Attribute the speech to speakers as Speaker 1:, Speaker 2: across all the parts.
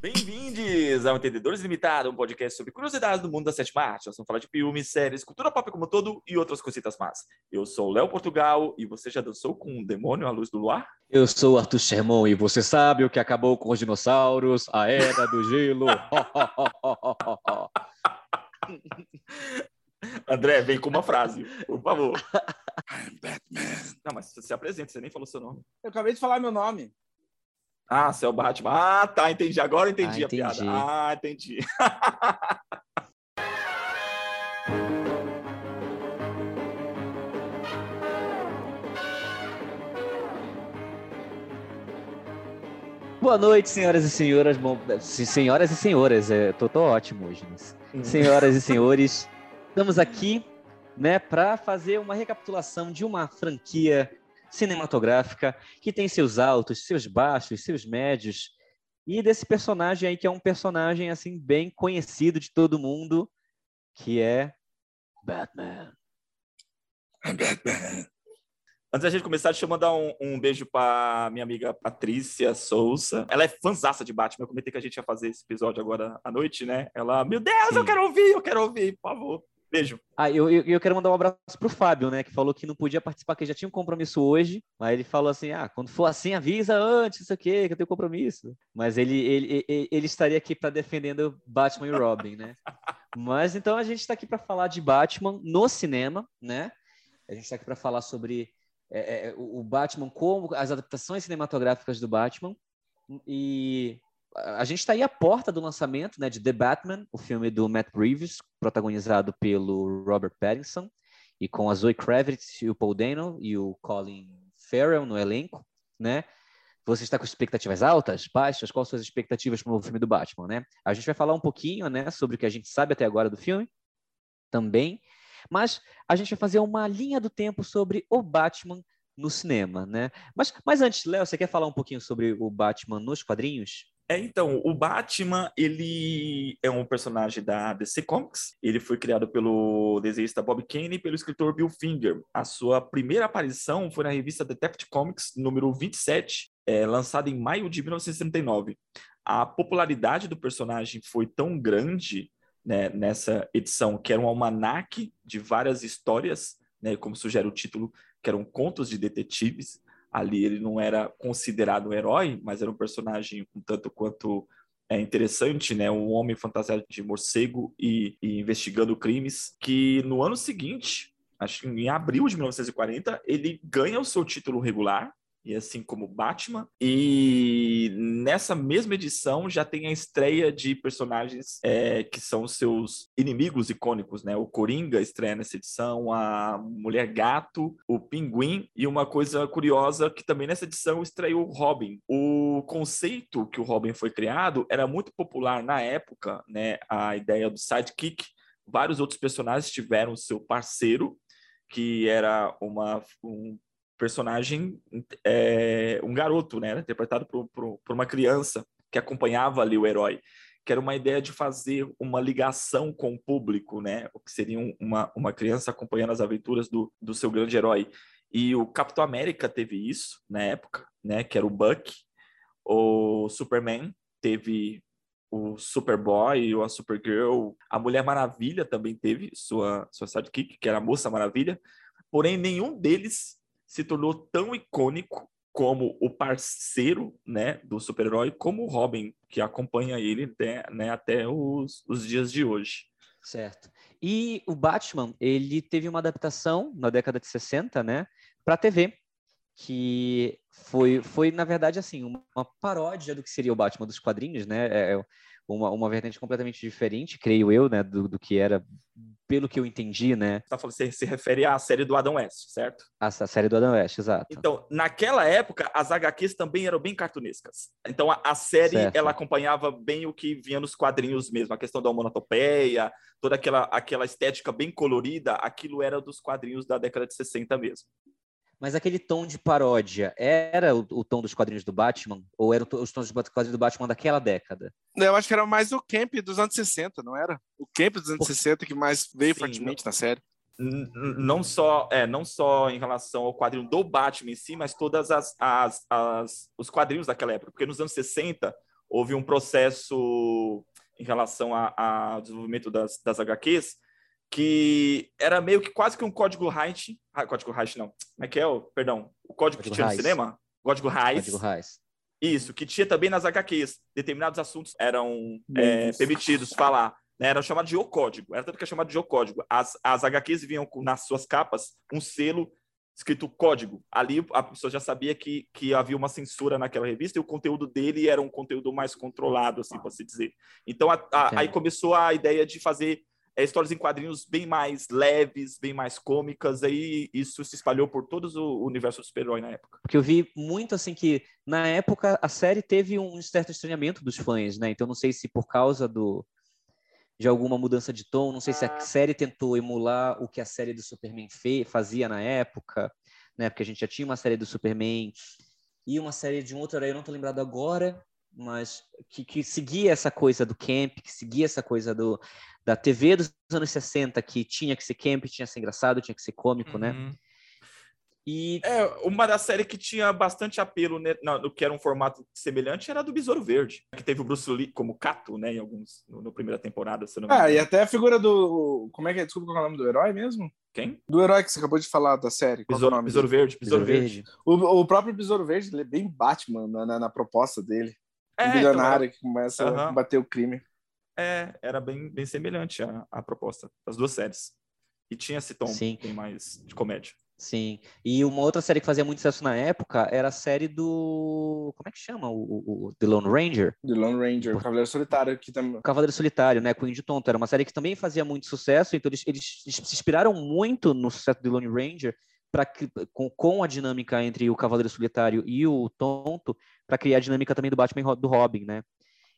Speaker 1: Bem-vindos ao Entendedores Limitado, um podcast sobre curiosidades do mundo da sétima arte. Nós vamos falar de filmes, séries, cultura pop como um todo e outras cositas más. Eu sou o Léo Portugal e você já dançou com um demônio à luz do luar?
Speaker 2: Eu sou o Arthur Sherman e você sabe o que acabou com os dinossauros? A Era do Gelo.
Speaker 1: André, vem com uma frase, por favor. I'm Batman. Não, mas você se apresenta, você nem falou seu nome.
Speaker 3: Eu acabei de falar meu nome.
Speaker 1: Ah, seu Batman. Ah, tá, entendi. Agora entendi ah, a piada. Ah, entendi.
Speaker 2: Boa noite, senhoras e senhores. Bom, senhoras e senhores, é, tô, tô ótimo hoje. Hum. Senhoras e senhores, estamos aqui né, para fazer uma recapitulação de uma franquia cinematográfica que tem seus altos, seus baixos, seus médios, e desse personagem aí que é um personagem assim bem conhecido de todo mundo, que é Batman.
Speaker 1: Batman. Antes da gente começar, deixa eu mandar um, um beijo para minha amiga Patrícia Souza. Ela é fanzaça de Batman. Eu comentei que a gente ia fazer esse episódio agora à noite, né? Ela, meu Deus, Sim. eu quero ouvir, eu quero ouvir, por favor. Beijo.
Speaker 2: Ah, eu, eu, eu, quero mandar um abraço pro Fábio, né? Que falou que não podia participar, que já tinha um compromisso hoje. Mas ele falou assim: ah, quando for assim, avisa antes, isso aqui, que eu tenho compromisso. Mas ele, ele, ele, ele estaria aqui para defendendo Batman e Robin, né? mas então a gente está aqui para falar de Batman no cinema, né? A gente está aqui para falar sobre é, é, o Batman, como as adaptações cinematográficas do Batman. E a gente está aí à porta do lançamento né, de The Batman, o filme do Matt Reeves, protagonizado pelo Robert Pattinson, e com a Zoe Kravitz e o Paul Dano e o Colin Farrell no elenco, né? Você está com expectativas altas, baixas? Quais suas expectativas para o filme do Batman, né? A gente vai falar um pouquinho, né, sobre o que a gente sabe até agora do filme, também, mas a gente vai fazer uma linha do tempo sobre o Batman no cinema, né? Mas, mas antes, Léo, você quer falar um pouquinho sobre o Batman nos quadrinhos?
Speaker 1: É, então, o Batman, ele é um personagem da DC Comics. Ele foi criado pelo desenhista Bob Kane e pelo escritor Bill Finger. A sua primeira aparição foi na revista Detective Comics, número 27, é, lançada em maio de 1939. A popularidade do personagem foi tão grande né, nessa edição, que era um almanaque de várias histórias, né, como sugere o título, que eram contos de detetives, ali ele não era considerado um herói, mas era um personagem um tanto quanto é interessante, né? Um homem fantasiado de morcego e, e, investigando crimes, que no ano seguinte, acho que em abril de 1940, ele ganha o seu título regular, e assim como Batman. E nessa mesma edição já tem a estreia de personagens é, que são seus inimigos icônicos, né? O Coringa estreia nessa edição, a Mulher Gato, o Pinguim e uma coisa curiosa que também nessa edição estreou o Robin. O conceito que o Robin foi criado era muito popular na época, né? A ideia do sidekick. Vários outros personagens tiveram seu parceiro, que era uma, um personagem, é, um garoto, né? Interpretado por, por, por uma criança que acompanhava ali o herói que era uma ideia de fazer uma ligação com o público, né? O que seria uma, uma criança acompanhando as aventuras do, do seu grande herói. E o Capitão América teve isso na época, né? Que era o Buck. O Superman teve o Superboy ou a Supergirl. A Mulher Maravilha também teve sua, sua sidekick, que era a Moça Maravilha. Porém, nenhum deles se tornou tão icônico como o parceiro né, do super-herói, como o Robin, que acompanha ele né, né, até os, os dias de hoje.
Speaker 2: Certo. E o Batman, ele teve uma adaptação na década de 60, né, para TV, que foi, foi, na verdade, assim, uma, paródia do que seria o Batman dos quadrinhos, né? É, é uma, uma vertente completamente diferente, creio eu, né, do, do que era, pelo que eu entendi, né?
Speaker 1: Tá falando, você se refere à série do Adam West, certo?
Speaker 2: A, a série do Adam West, exato.
Speaker 1: Então, naquela época, as HQs também eram bem cartunescas. Então, a, a série, certo. ela acompanhava bem o que vinha nos quadrinhos mesmo, a questão da homonotopeia, toda aquela, aquela estética bem colorida, aquilo era dos quadrinhos da década de 60 mesmo.
Speaker 2: Mas aquele tom de paródia era o, o tom dos quadrinhos do Batman? Ou eram os tons dos quadrinhos do Batman daquela década?
Speaker 3: Eu acho que era mais o camp dos anos 60, não era? O camp dos anos Por... 60 que mais veio Sim, fortemente não... na série
Speaker 1: não só é não só em relação ao quadrinho do Batman em si, mas todas as, as, as, os quadrinhos daquela época, porque nos anos 60 houve um processo em relação ao desenvolvimento das, das HQs que era meio que quase que um código Reich. Ah, código Reich não. Como é que é? O, perdão. O código, código que tinha no cinema? Código Reich. Código Reis. Isso, que tinha também nas HQs. Determinados assuntos eram é, permitidos falar. Né, era chamado de o código. Era tanto que é chamado de o código. As, as HQs vinham com, nas suas capas um selo escrito código. Ali a pessoa já sabia que, que havia uma censura naquela revista e o conteúdo dele era um conteúdo mais controlado, assim, para se dizer. Então, a, a, aí começou a ideia de fazer é, histórias em quadrinhos bem mais leves, bem mais cômicas, aí isso se espalhou por todo o universo do super-herói na época.
Speaker 2: Porque eu vi muito, assim, que na época a série teve um certo estranhamento dos fãs, né? Então, não sei se por causa do de alguma mudança de tom. Não sei se a ah. série tentou emular o que a série do Superman fez, fazia na época, né? Porque a gente já tinha uma série do Superman e uma série de um outro herói, eu não tô lembrado agora, mas que, que seguia essa coisa do camp, que seguia essa coisa do, da TV dos anos 60, que tinha que ser camp, tinha que ser engraçado, tinha que ser cômico, né? uhum. né?
Speaker 1: E... É, uma das séries que tinha bastante apelo né, no, que era um formato semelhante era a do Besouro Verde, que teve o Bruce Lee como Cato, né, em alguns, no, no primeira temporada, se não me
Speaker 3: Ah, e até a figura do, como é que é, desculpa qual é o nome do herói mesmo?
Speaker 1: Quem?
Speaker 3: Do herói que você acabou de falar da série.
Speaker 1: Besouro, é Besouro Verde, Besouro, Verde. Verde.
Speaker 3: O, o, próprio Besouro Verde, ele é bem Batman na, na, na proposta dele. É, um bilionário então, que começa uh -huh. a combater o crime.
Speaker 1: É, era bem, bem semelhante a, a proposta das duas séries. E tinha esse tom
Speaker 2: Sim.
Speaker 1: bem mais de comédia.
Speaker 2: Sim. E uma outra série que fazia muito sucesso na época era a série do. Como é que chama? O, o, o The Lone Ranger?
Speaker 3: The Lone Ranger, o Cavaleiro Solitário. Que também...
Speaker 2: Cavaleiro Solitário, né? Com o Indy Tonto. Era uma série que também fazia muito sucesso, então eles, eles, eles se inspiraram muito no sucesso do The Lone Ranger pra, com, com a dinâmica entre o Cavaleiro Solitário e o Tonto para criar a dinâmica também do Batman e do Robin, né?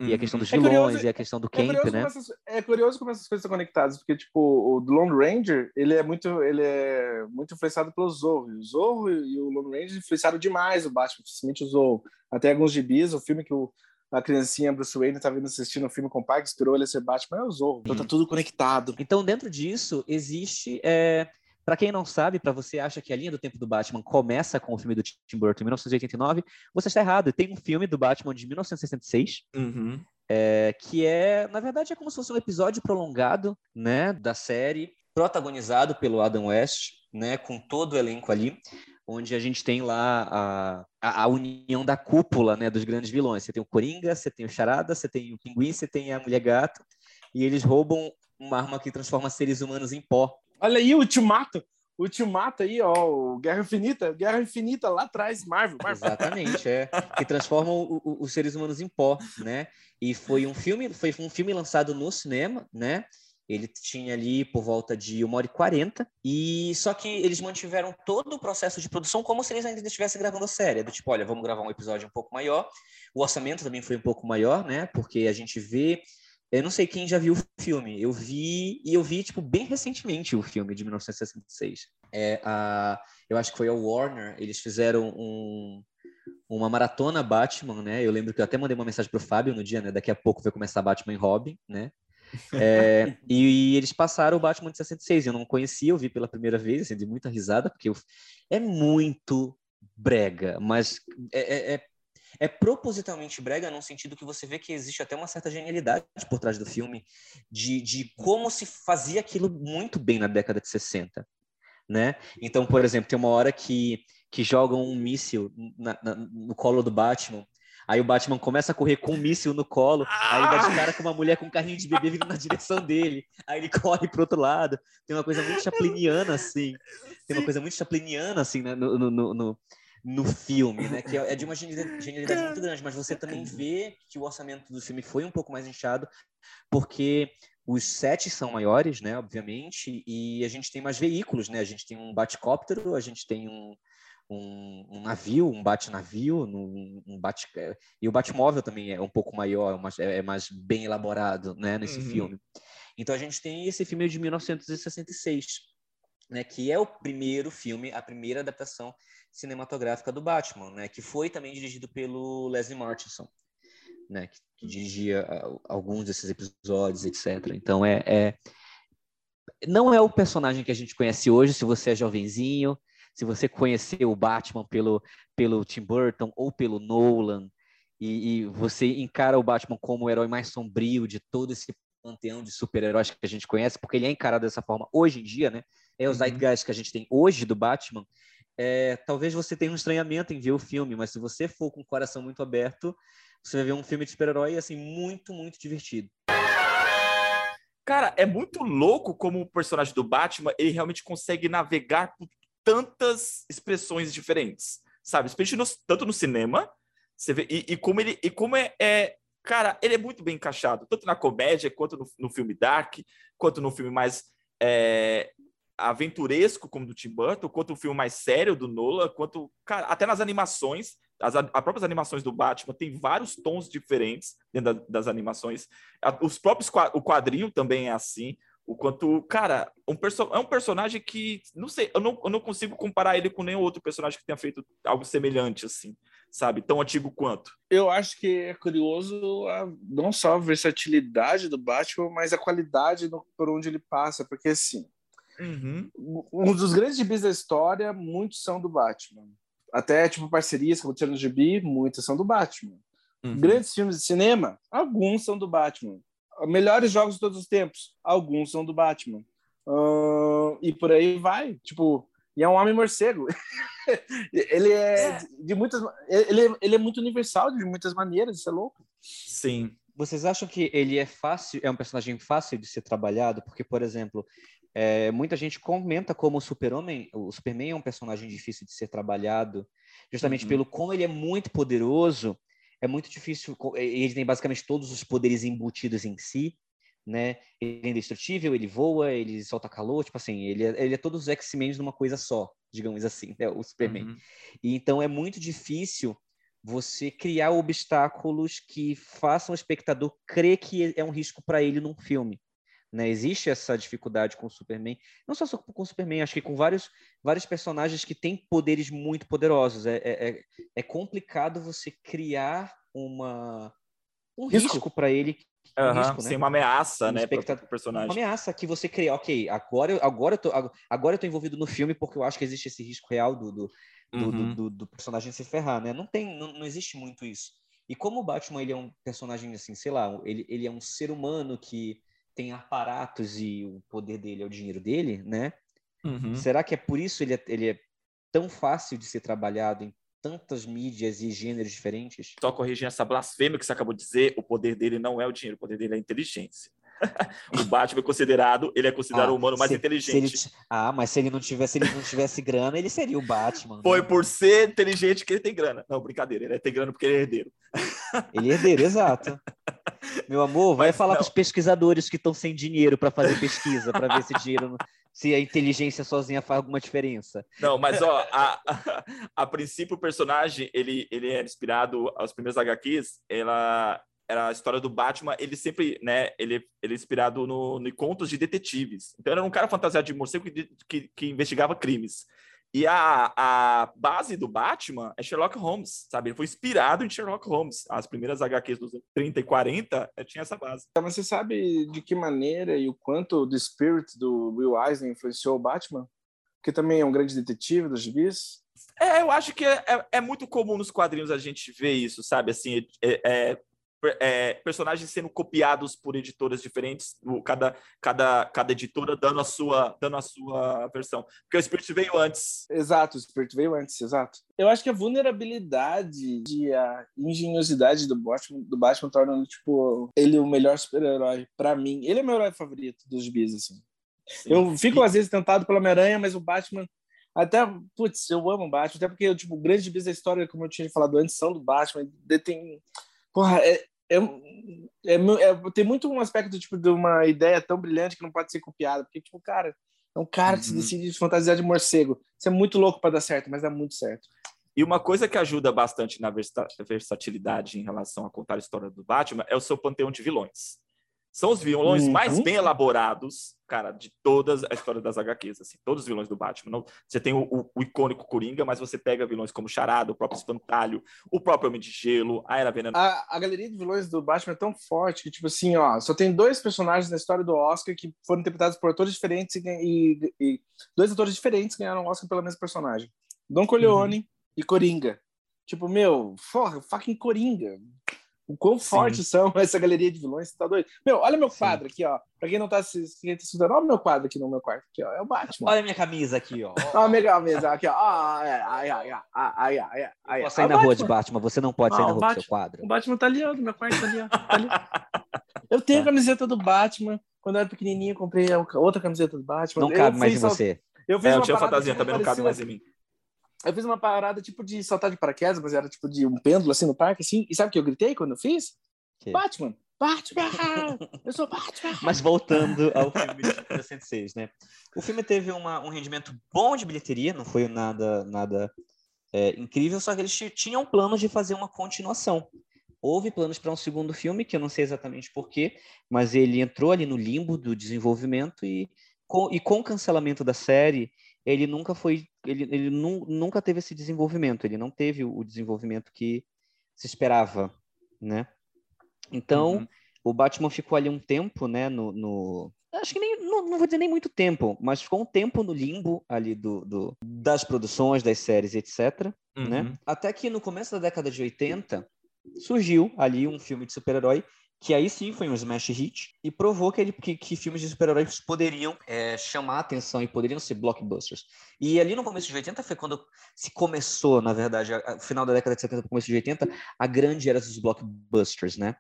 Speaker 2: E a questão dos vilões, é curioso, e a questão do é camp, né?
Speaker 3: Essas, é curioso como essas coisas estão conectadas, porque, tipo, o Lone Ranger, ele é muito, ele é muito influenciado pelo Zorro. O Zorro e o Lone Ranger influenciaram demais o Batman, principalmente o Zorro. Até alguns gibis, o filme que o, a criancinha Bruce Wayne tá vindo assistindo o um filme com o pai, que inspirou ele a ser Batman, é o Zorro. Então tá tudo conectado.
Speaker 2: Então, dentro disso, existe... É para quem não sabe, para você acha que a linha do tempo do Batman começa com o filme do Tim Burton em 1989, você está errado. Tem um filme do Batman de 1966,
Speaker 1: uhum.
Speaker 2: é, que é, na verdade, é como se fosse um episódio prolongado, né, da série, protagonizado pelo Adam West, né, com todo o elenco ali, onde a gente tem lá a, a, união da cúpula, né, dos grandes vilões. Você tem o Coringa, você tem o Charada, você tem o Pinguim, você tem a Mulher Gato, e eles roubam uma arma que transforma seres humanos em pó.
Speaker 3: Olha aí o Ultimato. Ultimato aí, ó, Guerra Infinita, Guerra Infinita lá atrás, Marvel. Marvel.
Speaker 2: Exatamente, é. Que transformam o, o, os seres humanos em pó, né? E foi um filme, foi um filme lançado no cinema, né? Ele tinha ali por volta de uma hora e quarenta, e só que eles mantiveram todo o processo de produção como se eles ainda estivessem gravando a série. Do tipo, olha, vamos gravar um episódio um pouco maior. O orçamento também foi um pouco maior, né? Porque a gente vê eu não sei quem já viu o filme. Eu vi, e eu vi, tipo, bem recentemente o filme de 1966. É, a, eu acho que foi a Warner, eles fizeram um, uma maratona Batman, né? Eu lembro que eu até mandei uma mensagem pro Fábio no dia, né? Daqui a pouco vai começar Batman e Robin, né? É, e, e, eles passaram o Batman de 66. Eu não conhecia, eu vi pela primeira vez, assim, de muita risada, porque eu, é muito brega, mas é, é, é propositalmente brega no sentido que você vê que existe até uma certa genialidade por trás do filme de, de como se fazia aquilo muito bem na década de 60, né? Então, por exemplo, tem uma hora que, que jogam um míssil na, na, no colo do Batman Aí o Batman começa a correr com um míssil no colo, aí dá de cara com uma mulher com um carrinho de bebê vindo na direção dele. Aí ele corre pro outro lado. Tem uma coisa muito chapliniana, assim. Tem uma coisa muito chapliniana, assim, né? no, no, no, no filme, né? Que é de uma genialidade muito grande, mas você também vê que o orçamento do filme foi um pouco mais inchado, porque os sets são maiores, né? Obviamente, e a gente tem mais veículos, né? A gente tem um baticóptero, a gente tem um, um, um navio, um bate-navio, um, um bate e o Batmóvel também é um pouco maior, é, é mais bem elaborado, né? Nesse uhum. filme. Então a gente tem esse filme de 1966 né, que é o primeiro filme, a primeira adaptação cinematográfica do Batman, né, que foi também dirigido pelo Leslie Martinson, né, que, que dirigia uh, alguns desses episódios, etc. Então é, é, não é o personagem que a gente conhece hoje, se você é jovenzinho, se você conheceu o Batman pelo pelo Tim Burton ou pelo Nolan e, e você encara o Batman como o herói mais sombrio de todo esse panteão de super-heróis que a gente conhece, porque ele é encarado dessa forma hoje em dia, né? É os uhum. que a gente tem hoje do Batman. É, talvez você tenha um estranhamento em ver o filme, mas se você for com o coração muito aberto, você vai ver um filme de super-herói assim muito, muito divertido.
Speaker 1: Cara, é muito louco como o personagem do Batman ele realmente consegue navegar por tantas expressões diferentes, sabe? Especialmente no, tanto no cinema, você vê, e, e como ele e como é, é, cara, ele é muito bem encaixado, tanto na comédia quanto no, no filme dark, quanto no filme mais é, aventuresco como do Tim Burton, quanto o filme mais sério do Nolan, quanto cara, até nas animações, as, as próprias animações do Batman tem vários tons diferentes dentro da, das animações. Os próprios o quadrinho também é assim. O quanto, cara, um é um personagem que, não sei, eu não, eu não consigo comparar ele com nenhum outro personagem que tenha feito algo semelhante, assim, sabe? Tão antigo quanto.
Speaker 3: Eu acho que é curioso a, não só a versatilidade do Batman, mas a qualidade no, por onde ele passa, porque, assim, Uhum. Um dos grandes gibis da história, muitos são do Batman. Até, tipo, parcerias que aconteceram no gibi, muitas são do Batman. Uhum. Grandes filmes de cinema, alguns são do Batman. Melhores jogos de todos os tempos, alguns são do Batman. Uh, e por aí vai. Tipo, e é um homem morcego. ele é, é, de muitas. Ele, ele é muito universal de muitas maneiras, isso é louco.
Speaker 1: Sim.
Speaker 2: Vocês acham que ele é fácil, é um personagem fácil de ser trabalhado? Porque, por exemplo, é, muita gente comenta como o Super-Homem, o Superman é um personagem difícil de ser trabalhado, justamente uhum. pelo como ele é muito poderoso, é muito difícil, ele tem basicamente todos os poderes embutidos em si, né? Ele é indestrutível, ele voa, ele solta calor, tipo assim, ele é, ele é todos os X-Men numa coisa só, digamos assim, né? o Superman. Uhum. E então é muito difícil você criar obstáculos que façam o espectador crer que é um risco para ele num filme. Né? Existe essa dificuldade com o Superman, não só com o Superman, acho que com vários, vários personagens que têm poderes muito poderosos. É, é, é, é complicado você criar uma, um risco, risco para ele.
Speaker 1: Um uhum, risco, né? Sem uma ameaça, um né, para o personagem.
Speaker 2: Uma ameaça que você cria, ok, agora, agora, eu tô, agora eu tô envolvido no filme porque eu acho que existe esse risco real do, do, uhum. do, do, do personagem se ferrar, né? Não tem, não, não existe muito isso. E como o Batman ele é um personagem assim, sei lá, ele, ele é um ser humano que tem aparatos e o poder dele é o dinheiro dele, né? Uhum. Será que é por isso ele é, ele é tão fácil de ser trabalhado em tantas mídias e gêneros diferentes?
Speaker 1: Só corrigir essa blasfêmia que você acabou de dizer, o poder dele não é o dinheiro, o poder dele é a inteligência. o Batman é considerado, ele é considerado ah, o humano mais
Speaker 2: se,
Speaker 1: inteligente.
Speaker 2: Se ele, ah, mas se ele não tivesse, ele não tivesse grana, ele seria o Batman. Né?
Speaker 1: Foi por ser inteligente que ele tem grana. Não, brincadeira, ele tem grana porque ele é herdeiro.
Speaker 2: Ele é herdeiro, exato. Meu amor, vai mas falar com os pesquisadores que estão sem dinheiro para fazer pesquisa, para ver se dinheiro se a inteligência sozinha faz alguma diferença.
Speaker 1: Não, mas ó, a, a, a princípio o personagem, ele, ele é inspirado aos primeiros HQs, ela era a história do Batman, ele sempre, né, ele, ele é inspirado no, no contos de detetives. Então, era um cara fantasiado de morcego que, que, que investigava crimes. E a, a base do Batman é Sherlock Holmes, sabe? Ele foi inspirado em Sherlock Holmes. As primeiras HQs dos 30 e 40 eh, tinha essa base.
Speaker 3: Mas você sabe de que maneira e o quanto o Spirit do Will Eisner influenciou o Batman? Que também é um grande detetive dos gibis?
Speaker 1: É, eu acho que é, é, é, muito comum nos quadrinhos a gente ver isso, sabe? Assim, é, é personagens sendo copiados por editoras diferentes, cada, cada, cada editora dando a sua dando a sua versão. Porque o Spirit veio antes.
Speaker 3: Exato, o Spirit veio antes, exato. Eu acho que a vulnerabilidade e a engenhosidade do Batman, do Batman tornam tipo ele o melhor super-herói para mim. Ele é meu herói favorito dos bis assim. Sim. Eu fico às vezes tentado pela Homem-Aranha, mas o Batman até, putz, eu amo o Batman, até porque, tipo, o grande bis da história, como eu tinha falado antes, são do Batman. Tem, porra, é, é, é, é, tem muito um aspecto tipo de uma ideia tão brilhante que não pode ser copiada, porque tipo, cara, é um cara que se uhum. decide fantasiar de morcego. Isso é muito louco para dar certo, mas dá muito certo.
Speaker 1: E uma coisa que ajuda bastante na versatilidade em relação a contar a história do Batman é o seu panteão de vilões. São os vilões uhum. mais bem elaborados, cara, de todas a história das HQs, assim, todos os vilões do Batman. Não, você tem o, o, o, icônico Coringa, mas você pega vilões como Charada, o próprio Espantalho, o próprio Homem de Gelo, a Era Venenosa.
Speaker 3: A, a galeria de vilões do Batman é tão forte que, tipo assim, ó, só tem dois personagens na história do Oscar que foram interpretados por atores diferentes e, e, e dois atores diferentes ganharam o Oscar pela mesma personagem. Don Corleone uhum. e Coringa. Tipo, meu, porra, fucking Coringa. O quão fortes são essa galeria de vilões, você tá doido? Meu, olha meu quadro Sim. aqui, ó. Pra quem não tá assistindo, olha o meu quadro aqui no meu quarto, aqui, ó. É o Batman.
Speaker 2: Olha a minha camisa aqui, ó.
Speaker 3: Olha a minha camisa aqui, ó. Ai, ai, ai, ai, ai, ai,
Speaker 2: Posso sair na rua de Batman, você não pode sair na rua do seu quadro.
Speaker 3: O Batman tá ali, ó, no meu quarto, tá ali, ó. Tá ali. Eu tenho a camiseta do Batman. Quando eu era pequenininho, comprei outra camiseta do Batman.
Speaker 2: Não cabe mais em você.
Speaker 1: Eu fiz é, uma eu tinha fantasia, também não cabe mais em mim.
Speaker 3: Eu fiz uma parada tipo de saltar de paraquedas, mas era tipo de um pêndulo assim no parque, assim. E sabe o que eu gritei quando eu fiz? Que? Batman! Batman! Eu sou Batman!
Speaker 2: Mas voltando ao filme de 1906, né? O filme teve uma, um rendimento bom de bilheteria, não foi nada, nada é, incrível, só que eles tinham planos de fazer uma continuação. Houve planos para um segundo filme, que eu não sei exatamente porquê, mas ele entrou ali no limbo do desenvolvimento e com, e com o cancelamento da série, ele nunca foi, ele, ele nu, nunca teve esse desenvolvimento, ele não teve o desenvolvimento que se esperava, né? Então, uhum. o Batman ficou ali um tempo, né, no, no... acho que nem, não, não, vou dizer nem muito tempo, mas ficou um tempo no limbo ali do, do das produções, das séries, etc, né? uhum. né? Até que no começo da década de 80, surgiu ali um filme de super-herói que aí sim foi um smash hit e provou que, ele, que, que filmes de super-heróis poderiam é, chamar a atenção e poderiam ser blockbusters. E ali no começo de 80 foi quando se começou, na verdade, no final da década de 70 começo de 80, a grande era dos blockbusters, né?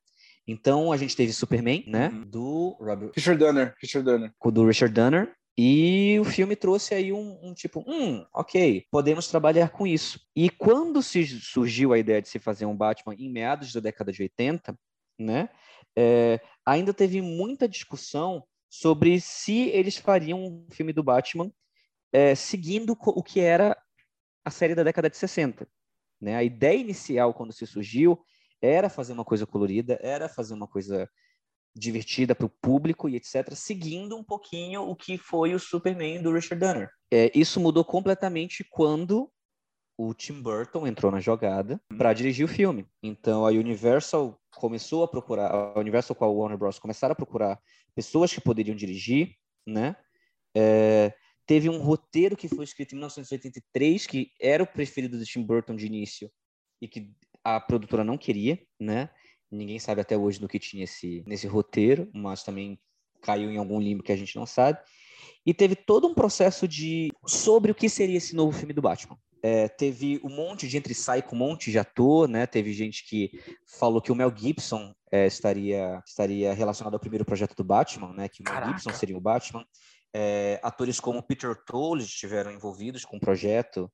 Speaker 2: Então a gente teve Superman, né? Uhum. Do Robert...
Speaker 3: Richard Donner. Richard Donner.
Speaker 2: Do Richard Donner. E o filme trouxe aí um, um, tipo, hum, ok, podemos trabalhar com isso. E quando se surgiu a ideia de se fazer um Batman em meados da década de 80, né? É, ainda teve muita discussão sobre se eles fariam um filme do Batman é, seguindo o que era a série da década de 60. Né? A ideia inicial, quando se surgiu, era fazer uma coisa colorida, era fazer uma coisa divertida para o público e etc., seguindo um pouquinho o que foi o Superman do Richard Donner. É, isso mudou completamente quando o Tim Burton entrou na jogada para dirigir o filme. Então a Universal começou a procurar, a Universal com a Warner Bros. começaram a procurar pessoas que poderiam dirigir, né? É, teve um roteiro que foi escrito em 1983 que era o preferido do Tim Burton de início e que a produtora não queria, né? Ninguém sabe até hoje do que tinha esse nesse roteiro, mas também caiu em algum limbo que a gente não sabe. E teve todo um processo de sobre o que seria esse novo filme do Batman. É, teve um monte de entre sai com um monte de ator, né? Teve gente que falou que o Mel Gibson é, estaria, estaria relacionado ao primeiro projeto do Batman, né? Que o Mel Caraca. Gibson seria o Batman. É, atores como Peter Toll estiveram envolvidos com o projeto.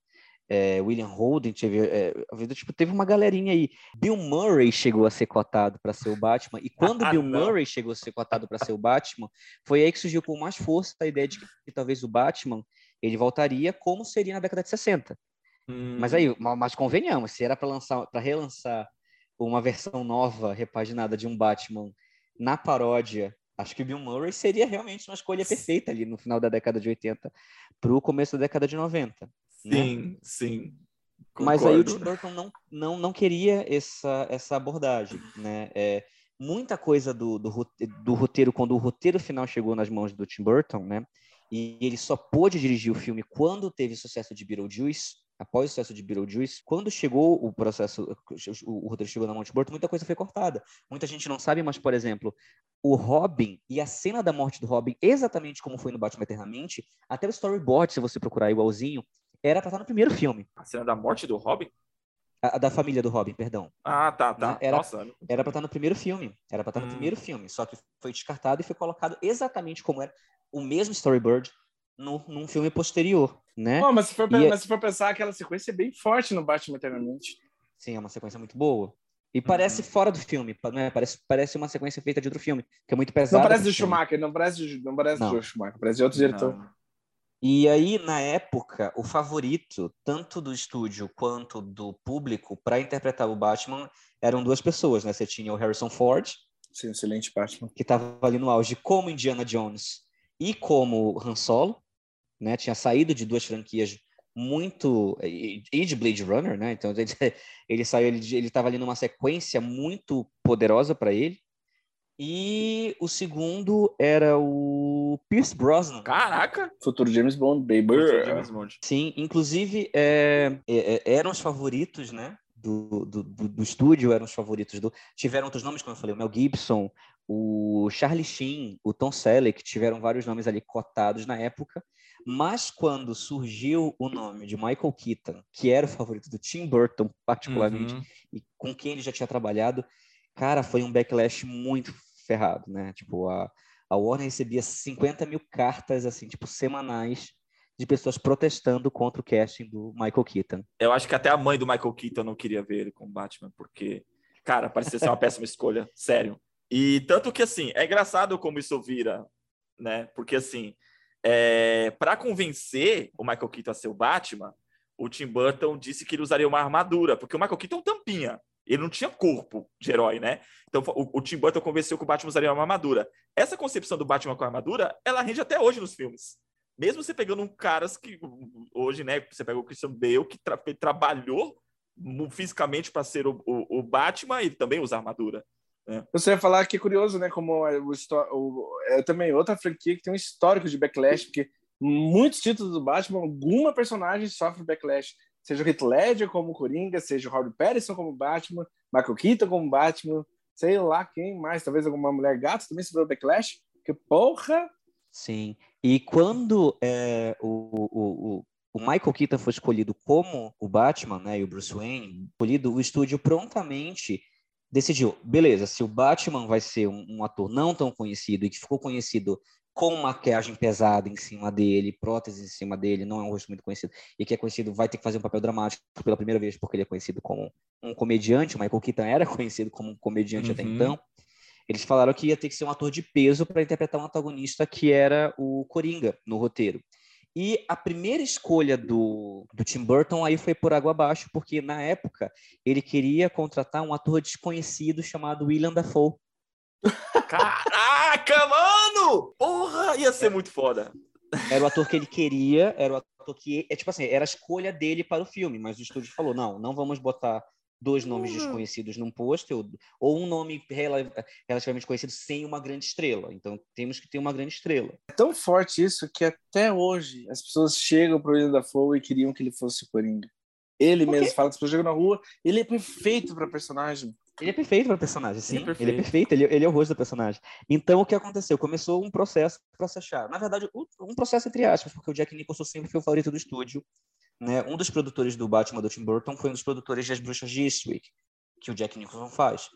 Speaker 2: É, William Holden teve, é, tipo, teve uma galerinha aí. Bill Murray chegou a ser cotado para ser o Batman. E quando ah, Bill não. Murray chegou a ser cotado para ser o Batman, foi aí que surgiu com mais força a ideia de que, que talvez o Batman ele voltaria como seria na década de 60. Hum. Mas aí, mas convenhamos, se era para lançar, para relançar uma versão nova, repaginada de um Batman na paródia, acho que Bill Murray seria realmente uma escolha perfeita ali no final da década de 80 para o começo da década de 90. Né?
Speaker 1: Sim, né? sim.
Speaker 2: Concordo. Mas aí o Tim Burton não, não, não queria essa, essa abordagem, né? É, muita coisa do, do, do roteiro, quando o roteiro final chegou nas mãos do Tim Burton, né? E ele só pôde dirigir o filme quando teve sucesso de Beetlejuice, após o sucesso de Beetlejuice, quando chegou o processo, o roteiro chegou na Monte Burton, muita coisa foi cortada. Muita gente não sabe, mas, por exemplo, o Robin e a cena da morte do Robin, exatamente como foi no Batman Eternamente, até o storyboard, se você procurar igualzinho, era pra estar no primeiro filme.
Speaker 1: A cena da morte do Robin?
Speaker 2: A, da família do Robin, perdão.
Speaker 1: Ah, tá, tá.
Speaker 2: Né? Era, Nossa. Era pra estar no primeiro filme. Era pra estar no hum. primeiro filme. Só que foi descartado e foi colocado exatamente como era o mesmo storyboard no, num filme posterior, né?
Speaker 3: Mas, se for, mas se for pensar, aquela sequência é bem forte no Batman Eternamente.
Speaker 2: Sim, é uma sequência muito boa. E parece uhum. fora do filme, né? Parece, parece uma sequência feita de outro filme, que é muito pesado.
Speaker 3: Não parece do Schumacher, não parece, não parece não. do Schumacher, parece de outro diretor. Não.
Speaker 2: E aí, na época, o favorito, tanto do estúdio quanto do público, para interpretar o Batman, eram duas pessoas, né? Você tinha o Harrison Ford.
Speaker 3: Sim, excelente Batman.
Speaker 2: Que estava ali no auge como Indiana Jones e como Han Solo né? Tinha saído de duas franquias muito e de Blade Runner, né? Então ele, ele saiu, ele ele estava ali numa sequência muito poderosa para ele. E o segundo era o Pierce Brosnan.
Speaker 1: Caraca!
Speaker 3: Futuro James Bond, baby.
Speaker 1: Futuro James Bond.
Speaker 2: Sim, inclusive é, é, é eram os favoritos, né? do, do, do, do, estúdio eram os favoritos do. Tiveram outros nomes, como eu falei, o Mel Gibson, o Charlie Sheen, o Tom Selleck, tiveram vários nomes ali cotados na época. Mas quando surgiu o nome de Michael Keaton, que era o favorito do Tim Burton, particularmente, uhum. e com quem ele já tinha trabalhado, cara, foi um backlash muito ferrado, né? Tipo, a, a Warner recebia 50 mil cartas, assim, tipo, semanais de pessoas protestando contra o casting do Michael Keaton.
Speaker 1: Eu acho que até a mãe do Michael Keaton não queria ver ele com Batman, porque, cara, parecia ser uma péssima escolha, sério. E tanto que, assim, é engraçado como isso vira, né? Porque, assim, é... para convencer o Michael Keaton a ser o Batman, o Tim Burton disse que ele usaria uma armadura, porque o Michael Keaton é um tampinha. Ele não tinha corpo de herói, né? Então o, o Tim Burton convenceu que o Batman usaria uma armadura. Essa concepção do Batman com armadura, ela rende até hoje nos filmes mesmo você pegando um caras que hoje, né, você pega o Christian Bale, que tra trabalhou fisicamente para ser o, o, o, Batman, e também usa armadura. Né?
Speaker 3: Você ia falar que é curioso, né? Como é, o, o, é também outra franquia que tem um histórico de backlash, porque muitos títulos do Batman, alguma personagem sofre backlash. Seja o Heath Ledger como Coringa, seja o Robert Pattinson como Batman, Michael Keaton como Batman, sei lá quem mais, talvez alguma mulher gato também sofreu backlash. Que porra!
Speaker 2: Sim. E quando é, o, o, o, Michael Keaton foi escolhido como o Batman, né, e o Bruce Wayne, escolhido, o estúdio prontamente decidiu, beleza, se o Batman vai ser um, um, ator não tão conhecido e que ficou conhecido com maquiagem pesada em cima dele, prótese em cima dele, não é um rosto muito conhecido, e que é conhecido, vai ter que fazer um papel dramático pela primeira vez, porque ele é conhecido como um comediante, o Michael Keaton era conhecido como um comediante uhum. até então, eles falaram que ia ter que ser um ator de peso para interpretar um antagonista que era o Coringa no roteiro. E a primeira escolha do, do Tim Burton aí foi por água abaixo, porque na época ele queria contratar um ator desconhecido chamado William Dafoe.
Speaker 1: Caraca, mano! Porra, ia ser muito foda.
Speaker 2: Era o ator que ele queria, era o ator que. É tipo assim, era a escolha dele para o filme, mas o estúdio falou: não, não vamos botar dois nomes uhum. desconhecidos num pôster, ou, ou, um nome relativamente conhecido sem uma grande estrela. Então temos que ter uma grande estrela.
Speaker 3: É tão forte isso que até hoje as pessoas chegam para o William Dafoe e queriam que ele fosse o Coringa. Ele mesmo fala que as pessoas chegam na rua, ele é perfeito para personagem.
Speaker 2: Ele é perfeito para personagem, sim. Ele é perfeito, ele é, perfeito ele, ele, é o rosto do personagem. Então, o que aconteceu? Começou um processo para se achar. Na verdade, um processo entre aspas, porque o Jack Nicholson sempre foi o favorito do estúdio né, um dos produtores do Batman do Tim Burton foi um dos produtores das Bruxas de Eastwick, que o Jack Nicholson faz.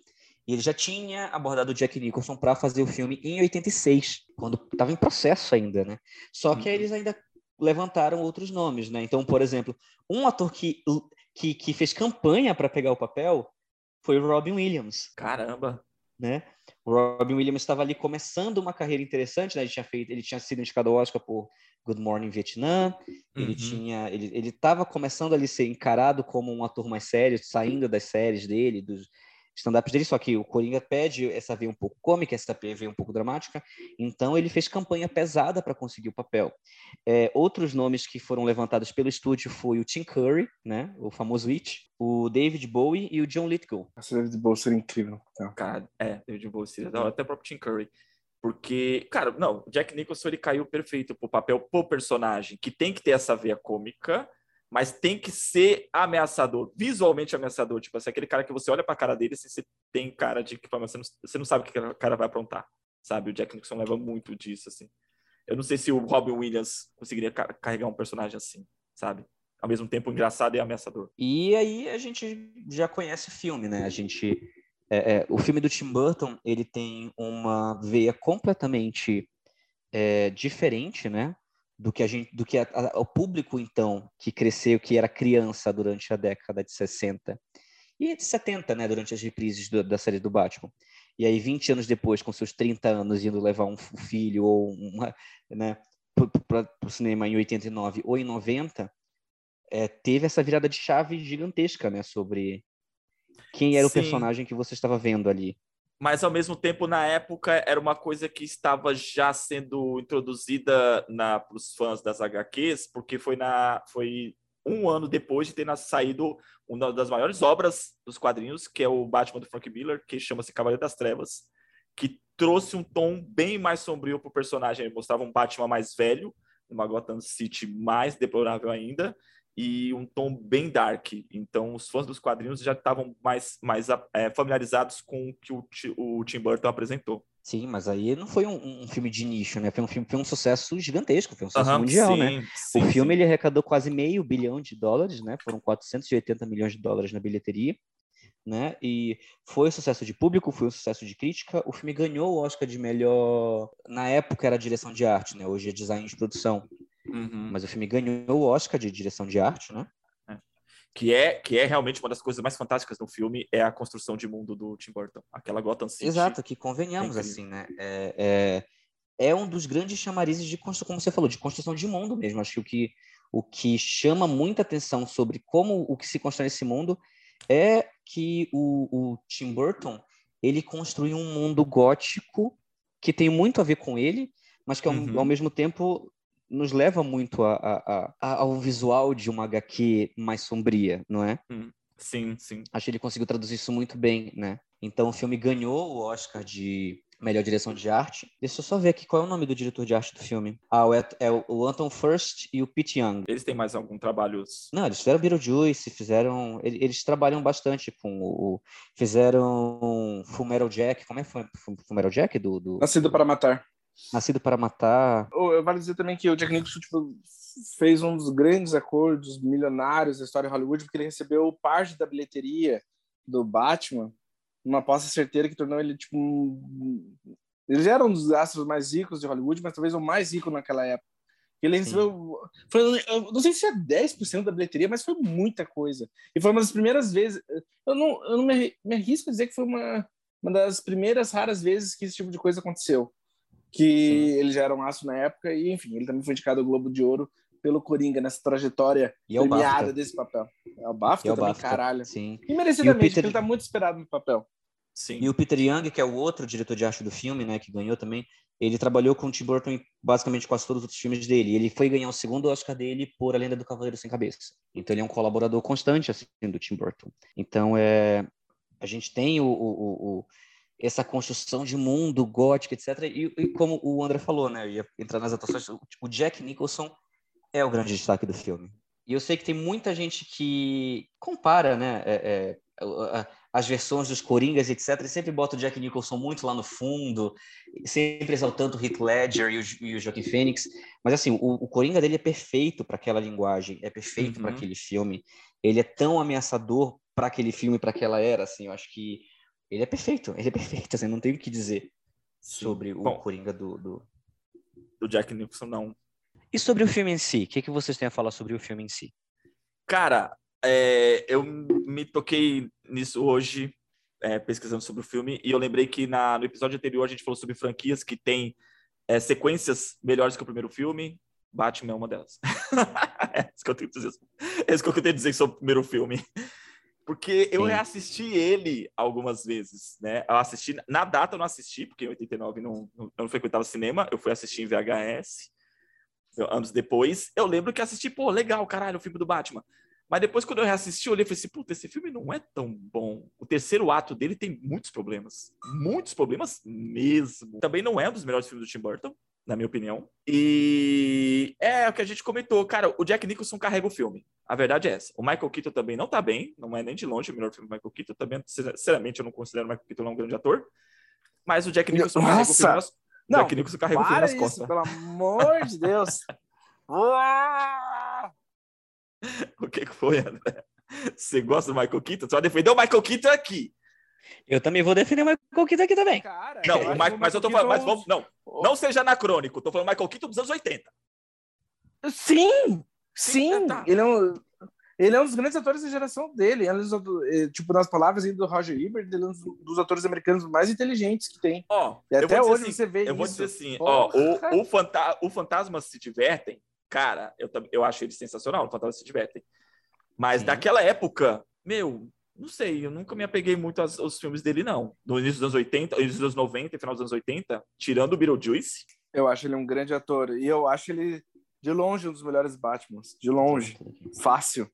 Speaker 2: E ele já tinha abordado o Jack Nicholson para fazer o filme em 86, quando estava em processo ainda, né? Só que uhum. eles ainda levantaram outros nomes, né? Então, por exemplo, um ator que, que, que fez campanha para pegar o papel foi o Robin Williams.
Speaker 1: Caramba!
Speaker 2: Né? O Robin Williams estava ali começando uma carreira interessante, né? Ele tinha feito, ele tinha sido indicado ao Oscar por Good Morning Vietnam. Ele uhum. tinha, ele ele estava começando ali a ser encarado como um ator mais sério, saindo das séries dele, dos stand-ups dele, só que o Coringa pede essa veia um pouco cômica, essa veia um pouco dramática, então ele fez campanha pesada para conseguir o papel. É, outros nomes que foram levantados pelo estúdio foi o Tim Curry, né, o famoso It, o David Bowie e o John Lithgow.
Speaker 3: Esse David Bowie seria incrível.
Speaker 1: Então. Cara, é, David Bowie seria, até o próprio Tim Curry. Porque, cara, não, Jack Nicholson ele caiu perfeito pro papel, pro personagem, que tem que ter essa veia cômica, mas tem que ser ameaçador, visualmente ameaçador. Tipo assim, aquele cara que você olha pra cara dele, assim, você tem cara de que você não, você não sabe o que o cara vai aprontar, sabe? O Jack Nicholson leva muito disso, assim. Eu não sei se o Robin Williams conseguiria carregar um personagem assim, sabe? Ao mesmo tempo engraçado e ameaçador.
Speaker 2: E aí a gente já conhece o filme, né? A gente é, é, o filme do Tim Burton ele tem uma veia completamente é, diferente, né? Do que a gente, do que a, a, o público então que cresceu, que era criança durante a década de 60 e de 70, né? Durante as reprises do, da série do Batman. E aí 20 anos depois, com seus 30 anos, indo levar um filho ou uma, né? Para o cinema em 89 ou em 90, é, teve essa virada de chave gigantesca, né? Sobre quem era Sim. o personagem que você estava vendo ali.
Speaker 1: Mas ao mesmo tempo, na época, era uma coisa que estava já sendo introduzida para os fãs das HQs, porque foi, na, foi um ano depois de ter saído uma das maiores obras dos quadrinhos, que é o Batman do Frank Miller, que chama-se Cavaleiro das Trevas, que trouxe um tom bem mais sombrio para o personagem. Ele mostrava um Batman mais velho, uma Gotham City mais deplorável ainda, e um tom bem dark. Então, os fãs dos quadrinhos já estavam mais, mais é, familiarizados com o que o, o Tim Burton apresentou.
Speaker 2: Sim, mas aí não foi um, um, filme de nicho, né? Foi um filme, foi um sucesso gigantesco, foi um sucesso mundial, né? sim, né? Sim, o filme sim. ele arrecadou quase meio bilhão de dólares, né? Foram 480 milhões de dólares na bilheteria, né? E foi um sucesso de público, foi um sucesso de crítica. O filme ganhou o Oscar de melhor, na época era direção de arte, né? Hoje é design de produção. Uhum. Mas o filme ganhou o Oscar de direção de arte, né?
Speaker 1: que é que é realmente uma das coisas mais fantásticas do filme é a construção de mundo do Tim Burton, aquela Gotham City.
Speaker 2: Exato, que convenhamos é assim, né? É, é, é, um dos grandes chamarizes de construção, como você falou, de construção de mundo mesmo. Acho que o que o que chama muita atenção sobre como o que se constrói nesse mundo é que o, o Tim Burton ele construiu um mundo gótico que tem muito a ver com ele, mas que ao, uhum. ao mesmo tempo nos leva muito a, a, a, ao visual de uma HQ mais sombria, não é?
Speaker 1: Hum, sim, sim.
Speaker 2: Acho que ele conseguiu traduzir isso muito bem, né? Então o filme ganhou o Oscar de melhor direção de arte. Deixa eu só ver aqui qual é o nome do diretor de arte do filme. Ah, é, o Anton First e o Pete Young.
Speaker 1: Eles têm mais algum trabalho?
Speaker 2: Não, eles fizeram Beetlejuice, fizeram... Eles trabalham bastante com o... Fizeram Full Metal Jack. Como é que foi? Full Metal Jack? Do, do...
Speaker 3: Nascido para Matar.
Speaker 2: Nascido para Matar.
Speaker 3: Vale dizer também que o Jack Nicholson tipo, fez um dos grandes acordos milionários da história de Hollywood, porque ele recebeu parte da bilheteria do Batman, uma aposta certeira que tornou ele tipo um... ele já era um dos astros mais ricos de Hollywood, mas talvez o mais rico naquela época. Ele recebeu, foi, não sei se é 10% da bilheteria, mas foi muita coisa. E foi uma das primeiras vezes, eu não, eu não me, me arrisco a dizer que foi uma, uma das primeiras raras vezes que esse tipo de coisa aconteceu que Sim. ele já era um aço na época, e enfim, ele também foi indicado ao Globo de Ouro pelo Coringa nessa trajetória
Speaker 2: e é premiada
Speaker 3: desse papel. É o BAFTA
Speaker 2: é o
Speaker 3: também,
Speaker 2: BAFTA.
Speaker 3: caralho.
Speaker 2: Sim.
Speaker 3: E merecidamente, e Peter... ele tá muito esperado no papel.
Speaker 2: Sim. E o Peter Young, que é o outro diretor de arte do filme, né, que ganhou também, ele trabalhou com o Tim Burton em basicamente quase todos os outros filmes dele. Ele foi ganhar o segundo Oscar dele por A Lenda do Cavaleiro Sem Cabeça. Então ele é um colaborador constante assim do Tim Burton. Então é a gente tem o, o, o essa construção de mundo gótico, etc. E, e, como o André falou, né, eu ia entrar nas atuações, o, Jack Nicholson é o grande destaque do filme. E eu sei que tem muita gente que compara, né, é, é, as versões dos Coringas, etc. E sempre bota o Jack Nicholson muito lá no fundo, sempre exaltando o Heath Ledger e o, e o Joaquin Phoenix. Mas assim, o, o Coringa dele é perfeito para aquela linguagem, é perfeito uhum. para aquele filme. Ele é tão ameaçador para aquele filme, para aquela era, assim. Eu acho que ele é perfeito, ele é perfeito, assim, não tenho o que dizer Sim. sobre o Bom, Coringa do, do...
Speaker 1: do Jack Nicholson, não.
Speaker 2: E sobre o filme em si? O que, que vocês têm a falar sobre o filme em si?
Speaker 1: Cara, é, eu me toquei nisso hoje, é, pesquisando sobre o filme, e eu lembrei que na, no episódio anterior a gente falou sobre franquias que têm é, sequências melhores que o primeiro filme. Batman é uma delas. é isso que eu tenho que dizer. É isso que eu tenho que dizer sobre o primeiro filme. Porque eu Sim. reassisti ele algumas vezes, né? Eu assisti, na data eu não assisti, porque em 89 não, não, eu não frequentava cinema, eu fui assistir em VHS, anos depois. Eu lembro que assisti, pô, legal, caralho, o filme do Batman. Mas depois, quando eu reassisti, eu olhei e falei assim, puta, esse filme não é tão bom. O terceiro ato dele tem muitos problemas. Muitos problemas mesmo. Também não é um dos melhores filmes do Tim Burton, na minha opinião. E é o que a gente comentou. Cara, o Jack Nicholson carrega o filme. A verdade é essa. O Michael Keaton também não tá bem, não é nem de longe o melhor filme do Michael Keaton. Também, sinceramente, eu não considero o Michael Keaton um grande ator. Mas o Jack Nicholson
Speaker 3: Nossa!
Speaker 1: carrega o filme nas...
Speaker 3: Não,
Speaker 1: Jack Nicholson carrega o filme nas
Speaker 3: isso,
Speaker 1: costas.
Speaker 3: Pelo amor de Deus!
Speaker 1: o que, que foi, André? Você gosta do Michael Keaton? Você vai defender o Michael Keaton aqui.
Speaker 2: Eu também vou defender o Michael Keaton aqui também.
Speaker 3: Cara,
Speaker 1: Não,
Speaker 3: eu que
Speaker 1: mas eu tô falando, mas vamos, não, não seja anacrônico. Tô falando Michael Keaton dos anos 80.
Speaker 3: Sim! Sim!
Speaker 1: tá.
Speaker 3: Ele, é um, ele é um dos grandes atores da geração dele. Ele é um eh, tipo, nas palavras do Roger Ebert, ele é um dos, atores americanos mais inteligentes que tem.
Speaker 1: Ó,
Speaker 3: E
Speaker 1: eu
Speaker 3: até
Speaker 1: vou dizer
Speaker 3: hoje
Speaker 1: assim,
Speaker 3: você vê
Speaker 1: Eu vou
Speaker 3: isso.
Speaker 1: dizer assim, ó, o, o, fanta o Fantasma se divertem, cara, eu, eu acho ele sensacional, o Fantasma se divertem. Mas
Speaker 2: Sim.
Speaker 1: daquela época, meu, não sei, eu nunca me apeguei muito aos, aos filmes dele, não. No início dos anos 80, início dos anos 90 e final dos anos 80, tirando o Beetlejuice.
Speaker 3: Eu acho ele um grande ator. E eu acho ele, de longe, um dos melhores Batmans. De longe. Fácil.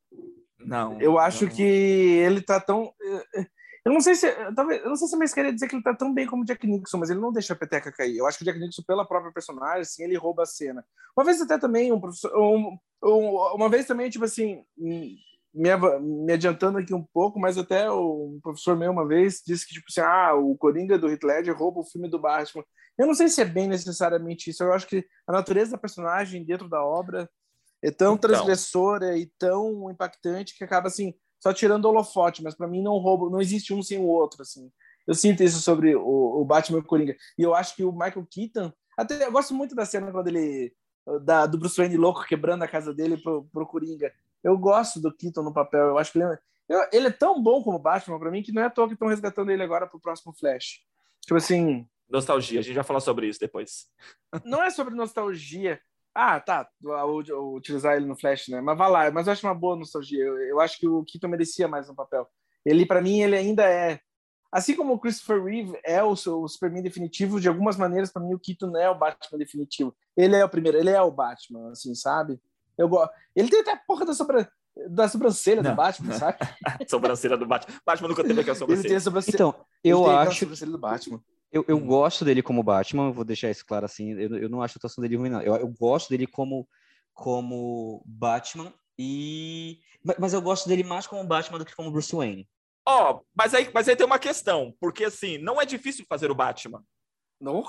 Speaker 1: Não.
Speaker 3: Eu acho
Speaker 1: não.
Speaker 3: que ele tá tão. eh, Eu não sei se. Talvez, eu não sei se eu queria dizer que ele tá tão bem como o Jack Nixon, mas ele não deixa a peteca cair. Eu acho que o Jack Nixon, pela própria personagem, assim, ele rouba a cena. Uma vez até também, um professor. Um, um, uma vez também, tipo assim. Me, me adiantando aqui um pouco, mas até o professor meu uma vez disse que, tipo assim, ah, o Coringa do Heath Ledger rouba o filme do Batman. Eu não sei se é bem necessariamente isso. Eu acho que a natureza da personagem dentro da obra é tão então. transgressora e tão impactante que acaba assim só tirando o holofote, mas para mim não rouba, não existe um sem o outro assim. Eu sinto isso sobre o, o Batman e o Coringa. E eu acho que o Michael Keaton, até eu gosto muito da cena quando ele da, do Bruce Wayne louco quebrando a casa dele pro, pro Coringa. Eu gosto do Keaton no papel. Eu acho que ele, é, eu, ele é tão bom como Batman para mim que não é à toa que estão resgatando ele agora pro próximo Flash. Tipo assim,
Speaker 1: nostalgia. A gente vai falar sobre isso depois.
Speaker 3: Não é sobre nostalgia. Ah, tá. Utilizar ele no Flash, né? Mas vai lá. Mas eu acho uma boa nostalgia. Eu, eu acho que o Keaton merecia mais no papel. Ele, para mim, ele ainda é. Assim como o Christopher Reeve é o, o Superman definitivo, de algumas maneiras, para mim, o Keaton é o Batman definitivo. Ele é o primeiro, ele é o Batman, assim, sabe? Eu gosto. Ele tem até a porra da, sobra... da sobrancelha Não. do Batman, sabe?
Speaker 1: sobrancelha do Batman. Batman nunca teve aquela sobrancelha. Ele tem a
Speaker 2: sobrancelha. Então, eu acho. do Batman. Eu, eu hum. gosto dele como Batman, vou deixar isso claro assim. Eu, eu não acho a atuação dele ruim, não. Eu, eu gosto dele como, como Batman e. Mas eu gosto dele mais como Batman do que como Bruce Wayne.
Speaker 1: Ó, oh, mas, aí, mas aí tem uma questão, porque assim, não é difícil fazer o Batman.
Speaker 3: Não,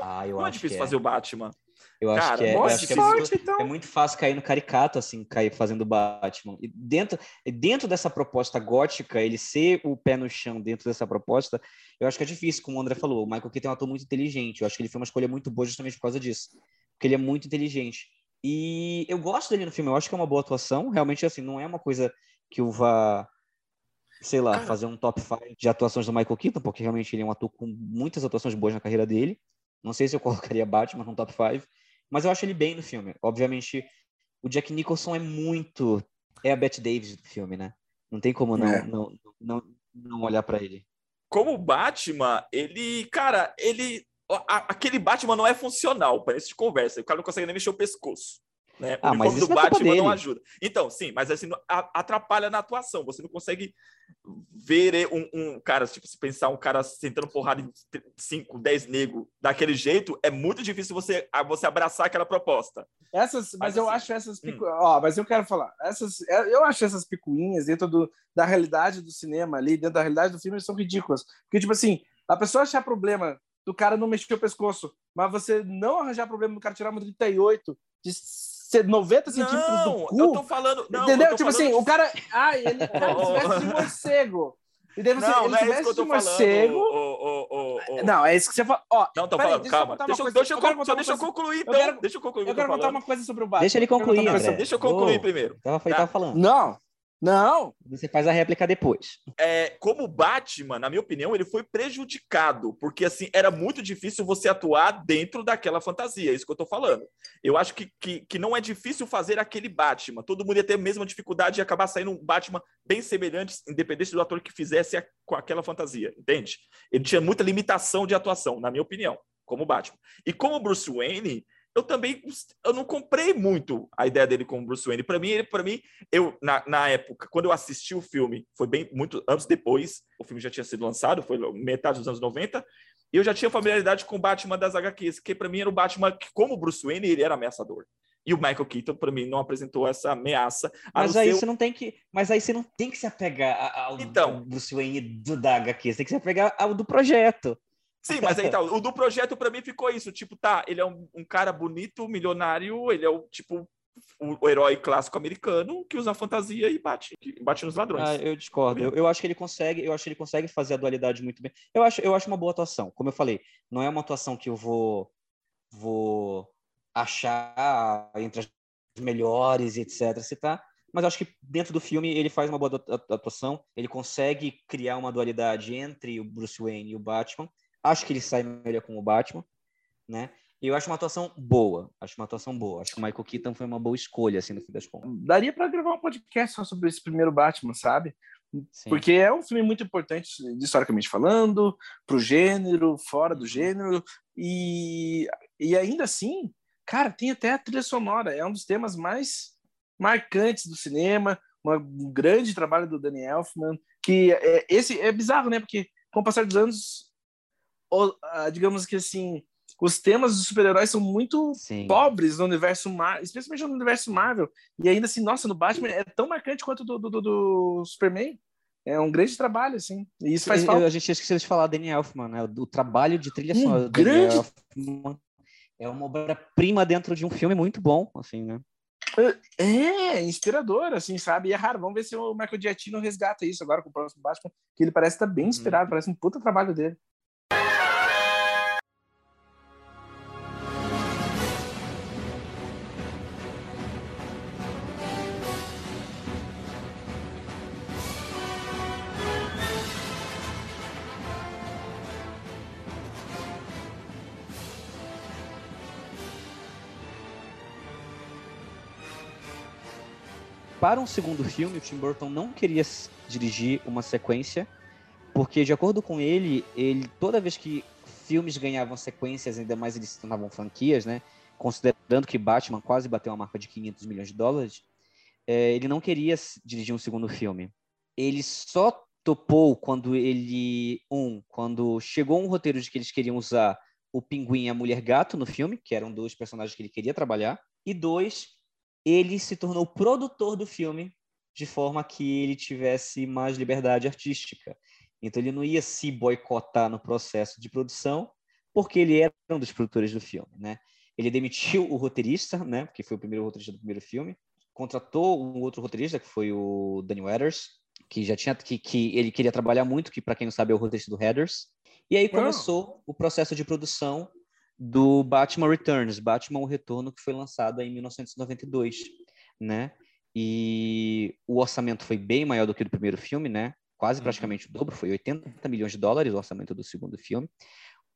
Speaker 1: ah, eu não é acho é difícil fazer o Batman.
Speaker 2: Eu acho Cara, que, é, acho que é, muito, então. é, muito, fácil cair no caricato, assim, cair fazendo Batman. E dentro, dentro dessa proposta gótica, ele ser o pé no chão dentro dessa proposta, eu acho que é difícil, como o André falou. O Michael Keaton é um ator muito inteligente. Eu acho que ele foi uma escolha muito boa justamente por causa disso. Porque ele é muito inteligente. E eu gosto dele no filme, eu acho que é uma boa atuação. Realmente, assim, não é uma coisa que eu vá, sei lá, fazer um top 5 de atuações do Michael Keaton, porque realmente ele é um ator com muitas atuações boas na carreira dele. Não sei se eu colocaria Batman no top 5, mas eu acho ele bem no filme. Obviamente, o Jack Nicholson é muito. É a Bette Davis do filme, né? Não tem como não, é. não, não, não olhar para ele.
Speaker 1: Como Batman, ele. Cara, ele. Aquele Batman não é funcional para esse conversa. O cara não consegue nem mexer o pescoço. Né? O ah, mas do é Batman não ajuda. Então, sim, mas assim, atrapalha na atuação. Você não consegue ver um, um, cara, tipo, se pensar um cara sentando porrada em 5, 10 negros daquele jeito, é muito difícil você, você abraçar aquela proposta.
Speaker 3: Essas, mas, mas eu assim, acho essas hum. picu... hum. ó, mas eu quero falar, essas, é, eu acho essas picuinhas dentro do, da realidade do cinema ali, dentro da realidade do filme, são ridículas. Porque, tipo assim, a pessoa achar problema do cara não mexer o pescoço, mas você não arranjar problema do cara tirar uma 38 de ser 90 centímetros não, do cu.
Speaker 1: Eu tô falando. Não,
Speaker 3: entendeu? Tipo assim, de... o cara. Ah, ele cara, tivesse de morcego. E daí você, não, ele não é isso que eu morcego.
Speaker 1: Oh, oh,
Speaker 3: oh, não, é isso que você fala. Ó,
Speaker 1: não, tô falando, calma. Deixa, eu, deixa, eu, eu, só deixa eu concluir, então. Eu quero, deixa eu concluir.
Speaker 3: Eu quero contar uma coisa sobre o Batman.
Speaker 2: Deixa ele concluir,
Speaker 1: André. Deixa eu concluir primeiro.
Speaker 2: Tá. tava falando.
Speaker 3: Não, não.
Speaker 2: Você faz a réplica depois.
Speaker 1: É, como Batman, na minha opinião, ele foi prejudicado, porque assim, era muito difícil você atuar dentro daquela fantasia, é isso que eu tô falando. Eu acho que, que, que não é difícil fazer aquele Batman. Todo mundo ia ter a mesma dificuldade de acabar saindo um Batman bem semelhante, independente do ator que fizesse a, com aquela fantasia, entende? Ele tinha muita limitação de atuação, na minha opinião, como Batman. E como Bruce Wayne, eu também eu não comprei muito a ideia dele como Bruce Wayne. Para mim, para mim, eu na, na época, quando eu assisti o filme, foi bem muito anos depois, o filme já tinha sido lançado, foi metade dos anos 90, e eu já tinha familiaridade com o Batman das HQs, que para mim era o Batman que como Bruce Wayne, ele era ameaçador. E o Michael Keaton, para mim, não apresentou essa ameaça.
Speaker 2: Mas aí você não tem que. Mas aí você não tem que se apegar ao então, Bruce Wayne do, da HQ, você tem que se apegar ao do projeto.
Speaker 1: Sim, mas aí tá, o do projeto para mim ficou isso, tipo, tá, ele é um, um, cara bonito, milionário, ele é o tipo o, o, herói clássico americano que usa fantasia e bate, bate nos ladrões.
Speaker 2: Ah, eu discordo. Eu, eu, acho que ele consegue, eu acho que ele consegue fazer a dualidade muito bem. Eu acho, eu acho uma boa atuação. Como eu falei, não é uma atuação que eu vou vou achar entre as melhores, etc, se tá, mas acho que dentro do filme ele faz uma boa atuação, ele consegue criar uma dualidade entre o Bruce Wayne e o Batman Acho que ele sai melhor como Batman, né? E eu acho uma atuação boa. Acho uma atuação boa. Acho que o Michael Keaton foi uma boa escolha, assim, no fim das contas.
Speaker 3: Daria para gravar um podcast só sobre esse primeiro Batman, sabe? Sim. Porque é um filme muito importante, historicamente falando, para o gênero, fora do uhum. gênero. E, e ainda assim, cara, tem até a trilha sonora. É um dos temas mais marcantes do cinema. Um grande trabalho do Danny Elfman, que é, esse é bizarro, né? Porque com o passar dos anos, digamos que assim, os temas dos super-heróis são muito
Speaker 2: Sim.
Speaker 3: pobres no universo Marvel, especialmente no universo Marvel. E ainda assim, nossa, no Batman é tão marcante quanto do, do, do, Superman. É um grande trabalho, assim. E isso faz falta.
Speaker 2: A gente esqueceu de falar Danny Elfman, né? O, trabalho de trilha
Speaker 3: Um
Speaker 2: sonora do
Speaker 3: grande-
Speaker 2: Elfman é uma obra-prima dentro de um filme muito bom, assim, né?
Speaker 3: É, inspirador, assim, sabe? E é raro. Vamos ver se o Michael Giacchino resgata isso agora com o próximo Batman, que ele parece estar bem
Speaker 2: Uhum.
Speaker 3: inspirado, parece um puta trabalho dele.
Speaker 2: Para um segundo filme, o Tim Burton não queria dirigir uma sequência, porque, de acordo com ele, ele toda vez que filmes ganhavam sequências, ainda mais eles se tornavam franquias, né? Considerando que Batman quase bateu a marca de 500 milhões de dólares, eh, ele não queria dirigir um segundo filme. Ele só topou quando ele, um, quando chegou um roteiro de que eles queriam usar o Pinguim e a Mulher Gato no filme, que eram dois personagens que ele queria trabalhar, e dois, ele se tornou produtor do filme de forma que ele tivesse mais liberdade artística. Então ele não ia se boicotar no processo de produção, porque ele era um dos produtores do filme, né? Ele demitiu o roteirista, né? Porque foi o primeiro roteirista do primeiro filme, contratou um outro roteirista que foi o Daniel Weathers, que já tinha que, que ele queria trabalhar muito, que para quem não sabe é o roteirista do Headers. E aí começou o processo de produção do Batman Returns, Batman o Retorno, que foi lançado em 1992, né? E o orçamento foi bem maior do que o do primeiro filme, né? Quase
Speaker 1: Uhum.
Speaker 2: praticamente o dobro, foi 80 milhões de dólares o orçamento do segundo filme.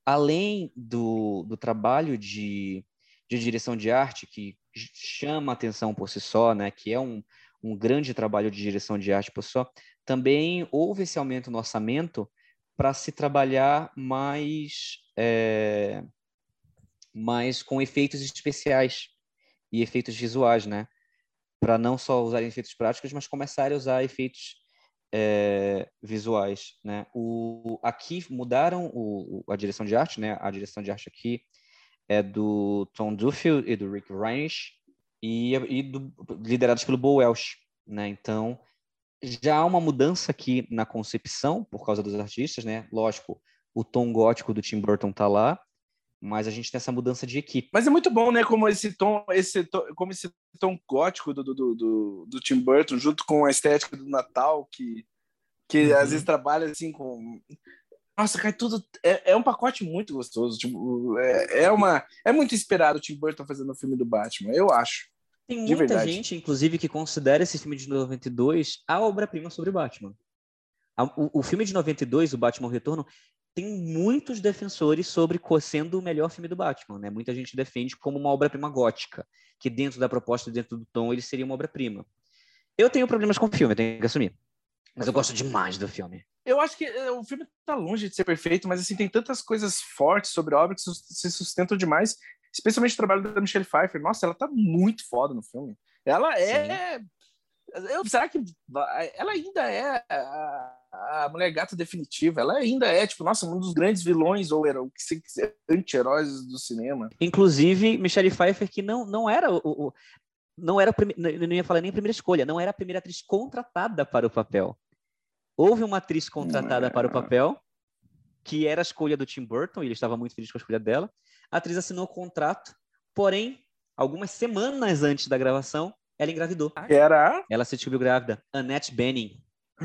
Speaker 2: Além do, do trabalho de, de direção de arte, que ch- chama a atenção por si só, né? Que é um, um grande trabalho de direção de arte por si só, também houve esse aumento no orçamento para se trabalhar mais, é, mais com efeitos especiais e efeitos visuais, né? Para não só usar efeitos práticos, mas começarem a usar efeitos é, visuais, né? O, aqui mudaram o- a direção de arte, né? A direção de arte aqui é do Tom Duffield e do Rick Reinish e, e do, liderados pelo Bo Welsh, né? Então já há uma mudança aqui na concepção por causa dos artistas, né? Lógico, o tom gótico do Tim Burton tá lá, mas a gente tem essa mudança de equipe.
Speaker 3: Mas é muito bom, né? Como esse tom, esse tom, como esse tom gótico do, do, do, do, Tim Burton, junto com a estética do Natal, que, que
Speaker 1: Uhum.
Speaker 3: às vezes trabalha assim com. Nossa, cai tudo. É, é um pacote muito gostoso. Tipo, é, é, uma, é muito esperado o Tim Burton fazendo o filme do Batman, eu acho.
Speaker 2: Tem muita
Speaker 3: verdade.
Speaker 2: gente, inclusive, que considera esse filme de 92 a obra-prima sobre Batman. O, o filme de 92, o Batman Retorno, tem muitos defensores sobre sendo o melhor filme do Batman, né? Muita gente defende como uma obra-prima gótica, que dentro da proposta, dentro do tom, ele seria uma obra-prima. Eu tenho problemas com o filme, tenho que assumir. Mas eu gosto demais do filme.
Speaker 3: Eu acho que é, o filme tá longe de ser perfeito, mas assim, tem tantas coisas fortes sobre a obra que se sustentam demais, especialmente o trabalho da Michelle Pfeiffer. Nossa, ela tá muito foda no filme. Ela é. Eu, será que ela ainda é a, a mulher gata definitiva? Ela ainda é, tipo, nossa, um dos grandes vilões ou quiser, anti-heróis do cinema.
Speaker 2: Inclusive, Michelle Pfeiffer, que não, não era o. o- não era a prime- não ia falar nem a primeira escolha, não era a primeira atriz contratada para o papel. Houve uma atriz contratada para o papel, que era a escolha do Tim Burton, e ele estava muito feliz com a escolha dela. A atriz assinou o contrato, porém, algumas semanas antes da gravação, ela engravidou.
Speaker 3: Que era.
Speaker 2: Ela se descobriu grávida. Annette Bening.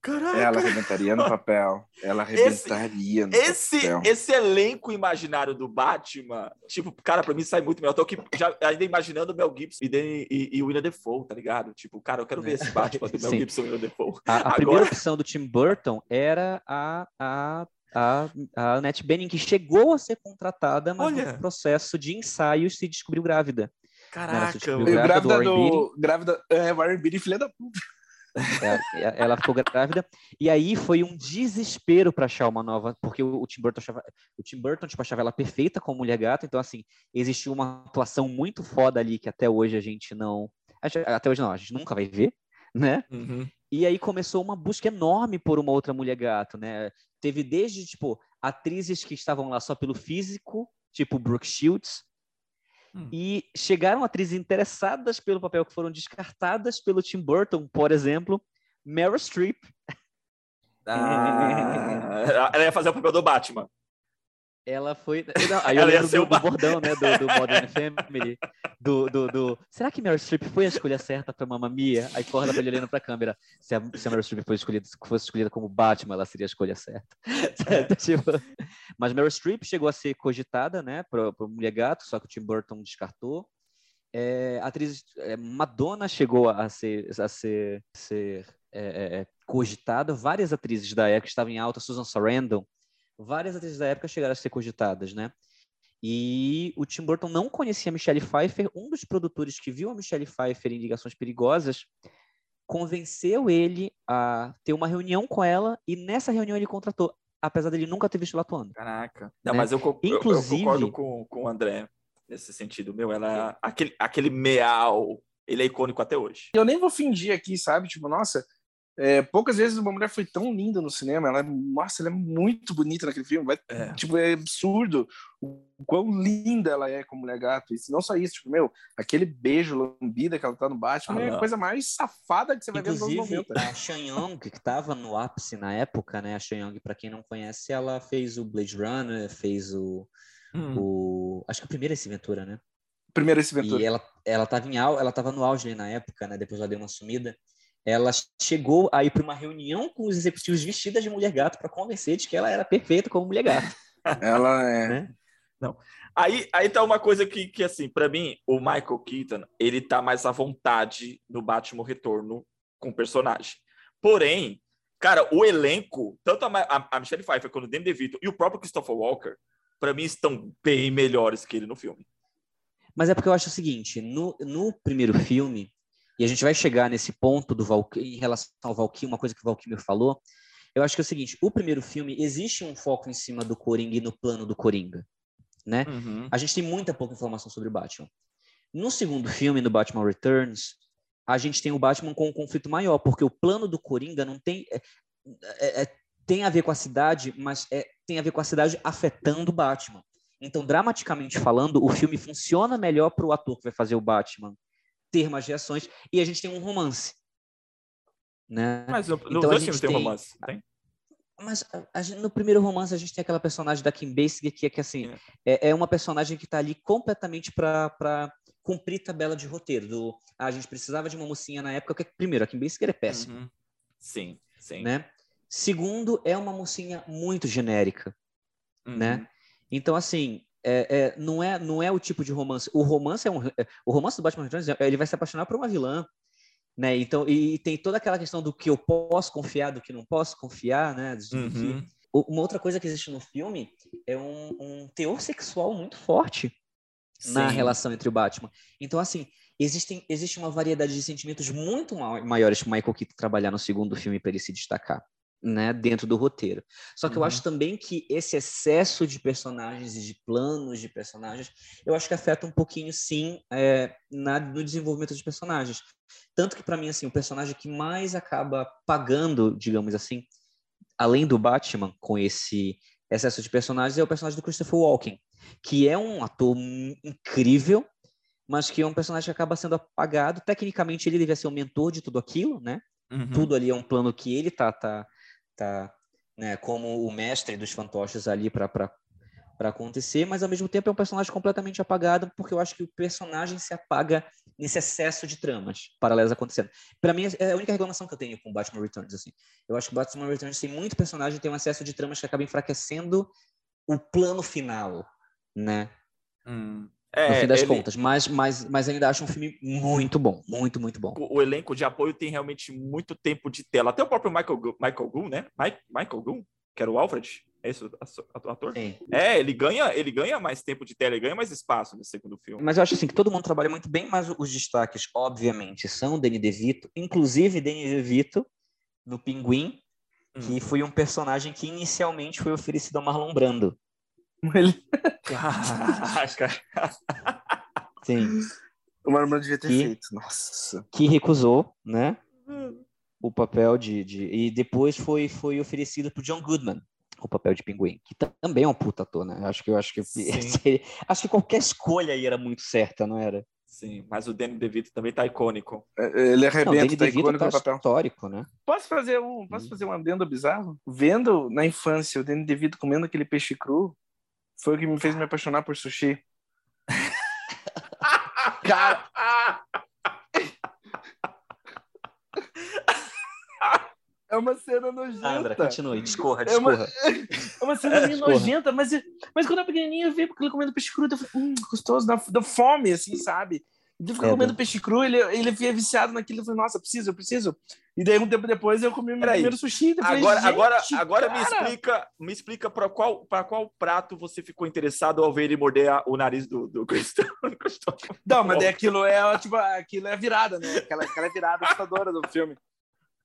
Speaker 1: Caraca!
Speaker 3: Ela arrebentaria no papel. Ela
Speaker 1: Esse-
Speaker 3: arrebentaria no
Speaker 1: Esse,
Speaker 3: papel.
Speaker 1: esse elenco imaginário do Batman, tipo, cara, pra mim sai muito melhor. Eu tô aqui já, ainda imaginando o Mel Gibson e, Danny- e, e o William Defoe, tá ligado? Tipo, cara, eu quero ver esse Batman do Mel
Speaker 2: Sim.
Speaker 1: Gibson e o William Defoe.
Speaker 2: A, a
Speaker 1: Agora-
Speaker 2: primeira opção do Tim Burton era a, a, a, a Annette Bening, que chegou a ser contratada, mas
Speaker 1: Olha.
Speaker 2: no processo de ensaios se descobriu grávida.
Speaker 1: Caraca, velho.
Speaker 2: grávida
Speaker 3: grávida
Speaker 2: do.
Speaker 3: Grávida. É, Warren Beatty, filha da puta.
Speaker 2: Ela, ela ficou grávida. E aí foi um desespero para achar uma nova, porque o, Tim Burton achava, o Tim Burton tipo, achava ela perfeita como mulher gata, então assim, existiu uma atuação muito foda ali que até hoje a gente não, até hoje não, a gente nunca vai ver, né?
Speaker 1: Uhum.
Speaker 2: E aí começou uma busca enorme por uma outra mulher gato, né? Teve desde, tipo, atrizes que estavam lá só pelo físico, tipo Brooke Shields, hum. e chegaram atrizes interessadas pelo papel que foram descartadas pelo Tim Burton, por exemplo, Meryl Streep.
Speaker 1: Ah, ela ia fazer o papel do Batman.
Speaker 2: Ela foi. Não, aí eu lembro do, do, bordão, né? Do, do Modern Family. Do, do, do, Será que Meryl Streep foi a escolha certa para Mamma Mia? Aí corta ele olhando para a câmera. Se a, se a Meryl Streep foi escolhida, fosse escolhida como Batman, ela seria a escolha certa. tipo... Mas Meryl Streep chegou a ser cogitada, né? Para Mulher Gato, só que o Tim Burton descartou. É, atriz é, Madonna chegou a ser, a ser, ser é, é, é cogitada. Várias atrizes da época estavam em alta. Susan Sarandon várias atrizes da época chegaram a ser cogitadas, né? E o Tim Burton não conhecia a Michelle Pfeiffer. Um dos produtores que viu a Michelle Pfeiffer em Ligações Perigosas convenceu ele a ter uma reunião com ela e nessa reunião ele contratou, apesar dele nunca ter visto ela atuando.
Speaker 1: Caraca. Não, né? mas eu, Inclusive, eu, eu, concordo com, com o André nesse sentido. Meu, ela aquele, aquele meal, ele é icônico até hoje.
Speaker 3: Eu nem vou fingir aqui, sabe? Tipo, nossa, é, poucas vezes uma mulher foi tão linda no cinema. Ela, é, nossa, ela é muito bonita naquele filme. Vai, é. Tipo, é absurdo o quão linda ela é como mulher gato. E não só isso, tipo, meu, aquele beijo lambida que ela tá no Batman ah, é a coisa mais safada que você vai
Speaker 2: Inclusive,
Speaker 3: ver nos 90.
Speaker 2: A Shan Young, que tava no ápice na época, né? A Shan Young, pra quem não conhece, ela fez o Blade Runner, fez o. Hum. o acho que a primeira Ace Ventura, né?
Speaker 3: Primeira Ace Ventura.
Speaker 2: E ela, ela, tava em, ela tava no auge ali na época, né? Depois ela deu uma sumida ela chegou a ir para uma reunião com os executivos vestidas de mulher gato para convencer de que ela era perfeita como mulher gato.
Speaker 3: ela é. Né?
Speaker 1: Não. Aí, aí tá uma coisa que, que assim, para mim, o Michael Keaton, ele tá mais à vontade no Batman Retorno com o personagem. Porém, cara, o elenco, tanto a, a, a Michelle Pfeiffer quanto o Danny DeVito e o próprio Christopher Walker, para mim estão bem melhores que ele no filme.
Speaker 2: Mas é porque eu acho o seguinte, no, no primeiro filme, e a gente vai chegar nesse ponto do Val, em relação ao Valkyrie, uma coisa que o Valkyrie falou. Eu acho que é o seguinte: o primeiro filme existe um foco em cima do Coringa e no plano do Coringa, né? Uhum. A gente tem muita pouca informação sobre o Batman. No segundo filme, no Batman Returns, a gente tem o Batman com um conflito maior, porque o plano do Coringa não tem é, é, é, tem a ver com a cidade, mas é, tem a ver com a cidade afetando o Batman. Então, dramaticamente falando, o filme funciona melhor para o ator que vai fazer o Batman ter mais reações, e a gente tem um romance. Né?
Speaker 1: Mas no, então, dois filmes tem romance, tem?
Speaker 2: Mas a, a, no primeiro romance a gente tem aquela personagem da Kim Basinger que é que assim é, é, é uma personagem que está ali completamente para cumprir tabela de roteiro. Do, ah, a gente precisava de uma mocinha na época. Que, primeiro, a Kim Basinger é péssima. Uhum.
Speaker 1: Sim, sim.
Speaker 2: Né? Segundo, é uma mocinha muito genérica, né? uhum. né? Então, assim, é, é, não, é, não é o tipo de romance. O romance é um. É, o romance do Batman Returns, ele vai se apaixonar por uma vilã. Né? Então, e, e tem toda aquela questão do que eu posso confiar, do que não posso confiar, né? Uhum. Uma outra coisa que existe no filme é um, um teor sexual muito forte Sim. na relação entre o Batman. Então, assim, existem, existe uma variedade de sentimentos muito maiores que o Michael Keaton trabalhar no segundo filme para ele se destacar né, dentro do roteiro. Só que uhum. eu acho também que esse excesso de personagens e de planos de personagens, eu acho que afeta um pouquinho, sim, é, na, no desenvolvimento dos personagens. Tanto que, para mim, assim, o personagem que mais acaba pagando, digamos assim, além do Batman, com esse excesso de personagens, é o personagem do Christopher Walken, que é um ator incrível, mas que é um personagem que acaba sendo apagado. Tecnicamente, ele devia ser o mentor de tudo aquilo, né? Uhum. Tudo ali é um plano que ele tá, tá tá né, como o mestre dos fantoches ali para para acontecer, mas ao mesmo tempo é um personagem completamente apagado, porque eu acho que o personagem se apaga nesse excesso de tramas paralelas acontecendo. Para mim, é a única reclamação que eu tenho com Batman Returns. Assim. Eu acho que Batman Returns tem muito personagem, tem um excesso de tramas que acaba enfraquecendo o plano final, né?
Speaker 1: Hum.
Speaker 2: É, no fim das ele... contas, mas, mas, mas ainda acho um filme muito bom, muito, muito bom.
Speaker 1: O, o, elenco de apoio tem realmente muito tempo de tela. Até o próprio Michael, Michael Goon, né? Mike, Michael Goon, que era o Alfred, é esse o ator? Sim. É, ele ganha, ele ganha mais tempo de tela, ele ganha mais espaço no segundo filme.
Speaker 2: Mas eu acho assim que todo mundo trabalha muito bem, mas os destaques, obviamente, são Danny DeVito, inclusive Danny DeVito no Pinguim, hum. que foi um personagem que inicialmente foi oferecido a Marlon Brando.
Speaker 3: Ele...
Speaker 1: Caraca.
Speaker 3: Sim. O Marlon devia ter que, feito, nossa.
Speaker 2: Que recusou, né? o papel de, de, E depois foi, foi oferecido pro John Goodman o papel de pinguim, que também é um puta ator, né? Acho que eu acho que acho que qualquer escolha aí era muito certa, não era?
Speaker 1: Sim, mas o Danny DeVito também tá icônico.
Speaker 3: É, ele arrebenta,
Speaker 2: tá icônico tá no papel. histórico, né?
Speaker 3: Posso fazer um, posso hum. fazer um adendo bizarro? Vendo na infância o Danny DeVito comendo aquele peixe cru, foi o que me fez me apaixonar por sushi. Cara, É uma cena nojenta.
Speaker 2: Andra, continue, discorra, discorra.
Speaker 3: É uma, é uma cena meio nojenta, mas, mas quando eu pequenininho eu vi ele comendo peixe cru, eu falei, hum, gostoso, da fome, assim, sabe? Ele fica é, comendo peixe cru, ele, ele fica viciado naquilo, eu falei, nossa, eu preciso, eu preciso. E daí um tempo depois eu comi meu primeiro sushi.
Speaker 1: Falei, agora, agora, agora me explica, me explica para qual, para qual prato você ficou interessado ao ver ele morder a, o nariz do, do Cristiano.
Speaker 3: Não, mas daí aquilo é tipo, aquilo é virada, né? Aquela, aquela virada assustadora do filme.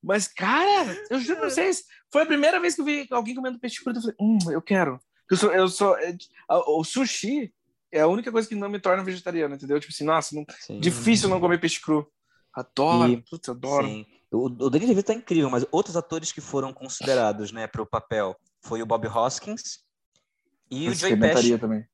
Speaker 3: Mas, cara, eu juro pra vocês, foi a primeira vez que eu vi alguém comendo peixe cru. Eu falei, hum, eu quero. Eu sou, eu sou, é, o sushi é a única coisa que não me torna vegetariano, entendeu? Tipo assim, nossa, não, difícil não comer peixe cru. Adoro, e, putz, adoro. Sim.
Speaker 2: O, o Danny DeVito tá incrível, mas outros atores que foram considerados, né, para o papel foi o Bob Hoskins e o Joey Pesci.
Speaker 3: também.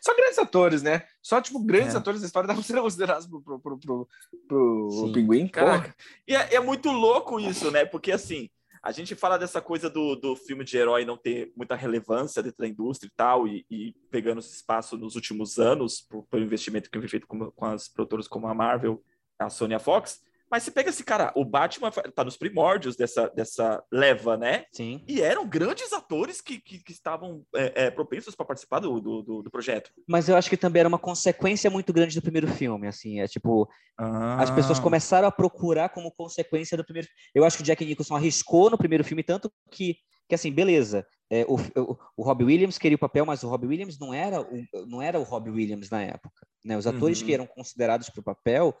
Speaker 3: Só grandes atores, né? Só, tipo, grandes é. atores da história da ser considerados pro, pro, pro, pro, pro Pinguim.
Speaker 1: Caraca. E é, é, muito louco isso, né? Porque, assim, a gente fala dessa coisa do, do filme de herói não ter muita relevância dentro da indústria e tal, e, e pegando esse espaço nos últimos anos, pelo investimento que foi feito com, com as produtoras como a Marvel, a Sony a Fox. Mas você pega esse cara, o Batman tá nos primórdios dessa, dessa leva, né?
Speaker 2: Sim.
Speaker 1: E eram grandes atores que, que, que estavam é, é, propensos para participar do, do, do, projeto.
Speaker 2: Mas eu acho que também era uma consequência muito grande do primeiro filme, assim, é tipo, ah. as pessoas começaram a procurar como consequência do primeiro. Eu acho que o Jack Nicholson arriscou no primeiro filme tanto que que assim, beleza, é, o, o, o Robbie Williams queria o papel, mas o Robbie Williams não era o, não era o Robbie Williams na época. Né? Os atores uhum. que eram considerados para o papel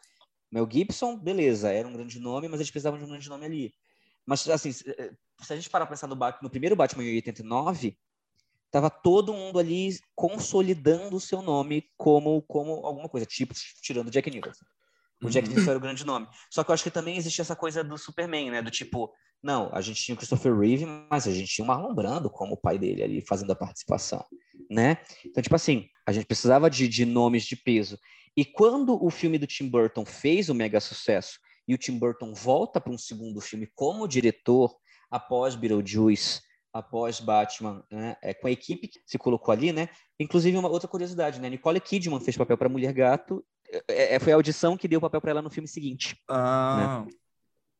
Speaker 2: Mel Gibson, beleza, era um grande nome, mas eles precisavam de um grande nome ali. Mas, assim, se eh, a gente parar para pensar no, no primeiro Batman em 89, tava todo mundo ali consolidando o seu nome como, como alguma coisa, tipo, tirando o Jack Nicholson. O Jack uhum. Nicholson era o grande nome. Só que eu acho que também existia essa coisa do Superman, né? Do tipo, não, a gente tinha o Christopher Reeve, mas a gente tinha o Marlon Brando como o pai dele ali, fazendo a participação, né? Então, tipo assim, a gente precisava de, de nomes de peso. E quando o filme do Tim Burton fez o mega sucesso e o Tim Burton volta para um segundo filme como diretor após Beetlejuice, após Batman, né, é, com a equipe que se colocou ali, né? Inclusive uma outra curiosidade, né? Nicole Kidman fez papel para Mulher Gato, é, é, foi a audição que deu papel para ela no filme seguinte.
Speaker 3: Ah. Né?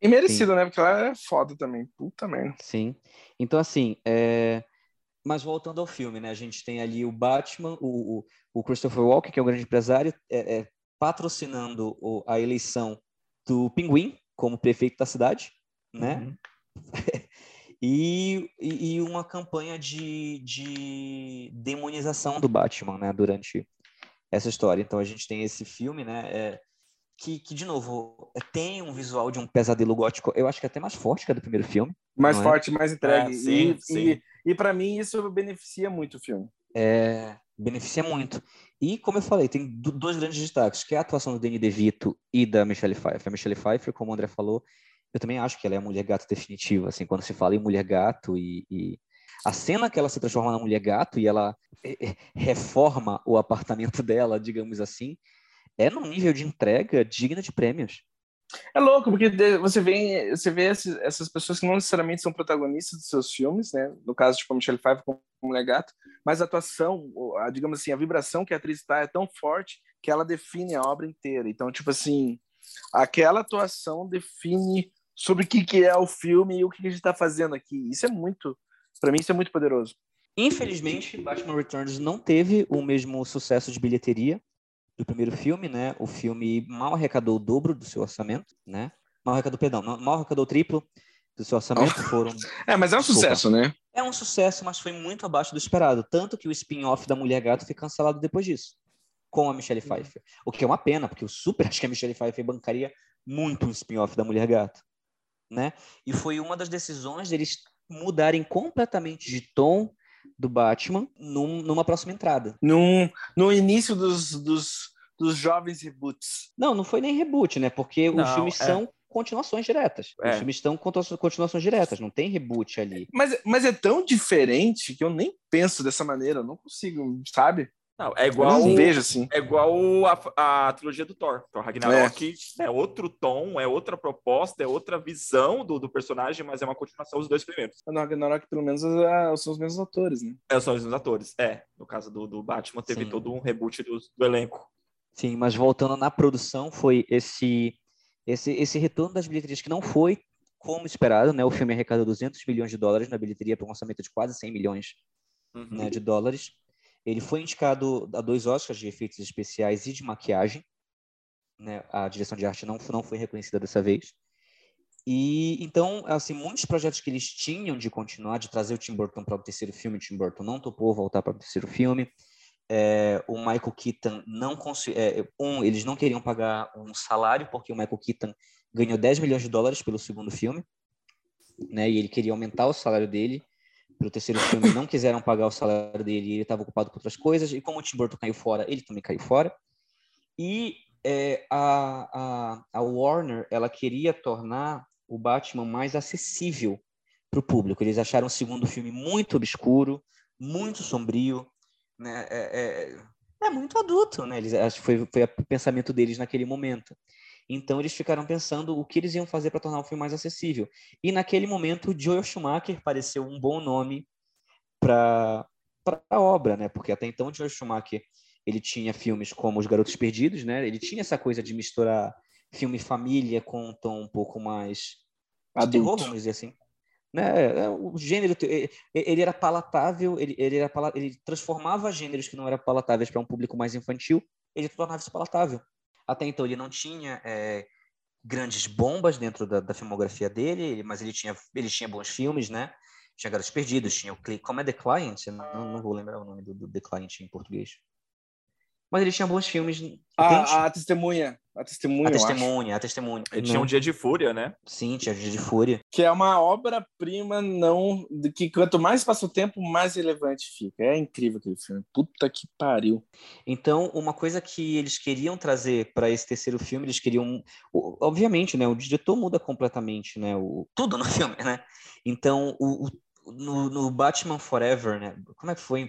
Speaker 3: E merecido, Sim. né? Porque ela é foda também. Puta merda.
Speaker 2: Sim. Então, assim, é... mas voltando ao filme, né? A gente tem ali o Batman, o, o, o Christopher Walken, que é o grande empresário, é, é patrocinando o, a eleição do Pinguim como prefeito da cidade, né? Uhum. e, e, uma campanha de, de demonização do Batman, né? Durante essa história. Então a gente tem esse filme, né? É, que, que, de novo, tem um visual de um pesadelo gótico, eu acho que é até mais forte que a do primeiro filme.
Speaker 3: Mais é? forte, é? mais entregue. É, sim, e, sim. e, e para mim isso beneficia muito o filme.
Speaker 2: É, beneficia muito. E, como eu falei, tem dois grandes destaques, que é a atuação do Danny DeVito e da Michelle Pfeiffer. A Michelle Pfeiffer, como o André falou, eu também acho que ela é a mulher gato definitiva, assim, quando se fala em mulher gato e, e... a cena que ela se transforma na mulher gato e ela reforma o apartamento dela, digamos assim, é num nível de entrega digna de prêmios.
Speaker 3: É louco, porque você vê, você vê essas pessoas que não necessariamente são protagonistas dos seus filmes, né? No caso, tipo, a Michelle Pfeiffer como Mulher Gato, mas a atuação, a, digamos assim, a vibração que a atriz está é tão forte que ela define a obra inteira. Então, tipo assim, aquela atuação define sobre o que, que é o filme e o que, que a gente está fazendo aqui. Isso é muito, para mim, isso é muito poderoso.
Speaker 2: Infelizmente, Batman Returns não teve o mesmo sucesso de bilheteria do primeiro filme, né? O filme mal arrecadou o dobro do seu orçamento, né? Mal arrecadou, perdão, mal arrecadou o triplo do seu orçamento. Foram...
Speaker 3: É, mas é um sucesso, né?
Speaker 2: É um sucesso, mas foi muito abaixo do esperado. Tanto que o spin-off da Mulher Gato foi cancelado depois disso, com a Michelle uhum. Pfeiffer. O que é uma pena, porque eu super acho que a Michelle Pfeiffer bancaria muito um spin-off da Mulher Gato, né? E foi uma das decisões deles mudarem completamente de tom do Batman num, numa próxima entrada.
Speaker 3: Num, no início dos, dos, dos jovens reboots.
Speaker 2: Não, não foi nem reboot, né? Porque não, os filmes é... são continuações diretas.
Speaker 1: É.
Speaker 2: Os filmes estão com continuações diretas, não tem reboot ali.
Speaker 3: Mas, mas é tão diferente que eu nem penso dessa maneira, eu não consigo, sabe?
Speaker 1: Não, é
Speaker 3: Eu
Speaker 1: igual.
Speaker 3: não vejo assim.
Speaker 1: É igual a, a trilogia do Thor. Thor Ragnarok é. outro tom, é outra proposta, é outra visão do, do personagem, mas é uma continuação dos dois primeiros.
Speaker 3: No Ragnarok, pelo menos, ah, são os mesmos atores, né?
Speaker 1: É, são os mesmos atores. É, no caso do, do Batman, teve
Speaker 2: Sim.
Speaker 1: todo um reboot do, do elenco.
Speaker 2: Sim, mas voltando na produção, foi esse, esse, esse retorno das bilheterias que não foi como esperado, né? O filme arrecadou 200 milhões de dólares na bilheteria para um orçamento de quase 100 milhões
Speaker 1: Uhum.
Speaker 2: né, de dólares. Ele foi indicado a dois Oscars de efeitos especiais e de maquiagem. Né? A direção de arte não, não foi reconhecida dessa vez. E então, assim, muitos projetos que eles tinham de continuar, de trazer o Tim Burton para o terceiro filme, o Tim Burton não topou voltar para o terceiro filme. É, o Michael Keaton não conseguiu. um, eles não queriam pagar um salário, porque o Michael Keaton ganhou 10 milhões de dólares pelo segundo filme, né? E ele queria aumentar o salário dele. Para o terceiro filme, não quiseram pagar o salário dele, ele estava ocupado com outras coisas. E como o Tim Burton caiu fora, ele também caiu fora. E é, a, a, a Warner, ela queria tornar o Batman mais acessível para o público. Eles acharam o segundo filme muito obscuro, muito sombrio, né? É, é, é muito adulto, né? Eles, acho que foi, foi o pensamento deles naquele momento. Então eles ficaram pensando o que eles iam fazer para tornar o filme mais acessível. E naquele momento Joel Schumacher pareceu um bom nome para a obra, né? Porque até então Joel Schumacher ele tinha filmes como Os Garotos Perdidos, né? Ele tinha essa coisa de misturar filme família com um tom um pouco mais
Speaker 3: Adulto.
Speaker 2: terror, vamos dizer assim. Né? O gênero, ele era palatável, ele, ele, era ele transformava gêneros que não eram palatáveis para um público mais infantil, ele tornava isso palatável. Até então ele não tinha é, grandes bombas dentro da, da filmografia dele, ele- mas ele tinha, ele tinha bons filmes, né? Tinha Garotos Perdidos, tinha o como é The Client, não, não vou lembrar o nome do, do The Client em português. Mas ele tinha bons filmes. entende?
Speaker 3: A, a testemunha. A testemunha,
Speaker 2: a testemunha, a testemunha.
Speaker 1: Ele tinha um dia de fúria, né?
Speaker 2: Sim, tinha Dia de Fúria.
Speaker 3: Que é uma obra-prima não... que quanto mais passa o tempo, mais relevante fica. É incrível aquele filme. Puta que pariu.
Speaker 2: Então, uma coisa que eles queriam trazer para esse terceiro filme, eles queriam, obviamente, né, o diretor muda completamente, né, o tudo no filme, né? Então, o, o- no, no Batman Forever, né? Como é que foi?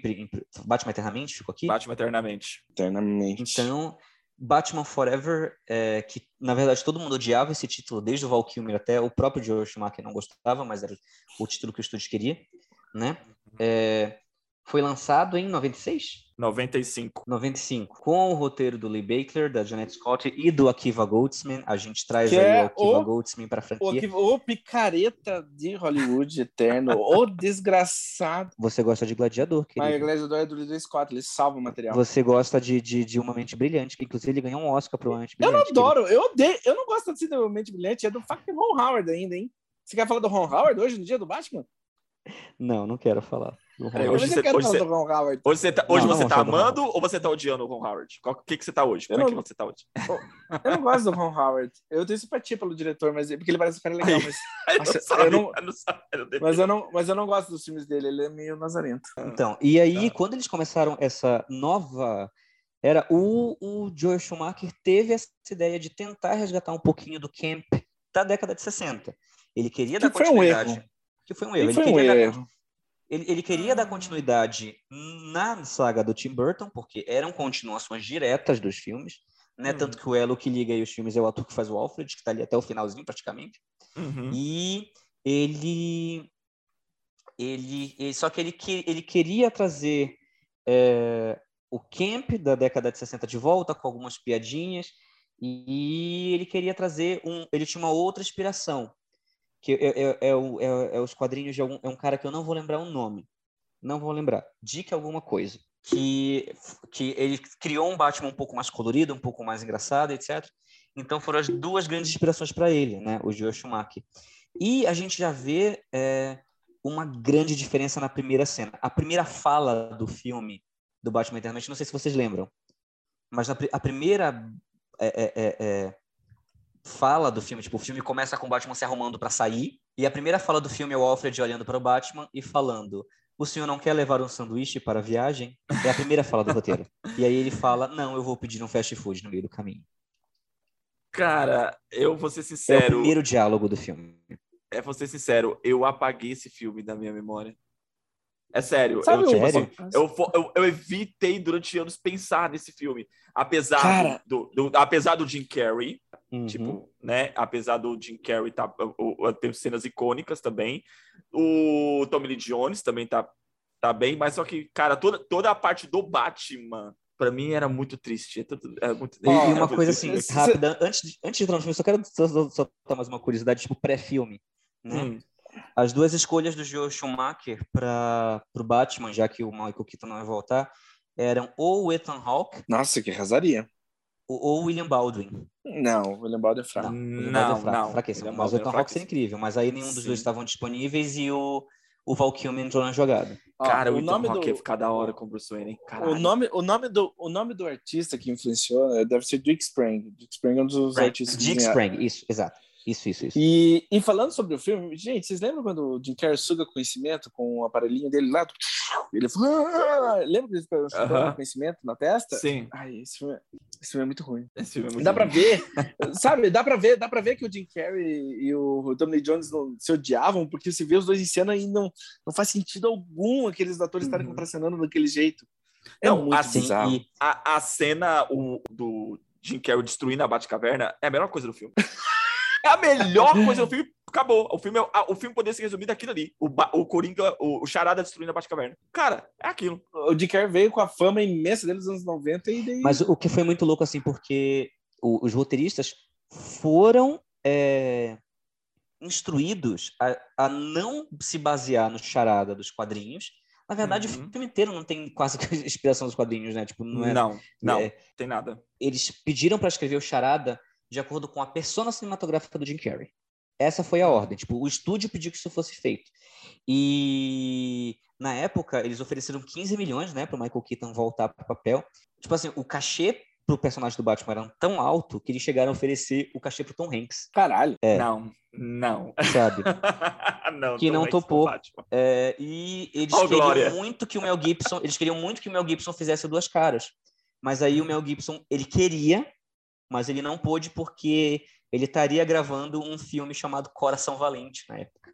Speaker 2: Batman Eternamente ficou aqui?
Speaker 1: Batman eternamente.
Speaker 3: Eternamente.
Speaker 2: Então, Batman Forever, é, que na verdade todo mundo odiava esse título, desde o Val Kilmer até o próprio George Schumacher não gostava, mas era o título que o estúdio queria, né? É, foi lançado em 96?
Speaker 1: 95.
Speaker 2: 95, com o roteiro do Lee Baker, da Janet Scott e do Akiva Goldsman. A gente traz
Speaker 3: Que
Speaker 2: aí
Speaker 3: é
Speaker 2: o Akiva
Speaker 3: o-
Speaker 2: Goldsman para a
Speaker 3: O,
Speaker 2: franquia.
Speaker 3: que- o picareta de Hollywood eterno. o desgraçado.
Speaker 2: Você gosta de Gladiador,
Speaker 3: Mas o
Speaker 2: querido.
Speaker 3: Gladiador é do Ridley Scott, ele salva o material.
Speaker 2: Você gosta de, de, de Uma Mente Brilhante, que inclusive ele ganhou um Oscar para Uma Mente
Speaker 3: Eu
Speaker 2: Brilhante.
Speaker 3: não adoro, eu odeio, eu não gosto assim do Mente Brilhante, é do fucking Ron Howard ainda, hein? Você quer falar do Ron Howard hoje, no dia do Batman?
Speaker 2: querido. Não, não quero falar.
Speaker 1: Hoje
Speaker 3: eu
Speaker 1: você- hoje você-
Speaker 3: do Ron Howard.
Speaker 1: Hoje você tá, hoje
Speaker 2: Não,
Speaker 1: você
Speaker 2: não,
Speaker 1: tá amando ou você tá odiando o Ron Howard? Qual que, que você tá hoje?
Speaker 3: Eu
Speaker 1: Como é que
Speaker 3: não-
Speaker 1: você tá hoje?
Speaker 3: Eu não gosto do Ron Howard. Eu tenho simpatia pelo diretor, mas porque ele parece um cara legal, mas, Nossa,
Speaker 1: sabe,
Speaker 3: eu não-
Speaker 1: sabe,
Speaker 3: mas, eu não, mas eu não gosto dos filmes dele, ele é meio nazarento.
Speaker 2: Então, e aí,
Speaker 1: Tá.
Speaker 2: quando eles começaram essa nova era o, o Joel Schumacher teve essa ideia de tentar resgatar um pouquinho do camp da década de 60. Ele queria
Speaker 3: Que
Speaker 2: dar
Speaker 3: foi um
Speaker 2: continuidade.
Speaker 3: erro.
Speaker 2: Que foi um erro. Ele
Speaker 3: foi um
Speaker 2: queria dar
Speaker 3: erro.
Speaker 2: Ele, ele queria dar continuidade na saga do Tim Burton, porque eram continuações diretas dos filmes, né?
Speaker 1: Uhum.
Speaker 2: Tanto que o elo que liga aí os filmes é o ator que faz o Alfred, que está ali até o finalzinho praticamente.
Speaker 1: Uhum.
Speaker 2: E ele, ele, ele- só que ele, que- ele queria trazer é, o camp da década de 60 de volta, com algumas piadinhas, e ele queria trazer um. Ele tinha uma outra inspiração, que é, é, é os quadrinhos de algum. É um cara que eu não vou lembrar o nome. Não vou lembrar. Dica alguma coisa. Que, que ele criou um Batman um pouco mais colorido, um pouco mais engraçado, etc. Então foram as duas grandes inspirações para ele, né? O Joel Schumacher. E a gente já vê é, uma grande diferença na primeira cena. A primeira fala do filme do Batman Eternamente, não sei se vocês lembram, mas a primeira é, é, é, é, fala do filme, tipo, o filme começa com o Batman se arrumando para sair, e a primeira fala do filme é o Alfred olhando para o Batman e falando: O senhor não quer levar um sanduíche para a viagem? É a primeira fala do roteiro. E aí ele fala: Não, eu vou pedir um fast food no meio do caminho.
Speaker 1: Cara, eu vou ser
Speaker 2: É o
Speaker 1: sincero.
Speaker 2: primeiro diálogo do filme.
Speaker 1: É, vou ser sincero, eu apaguei esse filme da minha memória. É sério,
Speaker 3: Sabe
Speaker 1: eu,
Speaker 3: o-
Speaker 1: tipo
Speaker 2: Sério?
Speaker 1: assim, eu, eu, eu evitei durante anos pensar nesse filme. Apesar
Speaker 3: Cara.
Speaker 1: do, do- apesar do Jim Carrey,
Speaker 2: Uhum.
Speaker 1: tipo, né? Apesar do Jim Carrey tá, o, o- tem cenas icônicas também. O Tommy Lee Jones também tá, tá bem, mas só que, cara, toda, toda a parte do Batman, pra mim, era muito triste. É tudo- é muito-
Speaker 2: E,
Speaker 3: Ó,
Speaker 2: e
Speaker 1: era
Speaker 2: uma coisa
Speaker 1: triste.
Speaker 2: assim,
Speaker 3: Cê-
Speaker 2: rápida, antes de, antes de entrar no filme, só quero só, dar mais uma curiosidade, tipo, pré-filme. Né?
Speaker 1: Hum,
Speaker 2: As duas escolhas do Joe Schumacher para o Batman, já que o Michael Keaton não vai voltar, eram ou o Ethan Hawke
Speaker 3: Nossa, que arrasaria.
Speaker 2: ou o William Baldwin.
Speaker 3: Não, o William Baldwin é fraco.
Speaker 2: Não, é
Speaker 1: não.
Speaker 2: fraquíssimo.
Speaker 1: William
Speaker 2: Mas o
Speaker 1: é
Speaker 2: Ethan Hawke seria
Speaker 1: fraquíssimo.
Speaker 2: incrível, mas aí nenhum dos
Speaker 1: Sim.
Speaker 2: dois estavam disponíveis e o, o Val Kilmer entrou na jogada.
Speaker 3: Ó,
Speaker 1: Cara, o,
Speaker 3: o nome
Speaker 1: Hawke
Speaker 3: do
Speaker 1: ia ficar da hora com o Bruce Wayne, hein? Caralho.
Speaker 3: o nome, o nome do o nome do artista que influenciou né, deve ser Dick Sprang. Dick Sprang é um dos artistas. que
Speaker 2: Dick. Sprang, isso, exato. Isso, isso, isso.
Speaker 3: E, e falando sobre o filme, gente, vocês lembram quando o Jim Carrey suga conhecimento com o aparelhinho dele lá? Ele falou, "Ah!" lembra que ele ficou
Speaker 1: Aham.
Speaker 3: conhecimento na testa?
Speaker 1: Sim,
Speaker 3: Ai, esse filme, esse filme é muito ruim.
Speaker 1: esse filme é muito
Speaker 3: Dá pra
Speaker 1: bom.
Speaker 3: ver, sabe? Dá pra ver, dá pra ver que o Jim Carrey e o Tommy Jones não se odiavam, porque se vê os dois em cena e não, não faz sentido algum aqueles atores estarem
Speaker 1: Uhum.
Speaker 3: contracenando daquele jeito. É
Speaker 1: Não,
Speaker 3: muito
Speaker 1: assim,
Speaker 3: bizarro.
Speaker 1: A, a cena o, do Jim Carrey destruindo a Batcaverna é a melhor coisa do filme. É a melhor coisa do filme. Acabou. O filme, é- o filme poderia ser resumido aquilo ali. O, o Coringa, o, o Charada destruindo a Batcaverna. Cara, é aquilo.
Speaker 3: O Carrey veio com a fama imensa dele nos anos 90 e daí...
Speaker 2: Mas o que foi muito louco, assim, porque o- os roteiristas foram é, instruídos a, a não se basear no charada dos quadrinhos. Na verdade,
Speaker 1: Uhum.
Speaker 2: o filme inteiro não tem quase que inspiração dos quadrinhos, né? Tipo, não é.
Speaker 1: Não, não,
Speaker 2: é,
Speaker 1: tem nada.
Speaker 2: eles pediram para escrever o charada de acordo com a persona cinematográfica do Jim Carrey. Essa foi a ordem. Tipo, o estúdio pediu que isso fosse feito. E na época eles ofereceram 15 milhões, né, para Michael Keaton voltar para o papel. Tipo assim, o cachê pro personagem do Batman era tão alto que eles chegaram a oferecer o cachê pro Tom Hanks,
Speaker 3: Caralho.
Speaker 2: É.
Speaker 1: Não, não.
Speaker 2: sabe?
Speaker 1: não
Speaker 2: Que
Speaker 1: Tom
Speaker 2: não
Speaker 1: Hanks
Speaker 2: topou.
Speaker 1: no Batman.
Speaker 2: É, e eles
Speaker 1: Ó,
Speaker 2: queriam
Speaker 1: Glória.
Speaker 2: muito que o Mel Gibson, eles queriam muito que o Mel Gibson fizesse duas caras. Mas aí o Mel Gibson, ele queria, mas ele não pôde porque ele estaria gravando um filme chamado Coração Valente na época.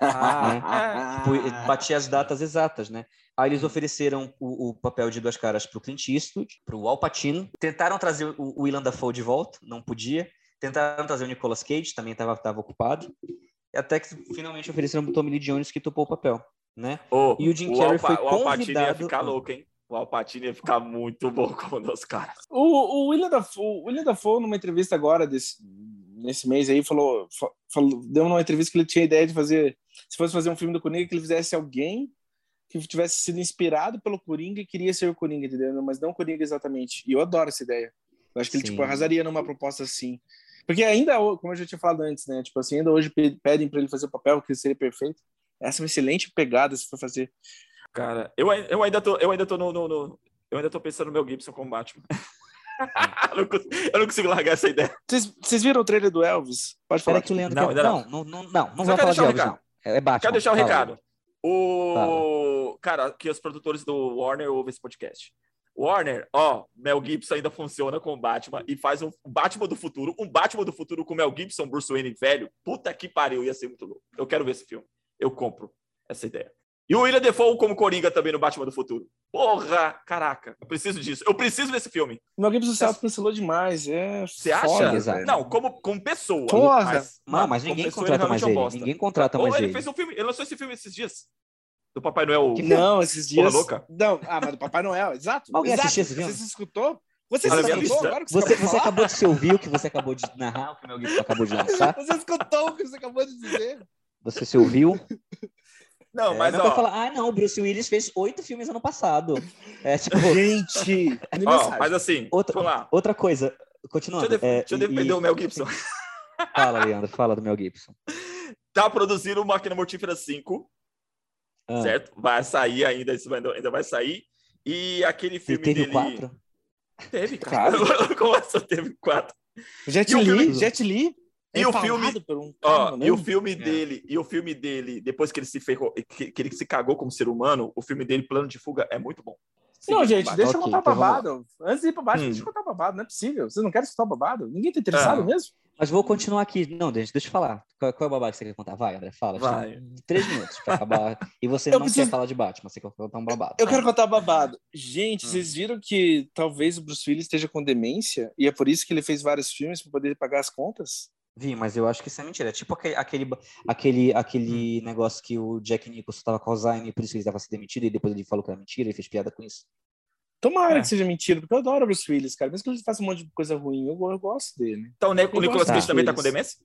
Speaker 1: Ah,
Speaker 2: Tipo, ele batia as datas exatas, né? Aí eles ofereceram o, o papel de duas caras para o Clint Eastwood, para o Al Pacino. Tentaram trazer o, o Willem Dafoe de volta, não podia. Tentaram trazer o Nicolas Cage, também estava ocupado. Até que finalmente ofereceram o Tommy Lee Jones, que topou o papel, né?
Speaker 1: Ô,
Speaker 2: E o Jim
Speaker 1: o
Speaker 2: Carrey
Speaker 1: Alpa-
Speaker 2: foi
Speaker 1: O Alpatino ia
Speaker 2: convidado-
Speaker 1: ficar louco, hein? O Alpatino ia ficar muito bom como um dos caras.
Speaker 3: O, o William Dafoe, o William Dafoe, numa entrevista agora, desse, nesse mês aí, falou, fa- falou, deu uma entrevista que ele tinha a ideia de fazer, se fosse fazer um filme do Coringa, que ele fizesse alguém que tivesse sido inspirado pelo Coringa e queria ser o Coringa, entendeu? Mas não o Coringa exatamente. E eu adoro essa ideia. Eu acho que ele,
Speaker 2: Sim.
Speaker 3: tipo, arrasaria numa proposta assim. Porque ainda, como eu já tinha falado antes, né? Tipo assim, ainda hoje pe- pedem para ele fazer o papel que seria perfeito. Essa é uma excelente pegada se for fazer.
Speaker 1: Cara, eu, eu ainda tô, eu ainda tô no, no- no- eu ainda tô pensando no Mel Gibson como Batman. eu, não consigo, eu não consigo largar essa ideia.
Speaker 3: Vocês, viram o trailer do Elvis? Pode falar.
Speaker 2: Que o Leandro
Speaker 1: Não,
Speaker 2: quer... não,
Speaker 1: não.
Speaker 2: não, não, não, não vai
Speaker 1: quero
Speaker 2: falar de
Speaker 1: deixar o
Speaker 2: Elvis,
Speaker 1: recado.
Speaker 2: não. É Batman.
Speaker 1: Quero deixar o
Speaker 2: fala.
Speaker 1: recado. O cara, que os produtores do Warner ouvem esse podcast. Warner, ó, Mel Gibson ainda funciona com o Batman e faz um Batman do futuro, um Batman do futuro com Mel Gibson, Bruce Wayne velho. Puta que pariu, ia ser muito louco. Eu quero ver esse filme. Eu compro essa ideia. E o William Defoe como Coringa também no Batman do futuro. Porra, caraca, eu preciso disso. Eu preciso desse filme.
Speaker 3: O Mel Gibson se autocancelou demais. É
Speaker 1: Você acha?
Speaker 2: Exato.
Speaker 1: Não, como, como pessoa.
Speaker 3: Porra.
Speaker 1: Mas,
Speaker 2: Não, mas ninguém
Speaker 1: pessoa,
Speaker 2: contrata mais
Speaker 1: é
Speaker 2: ele.
Speaker 1: bosta.
Speaker 2: Ninguém contrata
Speaker 1: Ou
Speaker 2: mais
Speaker 1: ele
Speaker 2: ele.
Speaker 1: fez um filme, ele lançou esse filme esses dias. Do Papai Noel.
Speaker 2: Que
Speaker 3: Não, esses
Speaker 1: Porra
Speaker 3: dias.
Speaker 1: louca.
Speaker 3: Não, ah, mas do Papai Noel, exato.
Speaker 2: Alguém
Speaker 3: exato.
Speaker 2: assistiu esse filme?
Speaker 3: Você se escutou? Você
Speaker 1: Olha
Speaker 3: se escutou agora que
Speaker 2: Você,
Speaker 3: acabou de
Speaker 2: você acabou de se ouvir o que você acabou de narrar, o que o Mel Gibson acabou de lançar?
Speaker 3: Você escutou o que você acabou de dizer?
Speaker 2: Você se ouviu?
Speaker 1: Não,
Speaker 2: É,
Speaker 1: mas
Speaker 2: não
Speaker 1: ó,
Speaker 2: falar, ah, não, o Bruce Willis fez oito filmes ano passado. É tipo,
Speaker 3: Gente,
Speaker 1: ó, mas assim,
Speaker 2: Outra-
Speaker 1: vamos lá.
Speaker 2: outra coisa, continuando.
Speaker 1: Deixa eu, def-
Speaker 2: é,
Speaker 1: deixa eu defender
Speaker 2: e-
Speaker 1: o Mel Gibson.
Speaker 2: Fala, Leandro, fala do Mel Gibson.
Speaker 1: Tá produzindo Máquina Mortífera 5,
Speaker 2: Ah,
Speaker 1: certo? Vai sair ainda, isso vai- ainda vai sair. E aquele filme
Speaker 2: teve
Speaker 1: dele...
Speaker 2: o quatro?
Speaker 1: Teve, cara. Como assim teve quatro?
Speaker 3: Jet Li,
Speaker 1: filme-
Speaker 3: Jet Li.
Speaker 1: E
Speaker 3: é
Speaker 1: o filme-
Speaker 3: por um
Speaker 1: Ó,
Speaker 3: cara,
Speaker 1: e
Speaker 3: né?
Speaker 1: o filme dele, e o filme dele, depois que ele se ferrou, que, que ele se cagou como ser humano, o filme dele, Plano de Fuga, é muito bom.
Speaker 3: Não,
Speaker 1: seguir
Speaker 3: gente, deixa eu
Speaker 2: Ok,
Speaker 3: contar
Speaker 2: então
Speaker 3: babado. Antes de ir pra baixo,
Speaker 1: Hum.
Speaker 3: deixa eu contar o babado. Não é possível. Vocês não querem escutar babado? Ninguém tá interessado
Speaker 1: Ah.
Speaker 3: mesmo?
Speaker 2: Mas vou continuar aqui. Não, deixa, deixa eu falar. Qual, qual é o babado que você quer contar? Vai, André, fala.
Speaker 1: Vai.
Speaker 2: Três minutos pra acabar. E você
Speaker 3: Eu
Speaker 2: não
Speaker 3: preciso-
Speaker 2: quer falar de Batman, você quer contar um babado.
Speaker 3: Eu quero contar babado. Gente,
Speaker 1: Hum.
Speaker 3: vocês viram que talvez o Bruce Willis esteja com demência e é por isso que ele fez vários filmes para poder pagar as contas?
Speaker 2: Vi, mas eu acho que isso é mentira. É tipo aquele, aquele, aquele, aquele negócio que o Jack Nicholson tava com Alzheimer e por isso que ele tava se demitido e depois ele falou que era mentira e fez piada com isso.
Speaker 3: Tomara
Speaker 1: É.
Speaker 3: que seja mentira, porque eu adoro o Bruce Willis, cara. Mesmo que ele faça um monte de coisa ruim, eu, eu gosto dele.
Speaker 1: Então, né, o Nicolas Cage também tá com demência?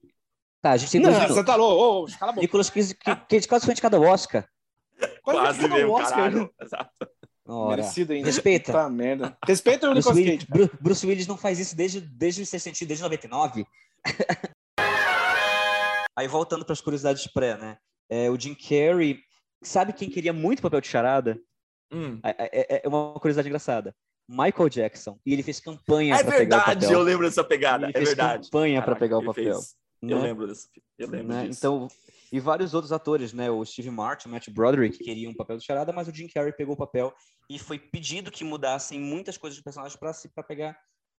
Speaker 2: Tá, a gente tem
Speaker 3: Não,
Speaker 2: dois
Speaker 3: você tá louco. Ô, ô, cala a boca.
Speaker 2: Nicolas Cage, que, que quase foi indicado ao Oscar.
Speaker 1: Quase
Speaker 3: ganhou
Speaker 1: mesmo,
Speaker 3: o Oscar,
Speaker 1: caralho. Exato.
Speaker 2: Ora,
Speaker 3: Merecido ainda.
Speaker 2: respeita.
Speaker 3: Tá, merda. Respeita o
Speaker 2: Bruce
Speaker 3: Nicolas
Speaker 2: Willis,
Speaker 3: Cage.
Speaker 2: Bru- Bruce Willis não faz isso desde, desde os 60, desde 99. Aí voltando para as curiosidades pré, né? É, o Jim Carrey, sabe quem queria muito o papel de charada?
Speaker 1: Hum.
Speaker 2: É, é- é uma curiosidade engraçada. Michael Jackson. E ele fez campanha
Speaker 1: É
Speaker 2: para pegar o
Speaker 1: verdade,
Speaker 2: papel.
Speaker 1: eu lembro dessa pegada.
Speaker 2: Ele
Speaker 1: É
Speaker 2: fez
Speaker 1: verdade.
Speaker 2: campanha para pegar o papel.
Speaker 1: fez. Eu
Speaker 2: né?
Speaker 1: lembro desse Eu lembro
Speaker 2: né?
Speaker 1: disso.
Speaker 2: Então, e vários outros atores, né? O Steve Martin, o Matt Broderick queriam um papel de charada, mas o Jim Carrey pegou o papel e foi pedido que mudassem muitas coisas do personagem para pegar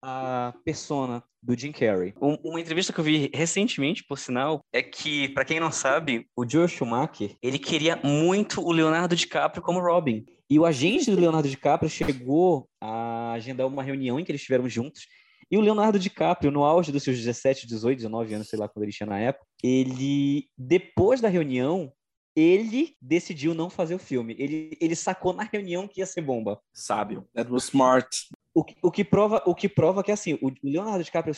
Speaker 2: a persona do Jim Carrey. Um- uma entrevista que eu vi recentemente, por sinal, é que, para quem não sabe, o Joe Schumacher, ele queria muito o Leonardo DiCaprio como Robin. E o agente do Leonardo DiCaprio chegou a agendar uma reunião em que eles estiveram juntos e o Leonardo DiCaprio, no auge dos seus 17, 18, 19 anos, sei lá quando ele tinha na época, ele, depois da reunião, ele decidiu não fazer o filme. Ele, ele sacou na reunião que ia ser bomba.
Speaker 1: Sábio.
Speaker 3: That was smart.
Speaker 2: O, que- o, que prova, o que prova que, assim, o Leonardo DiCaprio,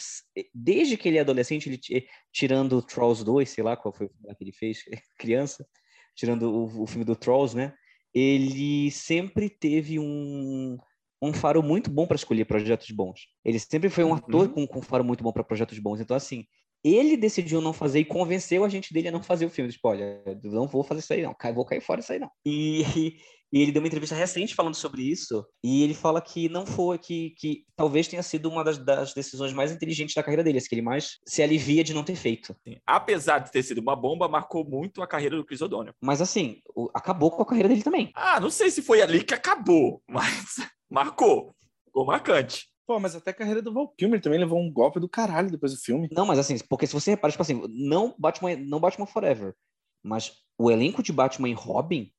Speaker 2: desde que ele é adolescente, ele, ti- tirando Trolls 2, sei lá qual foi o filme que ele fez, criança, tirando o, o filme do Trolls, né? Ele sempre teve um, um faro muito bom para escolher projetos bons. Ele sempre foi um ator
Speaker 1: Uhum.
Speaker 2: com, com um faro muito bom para projetos bons. Então, assim, ele decidiu não fazer e convenceu a gente dele a não fazer o filme. Tipo, olha, não vou fazer isso aí, não. Vou cair fora isso aí, não. E, e ele deu uma entrevista recente falando sobre isso. E ele fala que não foi, que, que talvez tenha sido uma das, das decisões mais inteligentes da carreira dele, as que ele mais se alivia de não ter feito.
Speaker 1: Assim, Apesar de ter sido uma bomba, marcou muito a carreira do Chris O'Donnell.
Speaker 2: Mas, assim, o- acabou com a carreira dele também.
Speaker 1: Ah, não sei se foi ali que acabou, mas marcou. Ficou marcante.
Speaker 3: Pô, mas até a carreira do Val Kilmer também levou um golpe do caralho depois do filme.
Speaker 2: Não, mas assim, porque se você repara, tipo assim, não Batman, não Batman Forever, mas o elenco de Batman e Robin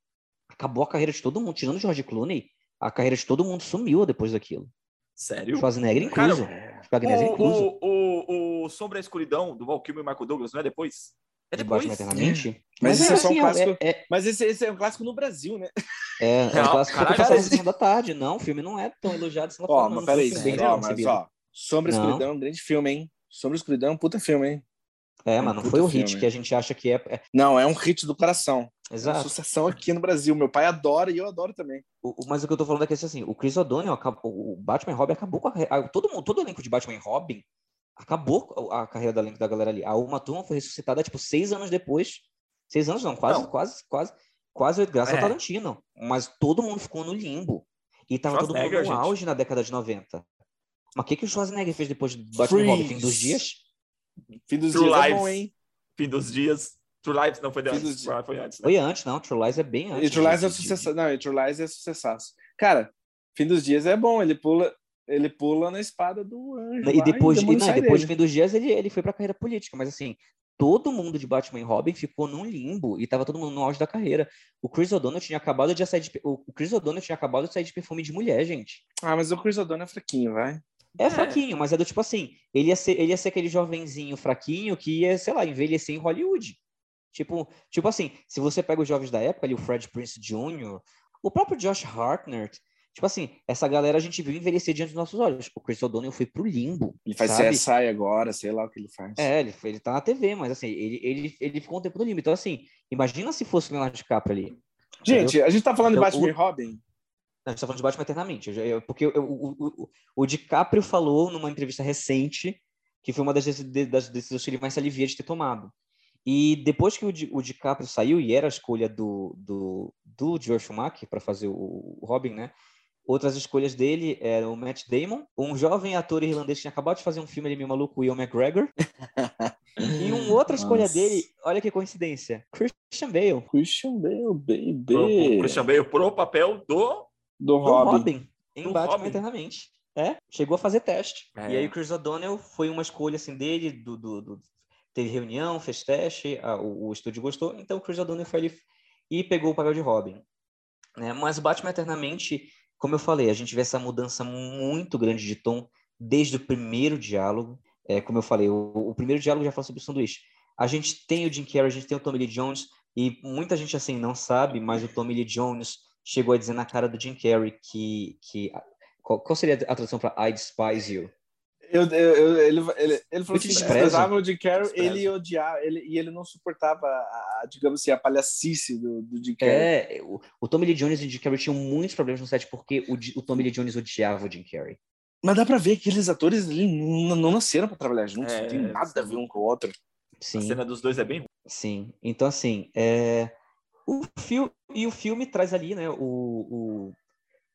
Speaker 2: acabou a carreira de todo mundo, tirando o George Clooney, a carreira de todo mundo sumiu depois daquilo.
Speaker 1: Sério?
Speaker 2: Schwarzenegger
Speaker 1: Cara,
Speaker 2: incluso. Schwarzenegger incluso.
Speaker 1: O, o, o, o Sombra e a Escuridão do Val Kilmer e Michael Douglas não é depois? É
Speaker 2: de
Speaker 1: depois.
Speaker 2: Batman Eternamente.
Speaker 3: Mas isso é só um
Speaker 2: assim,
Speaker 3: clássico.
Speaker 2: É, é,
Speaker 3: Mas esse, esse é um clássico no Brasil, né?
Speaker 2: é, é
Speaker 1: Não,
Speaker 2: um clássico que
Speaker 1: caralho,
Speaker 2: passava na sessão da tarde. Não, o filme não é tão elogiado assim
Speaker 3: Ó,
Speaker 2: não.
Speaker 3: mas
Speaker 2: um
Speaker 3: peraí,
Speaker 2: bem
Speaker 3: ó, mas ó, Sombra e. Escuridão é um grande filme, hein? Sombra e Escuridão é um puta filme, hein?
Speaker 2: É,
Speaker 3: um
Speaker 2: mas não foi o hit
Speaker 3: filme.
Speaker 2: que a gente acha que é. é-
Speaker 3: Não, é um hit do coração. É
Speaker 2: Exato.
Speaker 3: sucessão aqui no Brasil. Meu pai adora e eu adoro também.
Speaker 2: O- mas o que eu tô falando é que assim, o Chris O'Donnell, acabou, o Batman Robin acabou com a carreira. Todo, mundo, todo o elenco de Batman Robin acabou a a carreira da, da galera ali. A Uma Turma foi ressuscitada, tipo, seis anos depois. Seis anos não, quase,
Speaker 1: Não.
Speaker 2: quase, quase, quase graças
Speaker 1: É.
Speaker 2: ao Tarantino. Mas todo mundo ficou no limbo. E tava todo mundo no
Speaker 1: gente.
Speaker 2: auge na década de 90. Mas o que, que o Schwarzenegger fez depois de Batman e Robin? Fim dos
Speaker 3: Freeze.
Speaker 2: dias?
Speaker 3: Fim dos
Speaker 1: True
Speaker 3: dias é
Speaker 1: Lives.
Speaker 3: bom, hein?
Speaker 1: Fim dos dias. True Lives não foi antes.
Speaker 3: dos dias.
Speaker 1: Foi antes. né?
Speaker 2: Foi antes, não. True Lies é bem antes.
Speaker 3: E True Lies é sucesso. Não, e True Lies é sucessaço. Cara, Fim dos dias é bom. Ele pula, ele pula na espada do anjo.
Speaker 2: E depois, e, não, depois fim dos dias, ele, ele foi pra carreira política, mas assim, todo mundo de Batman e Robin ficou num limbo e tava todo mundo no auge da carreira. O Chris O'Donnell tinha acabado de sair de, o o Chris O'Donnell tinha acabado de sair de perfume de mulher, gente.
Speaker 3: Ah, mas o Chris O'Donnell é fraquinho, vai.
Speaker 2: É,
Speaker 1: É.
Speaker 2: fraquinho, mas é do tipo assim, ele ia ser, ele ia ser aquele jovenzinho fraquinho que ia, sei lá, envelhecer em Hollywood. Tipo, tipo assim, se você pega os jovens da época, ali o Fred Prince Jr., o próprio Josh Hartnett, tipo assim, essa galera a gente viu envelhecer diante dos nossos olhos. O Chris O'Donnell foi pro limbo.
Speaker 3: Ele faz
Speaker 2: sabe?
Speaker 3: CSI agora, sei lá o que ele faz.
Speaker 2: É, ele, ele tá na TV, mas assim, ele, ele, ele ficou um tempo no limbo. Então, assim, imagina se fosse o Leonardo DiCaprio ali.
Speaker 3: Gente, a gente tá falando de
Speaker 2: Então,
Speaker 3: Batman
Speaker 2: o-
Speaker 3: e Robin.
Speaker 2: Não, a gente tá falando de Batman eternamente. Eu já- eu- porque eu- o, o, o, DiCaprio falou numa entrevista recente que foi uma das, das decisões que ele mais se alivia de ter tomado. E depois que o, Di- o DiCaprio saiu, e era a escolha do, do, do George Schumacher para fazer o, o Robin, né? Outras escolhas dele eram o Matt Damon, um jovem ator irlandês que tinha acabado de fazer um filme, ele meio maluco, o Ian McGregor. e uma outra escolha
Speaker 3: Nossa.
Speaker 2: dele, olha que coincidência, Christian Bale.
Speaker 3: Christian Bale, baby.
Speaker 1: pro Christian Bale pro papel do.
Speaker 3: Do
Speaker 2: Do
Speaker 3: Robin.
Speaker 2: Robin. em
Speaker 1: Do
Speaker 2: Batman
Speaker 1: Robin?
Speaker 2: Eternamente. É, chegou a fazer teste.
Speaker 1: É.
Speaker 2: E aí o Chris O'Donnell foi uma escolha assim dele, do, do- do- teve reunião, fez teste, a- o, o estúdio gostou, então o Chris O'Donnell foi ali e pegou o papel de Robin. né? Mas o Batman Eternamente, como eu falei, a gente vê essa mudança muito grande de tom desde o primeiro diálogo. É, como eu falei, o, o primeiro diálogo já fala sobre o sanduíche. A gente tem o Jim Carrey, a gente tem o Tommy Lee Jones, e muita gente assim não sabe, mas o Tommy Lee Jones chegou a dizer na cara do Jim Carrey que, que qual, qual seria a tradução para I despise you?
Speaker 3: Eu, eu, eu- ele, ele, ele falou que desprezava o Jim Carrey, ele odiava, ele, e ele não suportava, a, a- digamos assim, a palhacice do, do Jim Carrey.
Speaker 2: É, o, o Tommy Lee Jones e o Jim Carrey tinham muitos problemas no set porque o, o Tommy Lee Jones odiava o Jim Carrey.
Speaker 3: Mas dá pra ver que aqueles atores ali não, não nasceram pra trabalhar juntos,
Speaker 1: É,
Speaker 3: não tem nada a ver um com o outro.
Speaker 1: A
Speaker 2: Sim.
Speaker 1: cena dos dois é bem ruim.
Speaker 2: Sim, então assim, é, o filme e o filme traz ali, né, o, o,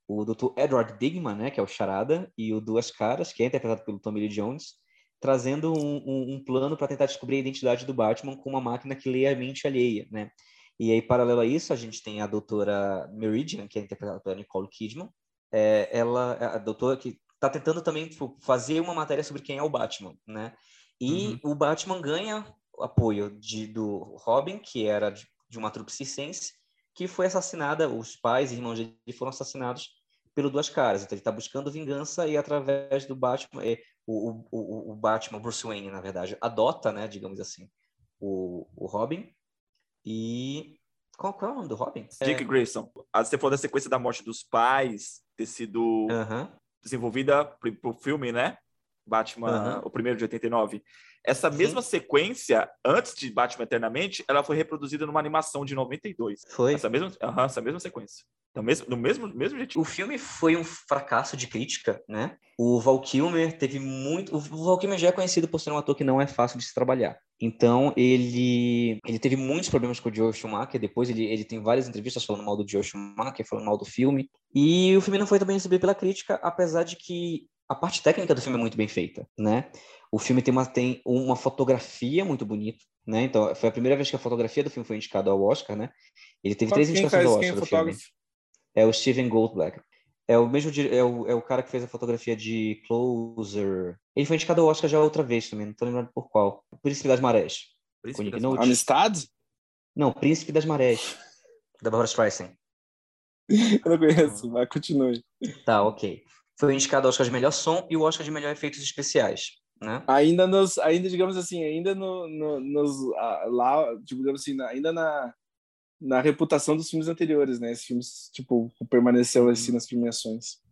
Speaker 2: o Dr. Edward Digman, né, que é o Charada, e o Duas Caras, que é interpretado pelo Tommy Lee Jones, trazendo um, um, um plano para tentar descobrir a identidade do Batman com uma máquina que lê a mente alheia, né? E aí, paralelo a isso, a gente tem a doutora Meridian, que é interpretada pela Nicole Kidman, é, ela, a doutora que está tentando também tipo, fazer uma matéria sobre quem é o Batman, né? E o Batman ganha apoio de, do Robin, que era de, de uma trupe circense, que foi assassinada, os pais e irmãos dele foram assassinados pelo Duas Caras. Então ele está buscando vingança e através do Batman, é, o, o, o, Batman, Bruce Wayne, na verdade, adota, né, digamos assim, o, o Robin. E qual, qual é o nome do Robin?
Speaker 1: Dick Grayson. Ah, Você falou da sequência da morte dos pais ter sido
Speaker 2: É,
Speaker 1: desenvolvida pro, pro filme, né? Batman,
Speaker 2: Aham.
Speaker 1: o primeiro de 89. Essa mesma sequência, antes de Batman Eternamente, ela foi reproduzida numa animação de 92.
Speaker 2: Foi.
Speaker 1: Essa mesma, aham, essa mesma sequência. No mesmo, no mesmo, mesmo jeito.
Speaker 2: O filme foi um fracasso de crítica, né? O Val Kilmer teve muito. O Val Kilmer já é conhecido por ser um ator que não é fácil de se trabalhar. Então, ele, ele teve muitos problemas com o Joe Schumacher. Depois, ele, ele tem várias entrevistas falando mal do Joe Schumacher, falando mal do filme. E o filme não foi também recebido pela crítica, apesar de que a parte técnica do filme é muito bem feita, né? O filme tem uma, tem uma fotografia muito bonita, né? Então, foi a primeira vez que a fotografia do filme foi indicada ao Oscar, né? Ele teve três
Speaker 3: Quem
Speaker 2: indicações ao
Speaker 3: é
Speaker 2: Oscar
Speaker 3: o
Speaker 2: do filme. É o Steven Goldberg. É o mesmo é o, é o cara que fez a fotografia de Closer. Ele foi indicado ao Oscar já outra vez também, não tô lembrando por qual. Príncipe das Marés.
Speaker 1: Príncipe das. Marés.
Speaker 3: Amistad?
Speaker 2: Não, Príncipe das Marés. Da Barbara Streisand.
Speaker 3: Eu não conheço, mas continue.
Speaker 2: Tá, ok. Foi indicado ao Oscar de melhor som e o Oscar de melhor efeitos especiais, né?
Speaker 3: Ainda nos, ainda digamos assim, ainda no, no- nos ah, lá, tipo, digamos assim, ainda na, na reputação dos filmes anteriores, né? Esse filme tipo permaneceu assim nas premiações.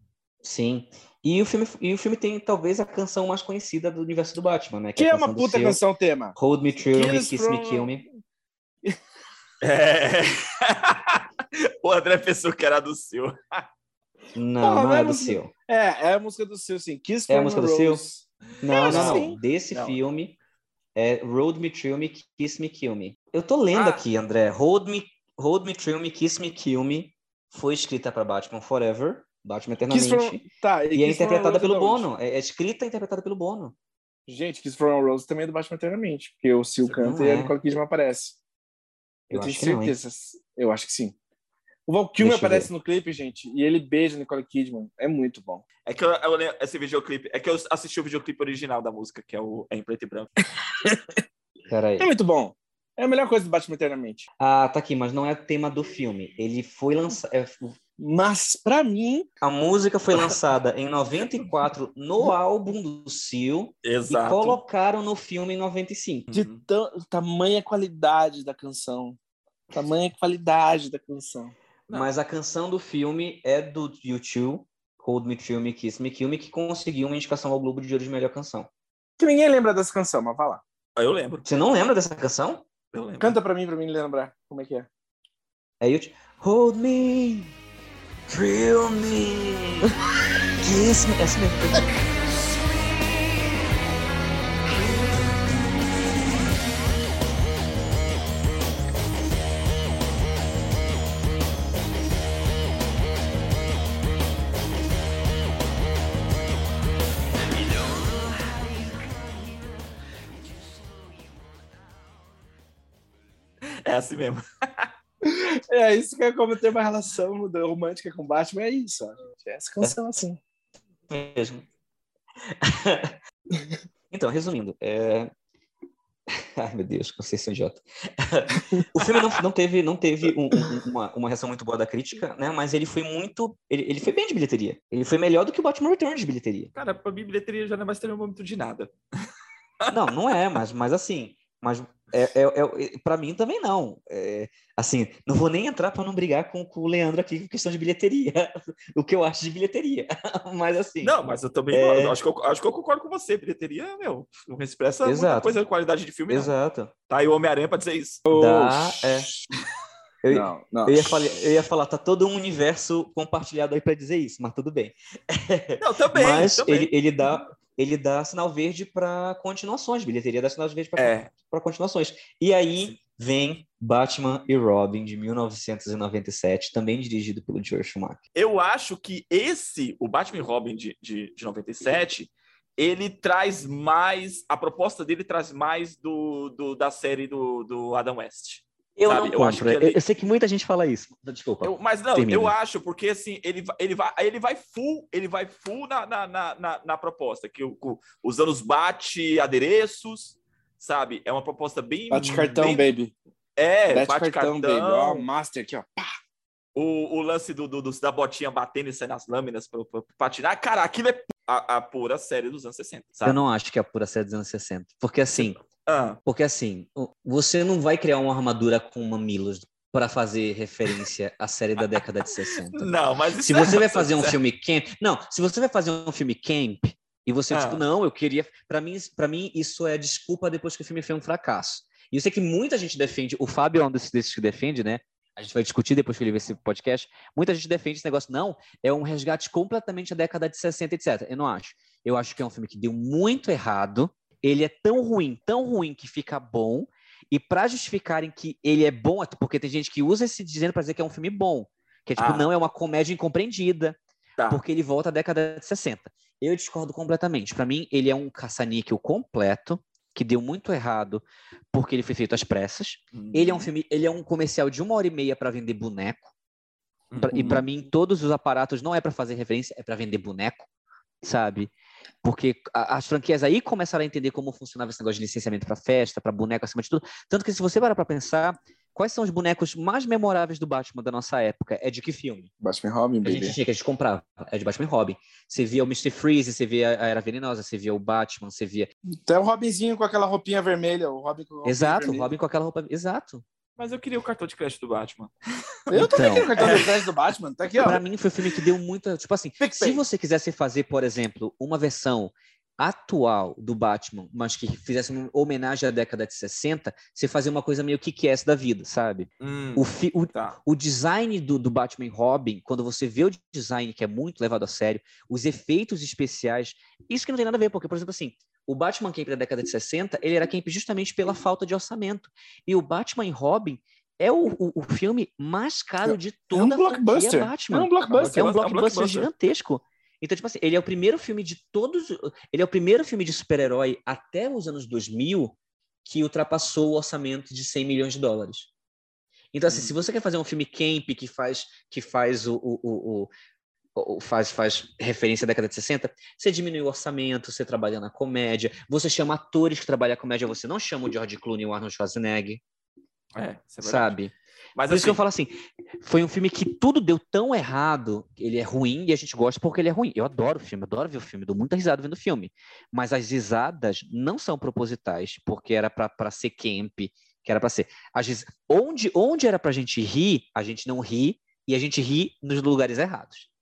Speaker 2: Sim. E o filme e o filme tem talvez a canção mais conhecida do universo do Batman, né?
Speaker 3: Que
Speaker 2: a
Speaker 3: é uma
Speaker 2: canção do
Speaker 3: puta
Speaker 2: Seal,
Speaker 3: canção tema.
Speaker 2: Hold Me True Me, Kiss Me
Speaker 3: from-
Speaker 2: Kill Me.
Speaker 1: É. o André pensou que era do seu.
Speaker 2: Não,
Speaker 3: Porra,
Speaker 2: não
Speaker 3: não é
Speaker 2: é do Seal.
Speaker 3: É, é a música do Seal, sim. Kiss
Speaker 2: É a música
Speaker 3: a
Speaker 2: do Seal?
Speaker 3: Rose.
Speaker 2: Não,
Speaker 3: Eu
Speaker 2: não, não. Desse
Speaker 1: Não.
Speaker 2: filme é Road Me, Thrill Me, Kiss Me, Kill Me. Eu tô lendo
Speaker 3: Ah.
Speaker 2: aqui, André. Hold Me, Hold Me, Thrill Me, Kiss Me, Kill Me foi escrita para Batman Forever, Batman Eternamente,
Speaker 3: from... Tá,
Speaker 2: e é
Speaker 3: Kiss from a
Speaker 2: interpretada
Speaker 3: Rose
Speaker 2: pelo
Speaker 3: é onde?
Speaker 2: Bono. É, é escrita e interpretada pelo Bono.
Speaker 3: Gente, Kiss from a Rose também é do Batman Eternamente, porque o Seal canta e
Speaker 2: é.
Speaker 3: a Nicole Kidman aparece. Eu,
Speaker 2: Eu
Speaker 3: tenho certeza. eu acho que sim. O Val Kilmer aparece
Speaker 2: ver.
Speaker 3: no clipe, gente, e ele beija Nicole Kidman. É muito bom.
Speaker 1: É que eu, eu lembro- esse videoclipe. É que eu assisti o videoclipe original da música, que é, o, é em preto e branco.
Speaker 2: Peraí.
Speaker 3: É muito bom. É a melhor coisa do Batman Eternamente.
Speaker 2: Ah, tá aqui, mas não é tema do filme. Ele foi lançado.
Speaker 3: Mas, pra mim,
Speaker 2: A música foi lançada em 94 no álbum do Seal e
Speaker 1: Exato.
Speaker 2: colocaram no filme em 95.
Speaker 3: de
Speaker 1: Uhum.
Speaker 3: tamanha qualidade da canção. Tamanha qualidade da canção.
Speaker 1: Não.
Speaker 2: Mas a canção do filme é do U2, Hold Me, Thrill Me, Kiss Me, Kill Me, que conseguiu uma indicação ao Globo de Ouro de melhor canção.
Speaker 3: Que ninguém lembra dessa canção, mas vai lá.
Speaker 1: Ah, Eu lembro.
Speaker 2: Você não lembra dessa canção?
Speaker 1: Eu lembro.
Speaker 3: Canta pra mim, pra mim lembrar como é que é.
Speaker 2: É U2. Hold Me, Thrill Me, Kiss Me.
Speaker 1: É assim mesmo.
Speaker 3: É isso que é como ter uma relação romântica com Batman, é isso, ó, gente. É essa canção assim.
Speaker 2: Mesmo. então, resumindo, é... Ai, meu Deus, vocês são idiota. o filme não, não teve, não teve um, um, uma, uma reação muito boa da crítica, né? Mas ele foi muito. Ele, ele foi bem de bilheteria. Ele foi melhor do que o Batman Returns de bilheteria.
Speaker 1: Cara, pra mim, bilheteria já não é mais ter muito de nada.
Speaker 2: Não, não é, mas, mas assim, mas é, é, é para mim também não. É, assim, não vou nem entrar para não brigar com, com, o Leandro aqui com questão de bilheteria, o que eu acho de bilheteria. mas assim.
Speaker 1: Não, mas eu também é... acho, que eu, acho que eu concordo com você. Bilheteria, meu, não expressa Exato. muita coisa de qualidade de filme.
Speaker 2: Exato.
Speaker 1: Não. Tá aí o Homem-Aranha para dizer isso.
Speaker 2: Dá, é. Eu, não, não. Eu, ia falar, eu ia falar, tá todo um universo compartilhado aí para dizer isso, mas tudo bem.
Speaker 1: Não, também.
Speaker 2: mas
Speaker 1: também.
Speaker 2: Ele, ele dá ele dá sinal verde para continuações, bilheteria dá sinal verde para é. continuações. E aí vem Batman e Robin de 1997, também dirigido pelo George Schumacher.
Speaker 1: Eu acho que esse, o Batman e Robin de, de, de 97, ele traz mais, a proposta dele traz mais do, do da série do, do Adam West.
Speaker 2: Eu sabe? não eu acho que ele... eu sei que muita gente fala isso. Desculpa.
Speaker 1: Eu, mas não, Termina. eu acho porque assim ele, ele vai ele vai full ele vai full na, na, na, na proposta que o, usando os bate adereços, sabe? É uma proposta bem
Speaker 3: bate cartão, bem... baby.
Speaker 1: É,
Speaker 3: bate, bate cartão, cartão, baby. Ó, master aqui, ó. Pá.
Speaker 1: O, o lance do, do, do, da botinha batendo e saindo nas lâminas para patinar, cara, aquilo é a, a, pura série dos anos 60, sabe?
Speaker 2: Eu não acho que é a pura série dos anos 60. Porque assim, ah. Porque assim, você não vai criar uma armadura com mamilos para fazer referência à série da década de 60.
Speaker 1: Não, mas
Speaker 2: se você é vai fazer um filme camp, não, se você vai fazer um filme camp e você ah. tipo, não, eu queria, para mim, para mim isso é desculpa depois que o filme foi um fracasso. E eu sei que muita gente defende, o Fábio é um desses, desses que defende, né? A gente vai discutir depois que ele ver esse podcast. Muita gente defende esse negócio. Não, é um resgate completamente da década de 60, etc. Eu não acho. Eu acho que é um filme que deu muito errado ele é tão ruim, tão ruim que fica bom, e para justificarem que ele é bom, porque tem gente que usa esse dizendo para dizer que é um filme bom, que é tipo, ah. não, é uma comédia incompreendida, tá. porque ele volta à década de 60. Eu discordo completamente. Para mim, ele é um caça-níquel completo, que deu muito errado, porque ele foi feito às pressas. Uhum. Ele é um filme, ele é um comercial de uma hora e meia para vender boneco. Uhum. E para mim, todos os aparatos não é para fazer referência, é para vender boneco, sabe? Porque as franquias aí começaram a entender como funcionava esse negócio de licenciamento para festa, para boneco, acima de tudo. Tanto que se você parar para pensar, quais são os bonecos mais memoráveis do Batman da nossa época? É de que filme?
Speaker 3: Batman Robin,
Speaker 2: baby. A gente tinha que a gente comprava. É de Batman Robin. Você via o Mr. Freeze, você via a Era Venenosa, você via o Batman, você via...
Speaker 3: Até o Robinzinho com aquela roupinha vermelha, o Robin com
Speaker 2: Exato, o Robin com aquela roupa... Exato.
Speaker 1: Mas eu queria o cartão de crédito do Batman.
Speaker 3: Eu então, também queria o cartão é... de crédito do Batman. Tá aqui, ó.
Speaker 2: Pra mim foi um filme que deu muita. Tipo assim, se você quisesse fazer, por exemplo, uma versão atual do Batman, mas que fizesse uma homenagem à década de 60, você fazia uma coisa meio que que é da vida, sabe? Hum, o, fi, o, tá. o, design do, do Batman Robin, quando você vê o design que é muito levado a sério, os efeitos especiais, isso que não tem nada a ver, porque, por exemplo, assim, o Batman Camp da década de 60, ele era camp justamente pela falta de orçamento. E o Batman Robin é o, o, o filme mais caro de toda
Speaker 3: é um blockbuster.
Speaker 2: a Batman.
Speaker 3: É um blockbuster.
Speaker 2: É um blockbuster, é um blockbuster gigantesco. Então, tipo assim, ele é o primeiro filme de todos. Ele é o primeiro filme de super-herói até os anos 2000 que ultrapassou o orçamento de 100 milhões de dólares. Então, assim, hum. se você quer fazer um filme camp que faz, que faz o, o, o faz, faz referência à década de 60, você diminui o orçamento, você trabalha na comédia, você chama atores que trabalham a comédia, você não chama o George Clooney e o Arnold Schwarzenegger.
Speaker 1: É, é
Speaker 2: sabe? Mas Por assim... isso que eu assim- falo assim, foi um filme que tudo deu tão errado, ele é ruim e a gente gosta porque ele é ruim. Eu adoro o filme, adoro ver o filme, dou muita risada vendo o filme. Mas as risadas não são propositais, porque era para ser camp, que era para ser. Às vezes, onde, onde era pra gente rir, a gente não ri, e a gente ri nos lugares errados.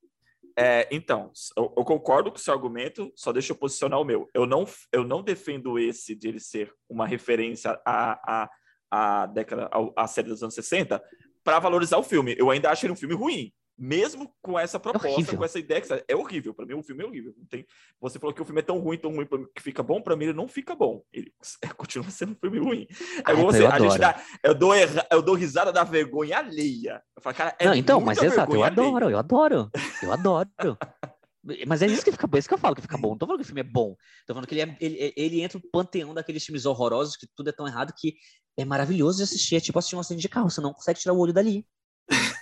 Speaker 1: É, então, eu, eu, concordo com o seu argumento, só deixa eu posicionar o meu. Eu não, eu não defendo esse de ele ser uma referência a, a a década, a, a série dos anos 60, para valorizar o filme. Eu ainda acho ele um filme ruim. Mesmo com essa proposta, é com essa ideia, que é horrível. Para mim, o filme é horrível. Não tem... Você falou que o filme é tão ruim, tão ruim que fica bom. Para mim, ele não fica bom. Ele continua sendo um filme ruim. É
Speaker 2: ah, você,
Speaker 1: a gente dá, eu, dou erra, eu dou risada da vergonha alheia. Eu falo, cara, é
Speaker 2: não, então, mas exato, eu adoro, eu adoro, eu adoro. Mas é isso que fica bom, é isso que eu falo que fica bom. Não tô falando que o filme é bom. Tô falando que ele, é, ele, ele entra no panteão daqueles filmes horrorosos que tudo é tão errado que é maravilhoso de assistir. É tipo assistir um acidente de carro, você não consegue tirar o olho dali.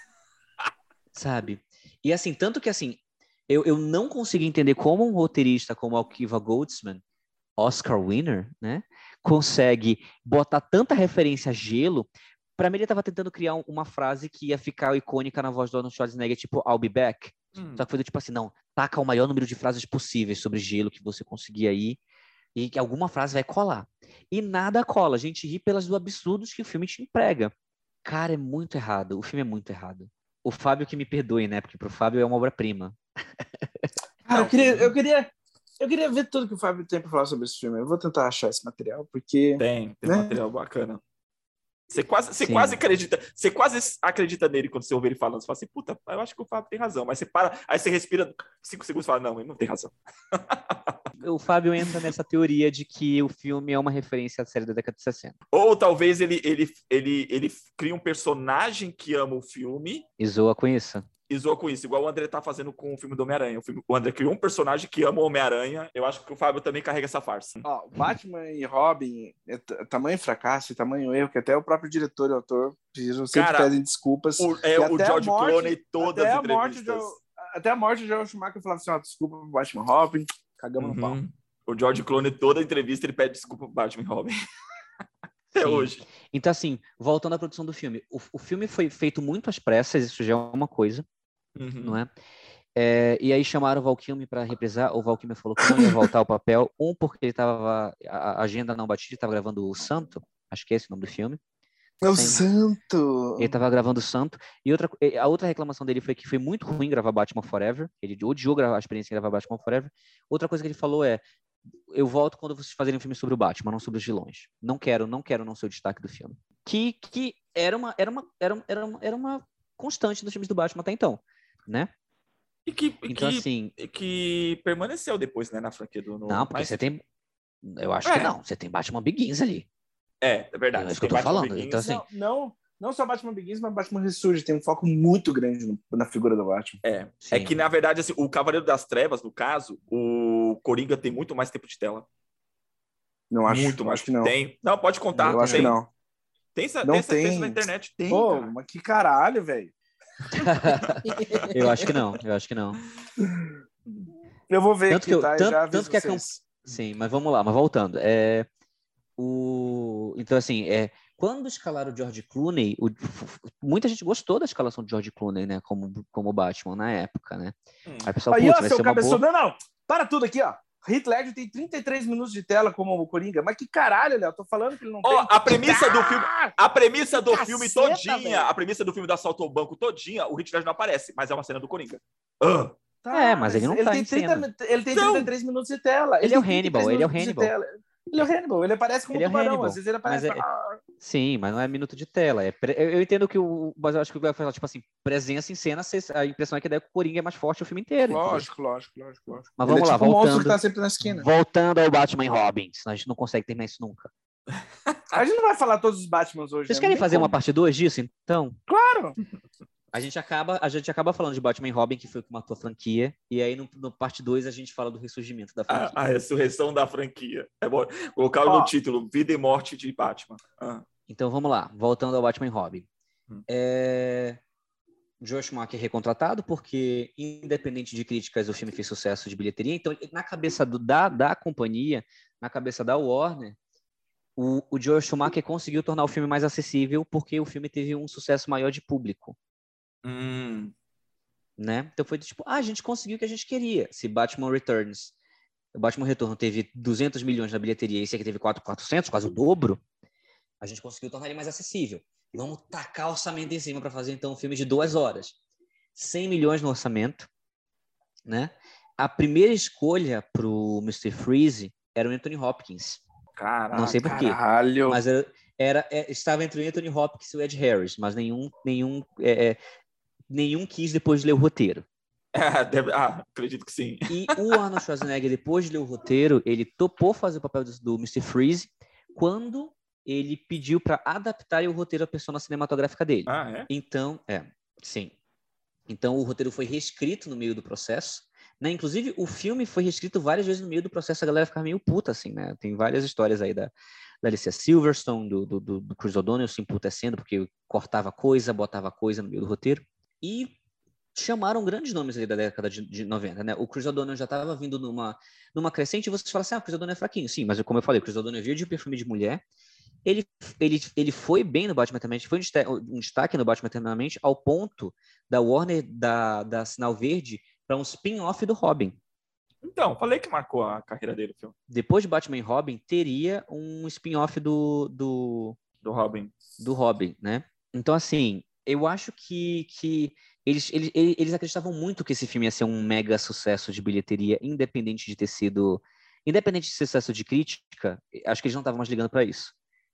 Speaker 2: Sabe? E assim, tanto que assim, eu, eu não consegui entender como um roteirista como Alkiva Goldsman, Oscar winner, né, consegue botar tanta referência a gelo. Para mim, ele estava tentando criar uma frase que ia ficar icônica na voz do Arnold Schwarzenegger, tipo, I'll be back. Hum. Só que foi do tipo assim, não, taca o maior número de frases possíveis sobre gelo que você conseguir aí, e que alguma frase vai colar. E nada cola. A gente ri pelas do absurdos que o filme te emprega. Cara, é muito errado. O filme é muito errado. O Fábio que me perdoe, né? Porque pro Fábio é uma obra-prima.
Speaker 3: Cara, eu queria, eu queria, eu queria ver tudo que o Fábio tem para falar sobre esse filme. Eu vou tentar achar esse material, porque.
Speaker 1: Tem, tem né? material bacana. Você quase, você quase acredita, você quase acredita nele quando você ouve ele falando. Você fala assim, puta, eu acho que o Fábio tem razão. Mas você para, aí você respira cinco segundos e fala, não, ele não tem razão.
Speaker 2: o Fábio entra nessa teoria de que o filme é uma referência à série da década de 60.
Speaker 1: Ou talvez ele, ele, ele, ele cria um personagem que ama o filme.
Speaker 2: E zoa com isso
Speaker 1: e zoa com isso, igual o André tá fazendo com o filme do Homem-Aranha. O, André criou um personagem que ama o Homem-Aranha. Eu acho que o Fábio também carrega essa farsa.
Speaker 3: Ó, Batman e Robin é tamanho fracasso e tamanho erro que até o próprio diretor e autor pediram, sempre Cara, pedem desculpas.
Speaker 1: O, é, o George morte, Clooney todas as entrevistas.
Speaker 3: Até a morte de George Schumacher falava assim, ó, desculpa pro Batman Robin, cagamos uhum. no pau.
Speaker 1: O George Clooney, toda entrevista, ele pede desculpa pro Batman Robin. Até Sim. hoje.
Speaker 2: Então, assim, voltando à produção do filme. O, o filme foi feito muito às pressas, isso já é uma coisa uhum. não é? é? E aí chamaram o Valkyme para reprisar. O Valkyme falou que não ia voltar ao papel. Um, porque ele tava. A agenda não batia, estava gravando o Santo. Acho que é esse o nome do filme.
Speaker 3: É o Santo!
Speaker 2: Ele estava gravando o Santo. E outra, a outra reclamação dele foi que foi muito ruim gravar Batman Forever. Ele odiou gravar a experiência de gravar Batman Forever. Outra coisa que ele falou é: eu volto quando vocês fazerem um filme sobre o Batman, não sobre os vilões. Não quero, não quero não ser o destaque do filme. Que, que era, uma, era, uma, era, era, uma, era uma constante dos filmes do Batman até então né?
Speaker 1: E que, então, que, assim, que permaneceu depois, né, na franquia do...
Speaker 2: No... Não, porque Mas... você tem... Eu acho é. que não. Você tem Batman Begins ali.
Speaker 1: É, é verdade.
Speaker 2: É isso que eu tô Batman falando. Begins, então, assim...
Speaker 3: Não, não, não só Batman Begins, mas Batman Ressurge. Tem um foco muito grande no, na figura do Batman.
Speaker 1: É. é Sim. É que, na verdade, assim, o Cavaleiro das Trevas, no caso, o Coringa tem muito mais tempo de tela.
Speaker 3: Não acho. Muito mais. Acho que não.
Speaker 1: Tem. Não, pode contar.
Speaker 3: Eu acho
Speaker 1: tem.
Speaker 3: que não.
Speaker 1: Tem, essa, não tem essa tem. na internet? Tem.
Speaker 3: Pô, mas que caralho, velho.
Speaker 2: Eu acho que não, eu acho que não.
Speaker 3: Eu vou ver
Speaker 2: tanto que eu, tá? Tanto, tanto que a camp... Sim, mas vamos lá, mas voltando. É, o... Então, assim, é, quando escalaram o George Clooney, o... muita gente gostou da escalação de George Clooney, né? Como, como Batman na época, né?
Speaker 3: Hum. Aí, pessoal, Aí ó, seu cabeçudo, boa... não, não, para tudo aqui, ó. Heath Ledger tem 33 minutos de tela como o Coringa. Mas que caralho, Léo? Tô falando que ele não oh, tem.
Speaker 1: A premissa ah, do filme, a premissa do caceta, filme todinha, véio. a premissa do filme do assalto ao banco todinha, o Heath Ledger não aparece, mas é uma cena do Coringa.
Speaker 2: Uh. Tá, é, mas ele não
Speaker 3: ele
Speaker 2: tá
Speaker 3: tem 30, Ele tem 33 não. minutos de tela.
Speaker 2: Ele, ele é o Hannibal, ele é o Hannibal.
Speaker 3: Ele é o Hannibal, ele aparece como ele é tubarão, às vezes ele aparece...
Speaker 2: Mas é... Sim, mas não é minuto de tela. É pre... Eu entendo que o... Mas eu acho que o vai falar, tipo assim, presença em cena, a impressão é que o Coringa é mais forte o filme inteiro.
Speaker 3: Lógico, lógico, lógico, lógico.
Speaker 2: Mas vamos ele é lá, tipo voltando... Um
Speaker 3: que tá sempre na esquina.
Speaker 2: Voltando ao Batman e Robin, senão a gente não consegue terminar isso nunca.
Speaker 3: a gente não vai falar todos os Batmans hoje.
Speaker 2: Vocês né? querem fazer como. uma parte 2 disso, então?
Speaker 3: Claro!
Speaker 2: A gente acaba, a gente acaba falando de Batman e Robin, que foi o que matou a franquia, e aí no, no parte 2 a gente fala do ressurgimento da franquia.
Speaker 1: A, a ressurreição da franquia. É bom colocar no título Vida e Morte de Batman. Ah.
Speaker 2: Então vamos lá, voltando ao Batman e Robin. Hum. É... Josh Schumacher recontratado, porque, independente de críticas, o filme fez sucesso de bilheteria. Então, na cabeça do, da, da companhia, na cabeça da Warner, o, o Joel Schumacher conseguiu tornar o filme mais acessível porque o filme teve um sucesso maior de público.
Speaker 1: Hum.
Speaker 2: Né? Então foi tipo, ah, a gente conseguiu o que a gente queria. Se Batman Returns, o Batman Retorno teve 200 milhões na bilheteria e esse aqui teve 400, quase o dobro, a gente conseguiu tornar ele mais acessível. Vamos tacar orçamento em cima para fazer então um filme de duas horas. 100 milhões no orçamento, né? A primeira escolha pro Mr. Freeze era o Anthony Hopkins.
Speaker 3: Caraca,
Speaker 2: Não sei porquê. Mas era, era é, estava entre o Anthony Hopkins e o Ed Harris, mas nenhum, nenhum é, é nenhum quis depois de ler o roteiro.
Speaker 1: É, deve... ah, acredito que sim.
Speaker 2: E o Arnold Schwarzenegger, depois de ler o roteiro, ele topou fazer o papel do, do Mr. Freeze quando ele pediu para adaptar o roteiro à persona cinematográfica dele.
Speaker 1: Ah, é?
Speaker 2: Então, é, sim. Então o roteiro foi reescrito no meio do processo. Né? Inclusive, o filme foi reescrito várias vezes no meio do processo, a galera ficava meio puta, assim, né? Tem várias histórias aí da, da Alicia Silverstone, do, do, do Chris O'Donnell se emputecendo porque cortava coisa, botava coisa no meio do roteiro. E chamaram grandes nomes ali da década de, de 90, né? O Chris O'Donnell já estava vindo numa, numa crescente e você fala assim, ah, o Chris O'Donnell é fraquinho. Sim, mas como eu falei, o Chris O'Donnell veio de perfume de mulher, ele, ele, ele foi bem no Batman Eternamente, foi um destaque no Batman Eternamente ao ponto da Warner, da, da Sinal Verde, para um spin-off do Robin.
Speaker 1: Então, falei que marcou a carreira dele o filme.
Speaker 2: Depois de Batman e Robin, teria um spin-off do, do...
Speaker 1: Do Robin.
Speaker 2: Do Robin, né? Então, assim, eu acho que, que eles, eles, eles acreditavam muito que esse filme ia ser um mega sucesso de bilheteria, independente de ter sido... Independente de sucesso de crítica, acho que eles não estavam mais ligando para isso.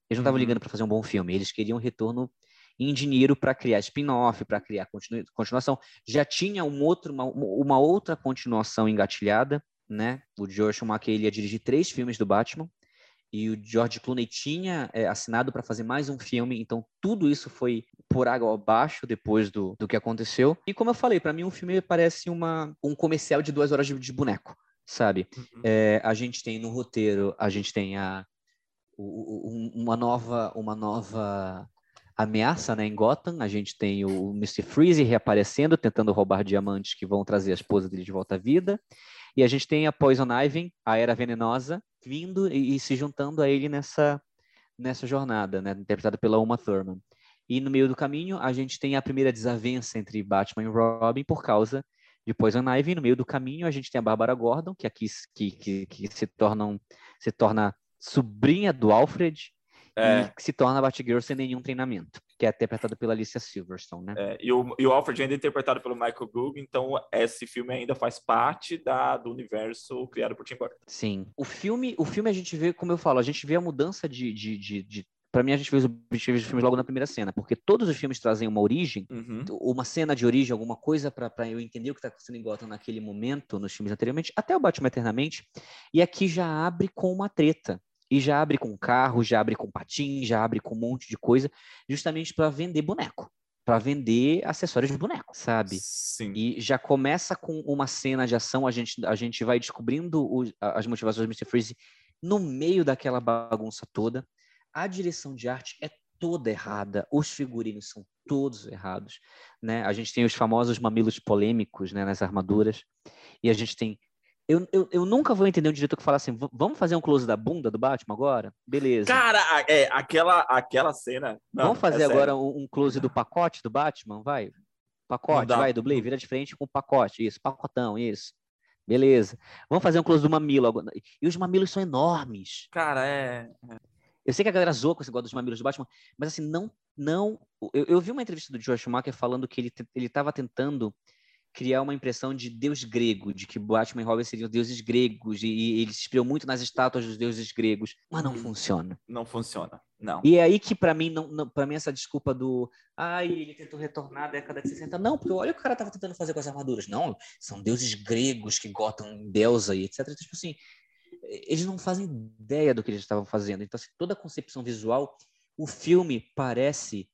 Speaker 2: Eles não estavam uhum. ligando para fazer um bom filme, eles queriam retorno em dinheiro para criar spin-off, para criar continu continuação. Já tinha um outro, uma, uma, outra continuação engatilhada, né? O George Schumacher ele ia dirigir três filmes do Batman e o George Clooney tinha é, assinado para fazer mais um filme, então tudo isso foi por água abaixo depois do, do que aconteceu. E como eu falei, para mim um filme parece uma, um comercial de duas horas de, de boneco, sabe? Uhum. É, a gente tem no roteiro, a gente tem a uma nova uma nova ameaça né, em Gotham. A gente tem o Mr. Freeze reaparecendo, tentando roubar diamantes que vão trazer a esposa dele de volta à vida. E a gente tem a Poison Ivy, a Era Venenosa, vindo e, e se juntando a ele nessa, nessa jornada, né, interpretada pela Uma Thurman. E no meio do caminho, a gente tem a primeira desavença entre Batman e Robin por causa de Poison Ivy. No meio do caminho, a gente tem a Bárbara Gordon, que aqui que, que, que se, torna, se torna sobrinha do Alfred é. e que se torna Batgirl sem nenhum treinamento, que é interpretado pela Alicia Silverstone, né?
Speaker 1: É, e, o, e o Alfred ainda é interpretado pelo Michael Goog, então esse filme ainda faz parte da, do universo criado por Tim Burton.
Speaker 2: Sim. O filme, o filme a gente vê, como eu falo, a gente vê a mudança de, de, de, de para mim a gente fez os filmes logo na primeira cena, porque todos os filmes trazem uma origem, uhum. uma cena de origem, alguma coisa para eu entender o que está acontecendo em Gotham naquele momento, nos filmes anteriormente, até o Batman Eternamente, e aqui já abre com uma treta e já abre com carro, já abre com patins, já abre com um monte de coisa, justamente para vender boneco, para vender acessórios de boneco, sabe?
Speaker 1: Sim.
Speaker 2: E já começa com uma cena de ação, a gente, a gente vai descobrindo o, as motivações do Mr. Freeze no meio daquela bagunça toda. A direção de arte é toda errada, os figurinos são todos errados, né? A gente tem os famosos mamilos polêmicos, né, nas armaduras, e a gente tem eu, eu, eu, nunca vou entender um diretor que fala assim: vamos fazer um close da bunda do Batman agora? Beleza.
Speaker 1: Cara, é, aquela, aquela cena.
Speaker 2: Não, vamos fazer é agora um, um, close do pacote do Batman? Vai. Pacote, vai, dublê, vira de frente com o pacote. Isso, pacotão, isso. Beleza. Vamos fazer um close do mamilo agora. E os mamilos são enormes.
Speaker 1: Cara, é.
Speaker 2: Eu sei que a galera zoa com esse negócio dos mamilos do Batman, mas assim, não. não eu, eu vi uma entrevista do George Schumacher falando que ele estava tentando criar uma impressão de deus grego, de que Batman e Robin seriam deuses gregos, e, e ele se inspirou muito nas estátuas dos deuses gregos, mas não hum, funciona.
Speaker 1: Não funciona, não.
Speaker 2: E é aí que para mim, não, não para mim essa desculpa do, ai, ele tentou retornar à década de 60, não, porque olha o que o cara tava tentando fazer com as armaduras, não, são deuses gregos que gotam deusa e etc. Então, tipo assim, eles não fazem ideia do que eles estavam fazendo. Então, assim, toda a concepção visual, o filme parece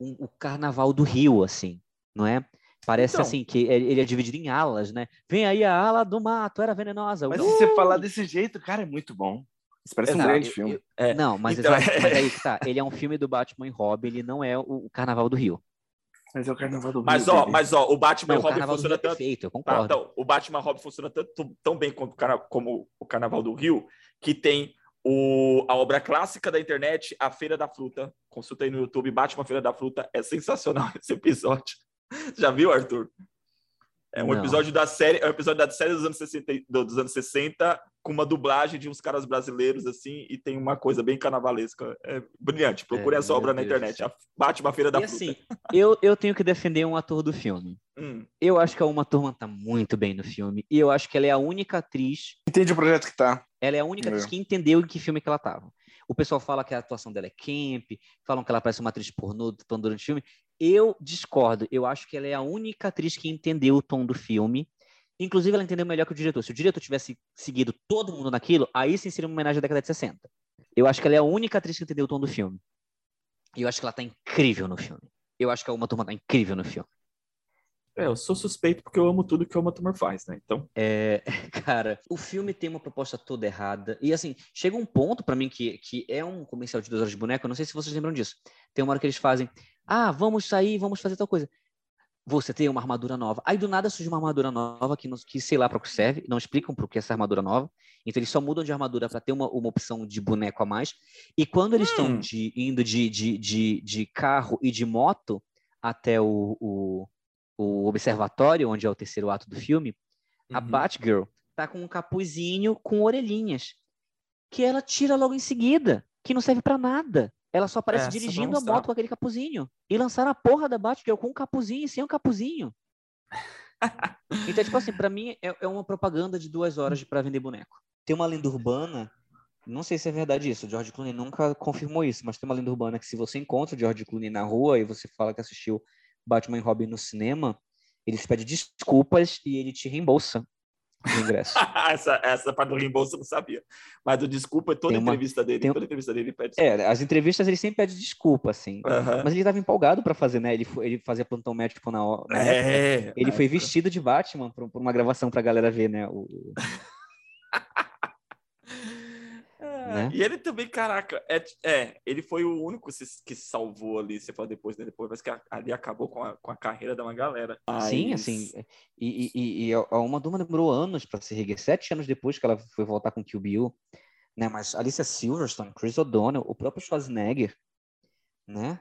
Speaker 2: um, o Carnaval do Rio, assim, não é? Parece então, assim que ele é dividido em alas, né? Vem aí a ala do mato, era venenosa.
Speaker 3: Mas uh! se você falar desse jeito, cara, é muito bom. Isso parece um grande filme. Eu,
Speaker 2: é. Não, mas, então, exato, mas aí que tá. Ele é um filme do Batman e Robin, ele não é o Carnaval do Rio.
Speaker 3: Mas é o Carnaval do Rio.
Speaker 1: Mas, ó, mas, ó, o Batman não, e Robin funciona
Speaker 2: é
Speaker 1: tanto.
Speaker 2: Perfeito, eu concordo.
Speaker 1: Ah, então, o Batman e Robin funciona tanto, tão bem como, como o Carnaval do Rio, que tem o, a obra clássica da internet, A Feira da Fruta. Consulta aí no YouTube, Batman Feira da Fruta. É sensacional esse episódio. Já viu, Arthur? É um Não. episódio da série, é um episódio da série dos anos 60, dos anos 60 com uma dublagem de uns caras brasileiros assim e tem uma coisa bem carnavalesca. É brilhante. Procure é, essa obra na internet. A Batman Feira da
Speaker 2: e, Fruta. assim, eu, eu tenho que defender um ator do filme. Hum. Eu acho que a Uma Turma tá muito bem no filme e eu acho que ela é a única atriz.
Speaker 3: Entende o projeto que tá.
Speaker 2: Ela é a única atriz que entendeu em que filme que ela tava. O pessoal fala que a atuação dela é camp, falam que ela parece uma atriz pornô durante o filme. Eu discordo. Eu acho que ela é a única atriz que entendeu o tom do filme. Inclusive, ela entendeu melhor que o diretor. Se o diretor tivesse seguido todo mundo naquilo, aí sim seria uma homenagem à década de 60. Eu acho que ela é a única atriz que entendeu o tom do filme. E eu acho que ela tá incrível no filme. Eu acho que a Uma Turma tá incrível no filme.
Speaker 1: É, eu sou suspeito porque eu amo tudo que o Uma Turner faz, né? Então.
Speaker 2: É, cara, o filme tem uma proposta toda errada. E assim, chega um ponto para mim que, que é um comercial de duas horas de boneco, eu não sei se vocês lembram disso. Tem uma hora que eles fazem, ah, vamos sair, vamos fazer tal coisa. Você tem uma armadura nova. Aí do nada surge uma armadura nova que, que sei lá para o que serve, não explicam para o que é essa armadura nova. Então eles só mudam de armadura para ter uma, uma opção de boneco a mais. E quando eles estão
Speaker 1: Hum.
Speaker 2: de, indo de, de, de, de carro e de moto até o, o, o observatório, onde é o terceiro ato do filme, a
Speaker 1: Uhum.
Speaker 2: Batgirl tá com um capuzinho com orelhinhas, que ela tira logo em seguida, que não serve pra nada. Ela só aparece
Speaker 1: É,
Speaker 2: dirigindo a moto com aquele capuzinho. E lançaram a porra da Batgirl com um capuzinho e sem um capuzinho. então, tipo assim, pra mim é, é uma propaganda de duas horas pra vender boneco. Tem uma lenda urbana, não sei se é verdade isso, o George Clooney nunca confirmou isso, mas tem uma lenda urbana que se você encontra o George Clooney na rua e você fala que assistiu Batman e Robin no cinema, ele te pede desculpas e ele te reembolsa o ingresso.
Speaker 1: essa, essa parte do reembolso eu não sabia. Mas do desculpa, toda
Speaker 2: uma-
Speaker 1: entrevista dele,
Speaker 2: tem-
Speaker 1: toda entrevista dele pede
Speaker 2: É, as entrevistas ele sempre pede desculpa, assim. Mas ele estava empolgado para fazer, né? Ele, foi- ele fazia plantão médico na hora. época.
Speaker 1: É.
Speaker 2: Ele
Speaker 1: na
Speaker 2: foi vestido de Batman por, por uma gravação pra galera ver, né? O,
Speaker 1: É,
Speaker 2: né?
Speaker 1: E ele também, caraca, é, é, ele foi o único que se salvou ali, você fala depois, né? Depois, mas que ali acabou com a, com a carreira de uma galera.
Speaker 2: Sim,
Speaker 1: Mas-
Speaker 2: assim. E, e, e- a Uma Duma demorou anos para se reerguer, sete anos depois que ela foi voltar com Kill Bill, né? Mas Alicia Silverstone, Chris O'Donnell, o próprio Schwarzenegger, né?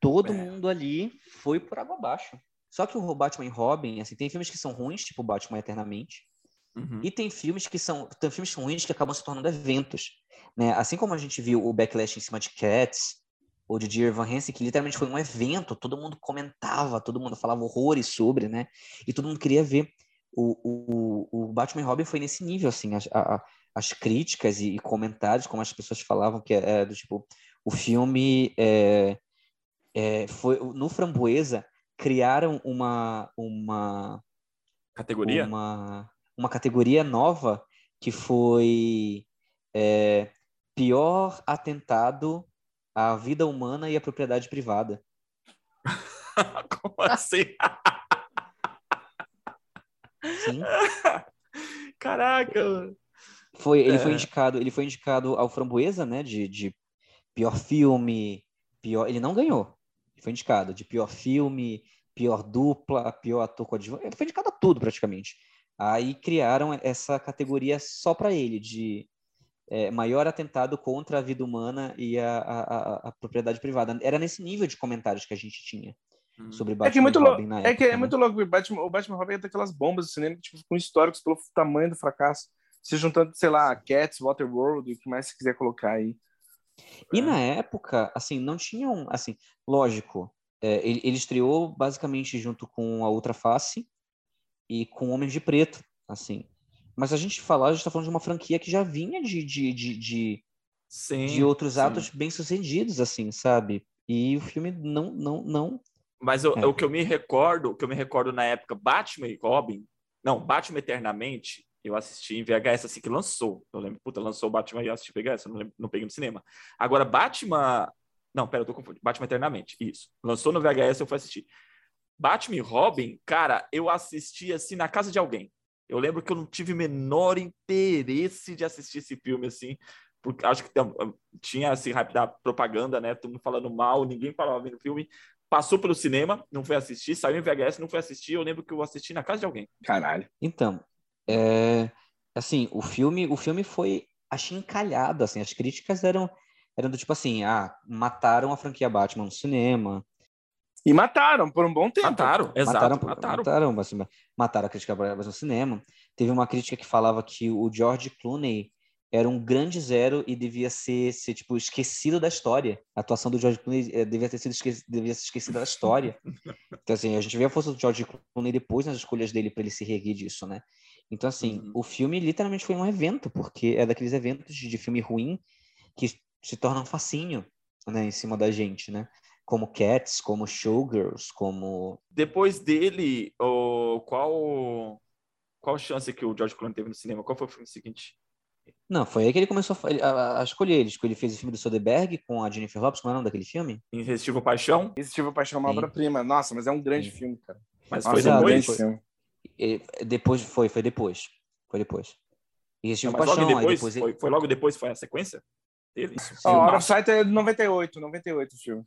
Speaker 2: Todo
Speaker 1: É.
Speaker 2: mundo ali foi por água abaixo. Só que o Batman e Robin, assim, tem filmes que são ruins, tipo Batman Eternamente,
Speaker 1: Uhum.
Speaker 2: E tem filmes que são tem filmes ruins que acabam se tornando eventos, né? Assim como a gente viu o backlash em cima de Cats ou de Dear Evan Hansen, que literalmente foi um evento, todo mundo comentava, todo mundo falava horrores sobre, né? E todo mundo queria ver. O, o, o Batman e Robin foi nesse nível, assim, as, a- a- as críticas e, e comentários, como as pessoas falavam, que é, do tipo, o filme é, é, foi no Framboesa criaram uma uma
Speaker 1: Categoria?
Speaker 2: uma, uma categoria nova que foi é, pior atentado à vida humana e à propriedade privada.
Speaker 1: Como assim?
Speaker 2: Sim.
Speaker 1: Caraca!
Speaker 2: Foi, ele foi
Speaker 1: É.
Speaker 2: indicado, ele foi indicado ao Framboesa, né, de, de pior filme, pior, ele não ganhou. Ele foi indicado de pior filme, pior dupla, pior ator coadjuvante, ele foi indicado a tudo praticamente. Aí criaram essa categoria só para ele de é, maior atentado contra a vida humana e a, a, a- a propriedade privada. Era nesse nível de comentários que a gente tinha sobre
Speaker 3: É
Speaker 2: Batman
Speaker 3: que é muito
Speaker 2: e
Speaker 3: louco.
Speaker 2: Robin na
Speaker 3: É que
Speaker 2: época,
Speaker 3: é
Speaker 2: né?
Speaker 3: muito louco. O Batman, o Batman Robin é daquelas bombas do cinema tipo, com históricos pelo tamanho do fracasso. Se juntando, sei lá, Cats, Waterworld, e o que mais você quiser colocar aí.
Speaker 2: E na época, assim, não tinham, assim, lógico, é, ele, ele estreou basicamente junto com a Outra Face e com Homens de Preto, assim. Mas a gente falar, a gente tá falando de uma franquia que já vinha de, de, de, de,
Speaker 1: Sim.
Speaker 2: de outros
Speaker 1: sim.
Speaker 2: atos bem-sucedidos, assim, sabe? E o filme não, não, não...
Speaker 1: Mas eu-
Speaker 2: É.
Speaker 1: o que eu me recordo, o que eu me recordo na época, Batman e Robin, não, Batman Eternamente, eu assisti em VHS assim que lançou. Eu lembro, puta, lançou o Batman e eu assisti VHS, eu não, lembro, não peguei no cinema. Agora, Batman. Não, pera, eu tô confundindo. Batman Eternamente, isso. Lançou no VHS, eu fui assistir. Batman e Robin, cara, eu assisti assim na casa de alguém. Eu lembro que eu não tive o menor interesse de assistir esse filme assim, porque acho que tem- tinha esse hype da propaganda, né? Todo mundo falando mal, ninguém falava bem do filme. Passou pelo cinema, não foi assistir, saiu em VHS, não foi assistir. Eu lembro que eu assisti na casa de alguém.
Speaker 3: Caralho.
Speaker 2: Então, é, assim, o filme, o filme foi achincalhado, assim, as críticas eram, eram do tipo assim, ah, mataram a franquia Batman no cinema,
Speaker 3: E mataram por um bom tempo.
Speaker 1: Mataram, exato,
Speaker 2: mataram,
Speaker 1: mataram.
Speaker 2: mataram, mataram a crítica Batman no cinema. Teve uma crítica que falava que o George Clooney era um grande zero e devia ser, ser tipo, esquecido da história. A atuação do George Clooney eh, devia ter sido esque devia ser esquecida da história. Então, assim, a gente vê a força do George Clooney depois nas escolhas dele para ele se reerguer disso, né? Então, assim,
Speaker 1: Uhum.
Speaker 2: o filme literalmente foi um evento, porque é daqueles eventos de, filme ruim que se tornam fascínio, né, em cima da gente, né? Como Cats, como Showgirls, como
Speaker 1: Depois dele, o, qual qual chance que o George Clooney teve no cinema? Qual foi o filme seguinte?
Speaker 2: Não, foi aí que ele começou a, ele- a- a escolher. Ele, ele fez o filme do Soderbergh com a Jennifer Lopez, como é o nome daquele filme?
Speaker 1: Irresistível Paixão?
Speaker 3: Irresistível Paixão é uma obra-prima. Nossa, mas é um grande
Speaker 2: Sim.
Speaker 3: filme, cara.
Speaker 1: Mas
Speaker 3: Nossa,
Speaker 1: foi
Speaker 2: Exato,
Speaker 1: depois.
Speaker 3: foi. filme.
Speaker 2: Depois foi, foi depois. Foi depois.
Speaker 1: Logo
Speaker 2: paixão, aí
Speaker 1: depois,
Speaker 2: depois
Speaker 1: foi, foi logo depois, foi a sequência dele?
Speaker 3: Ó, Hora of Sight é 98, 98 o filme.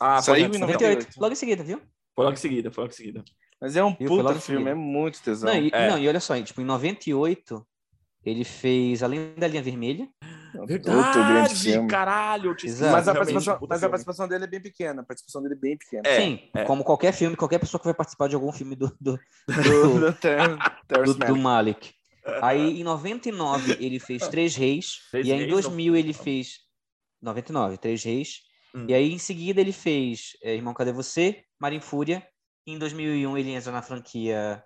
Speaker 1: Ah,
Speaker 3: Saiu
Speaker 1: foi,
Speaker 3: em
Speaker 1: não,
Speaker 2: 98, logo em seguida, viu?
Speaker 1: foi logo em seguida, foi logo em seguida.
Speaker 3: Mas é um
Speaker 2: Viu?
Speaker 3: Puta filme,
Speaker 2: seguida.
Speaker 3: é muito tesão.
Speaker 2: Não e,
Speaker 1: É.
Speaker 2: não, e olha só, tipo, em 98, ele fez Além da Linha Vermelha.
Speaker 1: Verdade, caralho.
Speaker 2: Exato.
Speaker 3: Mas, a participação, mas a participação dele é bem pequena. A participação dele é bem pequena.
Speaker 1: É,
Speaker 2: Sim,
Speaker 1: é.
Speaker 2: como qualquer filme, qualquer pessoa que vai participar de algum filme do, do,
Speaker 3: Do,
Speaker 2: do,
Speaker 3: do
Speaker 2: Malik. Aí, em 99, ele fez Três Reis.
Speaker 1: Três
Speaker 2: e aí, em
Speaker 1: Reis,
Speaker 2: 2000, ele fez... 99, Três Reis.
Speaker 1: Hum.
Speaker 2: E aí, em seguida, ele fez é, Irmão, Cadê Você? Marinho Fúria. E em 2001, ele entra na franquia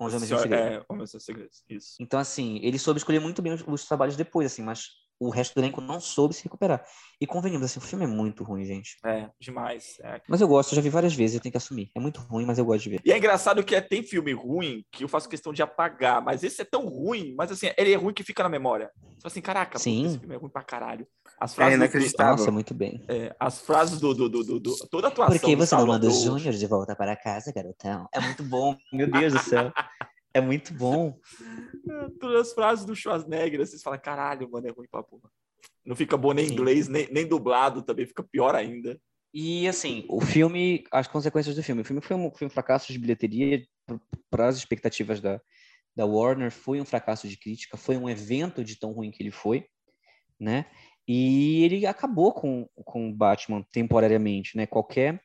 Speaker 2: Onze Homens e um Segredo.
Speaker 1: É, Homens e Segredos, isso.
Speaker 2: Então, assim, ele soube escolher muito bem os, os trabalhos depois, assim, mas o resto do elenco não soube se recuperar. E convenhamos, assim, o filme é muito ruim, gente.
Speaker 1: É, demais. é.
Speaker 2: Mas eu gosto, eu já vi várias vezes, eu tenho que assumir. É muito ruim, mas eu gosto de ver.
Speaker 1: E é engraçado que é, tem filme ruim que eu faço questão de apagar, mas esse é tão ruim, mas assim, ele é ruim que fica na memória. Você fala assim, caraca,
Speaker 2: Sim.
Speaker 1: esse filme é ruim pra caralho. As
Speaker 3: É
Speaker 1: frases, do,
Speaker 3: inacreditável.
Speaker 2: Nossa, muito bem.
Speaker 1: é, as frases do, do, do, do- do- toda a atuação.
Speaker 2: Por que
Speaker 1: do
Speaker 2: você não manda o
Speaker 1: Salvador,
Speaker 2: Júnior de volta para casa, garotão? É muito bom, meu Deus do céu. É muito bom.
Speaker 1: Todas as frases do Schwarzenegger, assim, você fala, caralho, mano, é ruim pra porra. Não fica bom nem em inglês, nem, nem dublado também, fica pior ainda.
Speaker 2: E assim, o filme, as consequências do filme. O filme foi um, foi um fracasso de bilheteria para as expectativas da, da Warner, foi um fracasso de crítica, foi um evento de tão ruim que ele foi, né? E ele acabou com, com o Batman temporariamente, né? Qualquer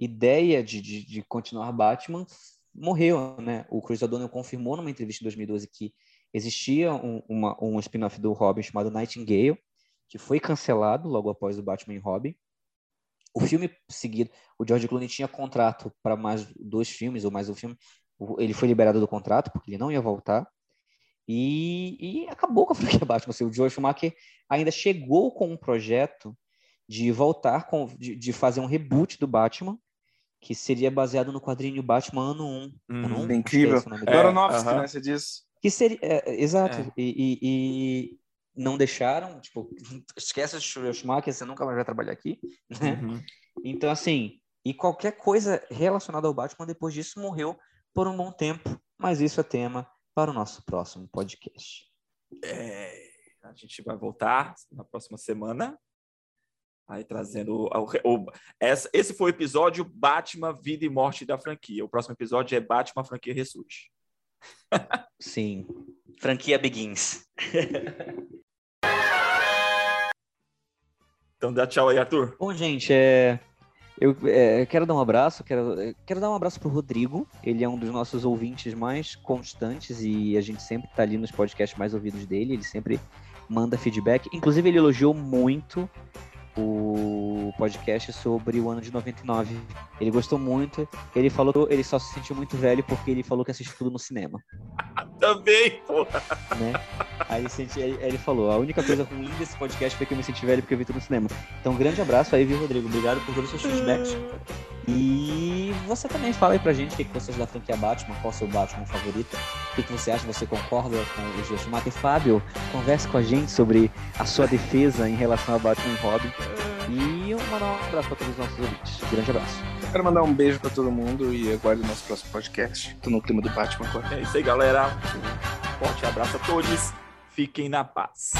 Speaker 2: ideia de, de, de continuar Batman morreu, né? O Chris O'Donnell confirmou numa entrevista em 2012 que existia um, uma, um spin-off do Robin chamado Nightingale, que foi cancelado logo após o Batman e Robin. O filme seguido, o George Clooney tinha contrato para mais dois filmes ou mais um filme. Ele foi liberado do contrato porque ele não ia voltar. E, e acabou com a franquia Batman. Assim, o Joel Schumacher ainda chegou com um projeto de voltar, com, de, de fazer um reboot do Batman, que seria baseado no quadrinho Batman Ano 1. Ano 1?
Speaker 3: É incrível.
Speaker 2: É
Speaker 1: É.
Speaker 3: Aronofsky,
Speaker 1: aham.
Speaker 3: né? Você diz.
Speaker 2: Que seria, é, é, exato.
Speaker 1: É.
Speaker 2: E, e- e não deixaram, tipo, esquece o Schumacher, você nunca mais vai trabalhar aqui, né?
Speaker 1: Uhum.
Speaker 2: Então, assim, e qualquer coisa relacionada ao Batman depois disso morreu por um bom tempo, mas isso é tema para o nosso próximo podcast.
Speaker 1: É, a gente vai voltar na próxima semana. Aí trazendo. o- o- essa- esse foi o episódio Batman, Vida e Morte da franquia. O próximo episódio é Batman, franquia ressurge.
Speaker 2: Sim. Franquia Begins.
Speaker 1: Então dá tchau aí, Arthur.
Speaker 2: Bom, gente, é, eu é, quero dar um abraço, quero, é, quero dar um abraço pro Rodrigo. Ele é um dos nossos ouvintes mais constantes e a gente sempre tá ali nos podcasts mais ouvidos dele. Ele sempre manda feedback. Inclusive, ele elogiou muito o podcast sobre o ano de 99. Ele gostou muito. Ele falou que ele só se sentiu muito velho porque ele falou que assistiu tudo no cinema.
Speaker 1: Também, pô.
Speaker 2: né? Aí ele, senti, aí ele falou, a única coisa ruim desse podcast foi que eu me senti velho porque eu vi tudo no cinema. Então, um grande abraço aí, viu, Rodrigo? Obrigado por todos os seus feedbacks. E você também fala aí pra gente o que, que você acha da franquia Batman, qual é o seu Batman favorito, o que, que você acha, você concorda com o Joe Schumacher? Fábio, converse com a gente sobre a sua defesa em relação a Batman e Robin. E eu mandar um abraço pra todos os nossos ouvintes. Grande abraço.
Speaker 3: Quero mandar um beijo pra todo mundo e aguarde o nosso próximo podcast. Tô no clima do Batman agora.
Speaker 1: É isso aí, galera. Um forte abraço a todos. Fiquem na paz.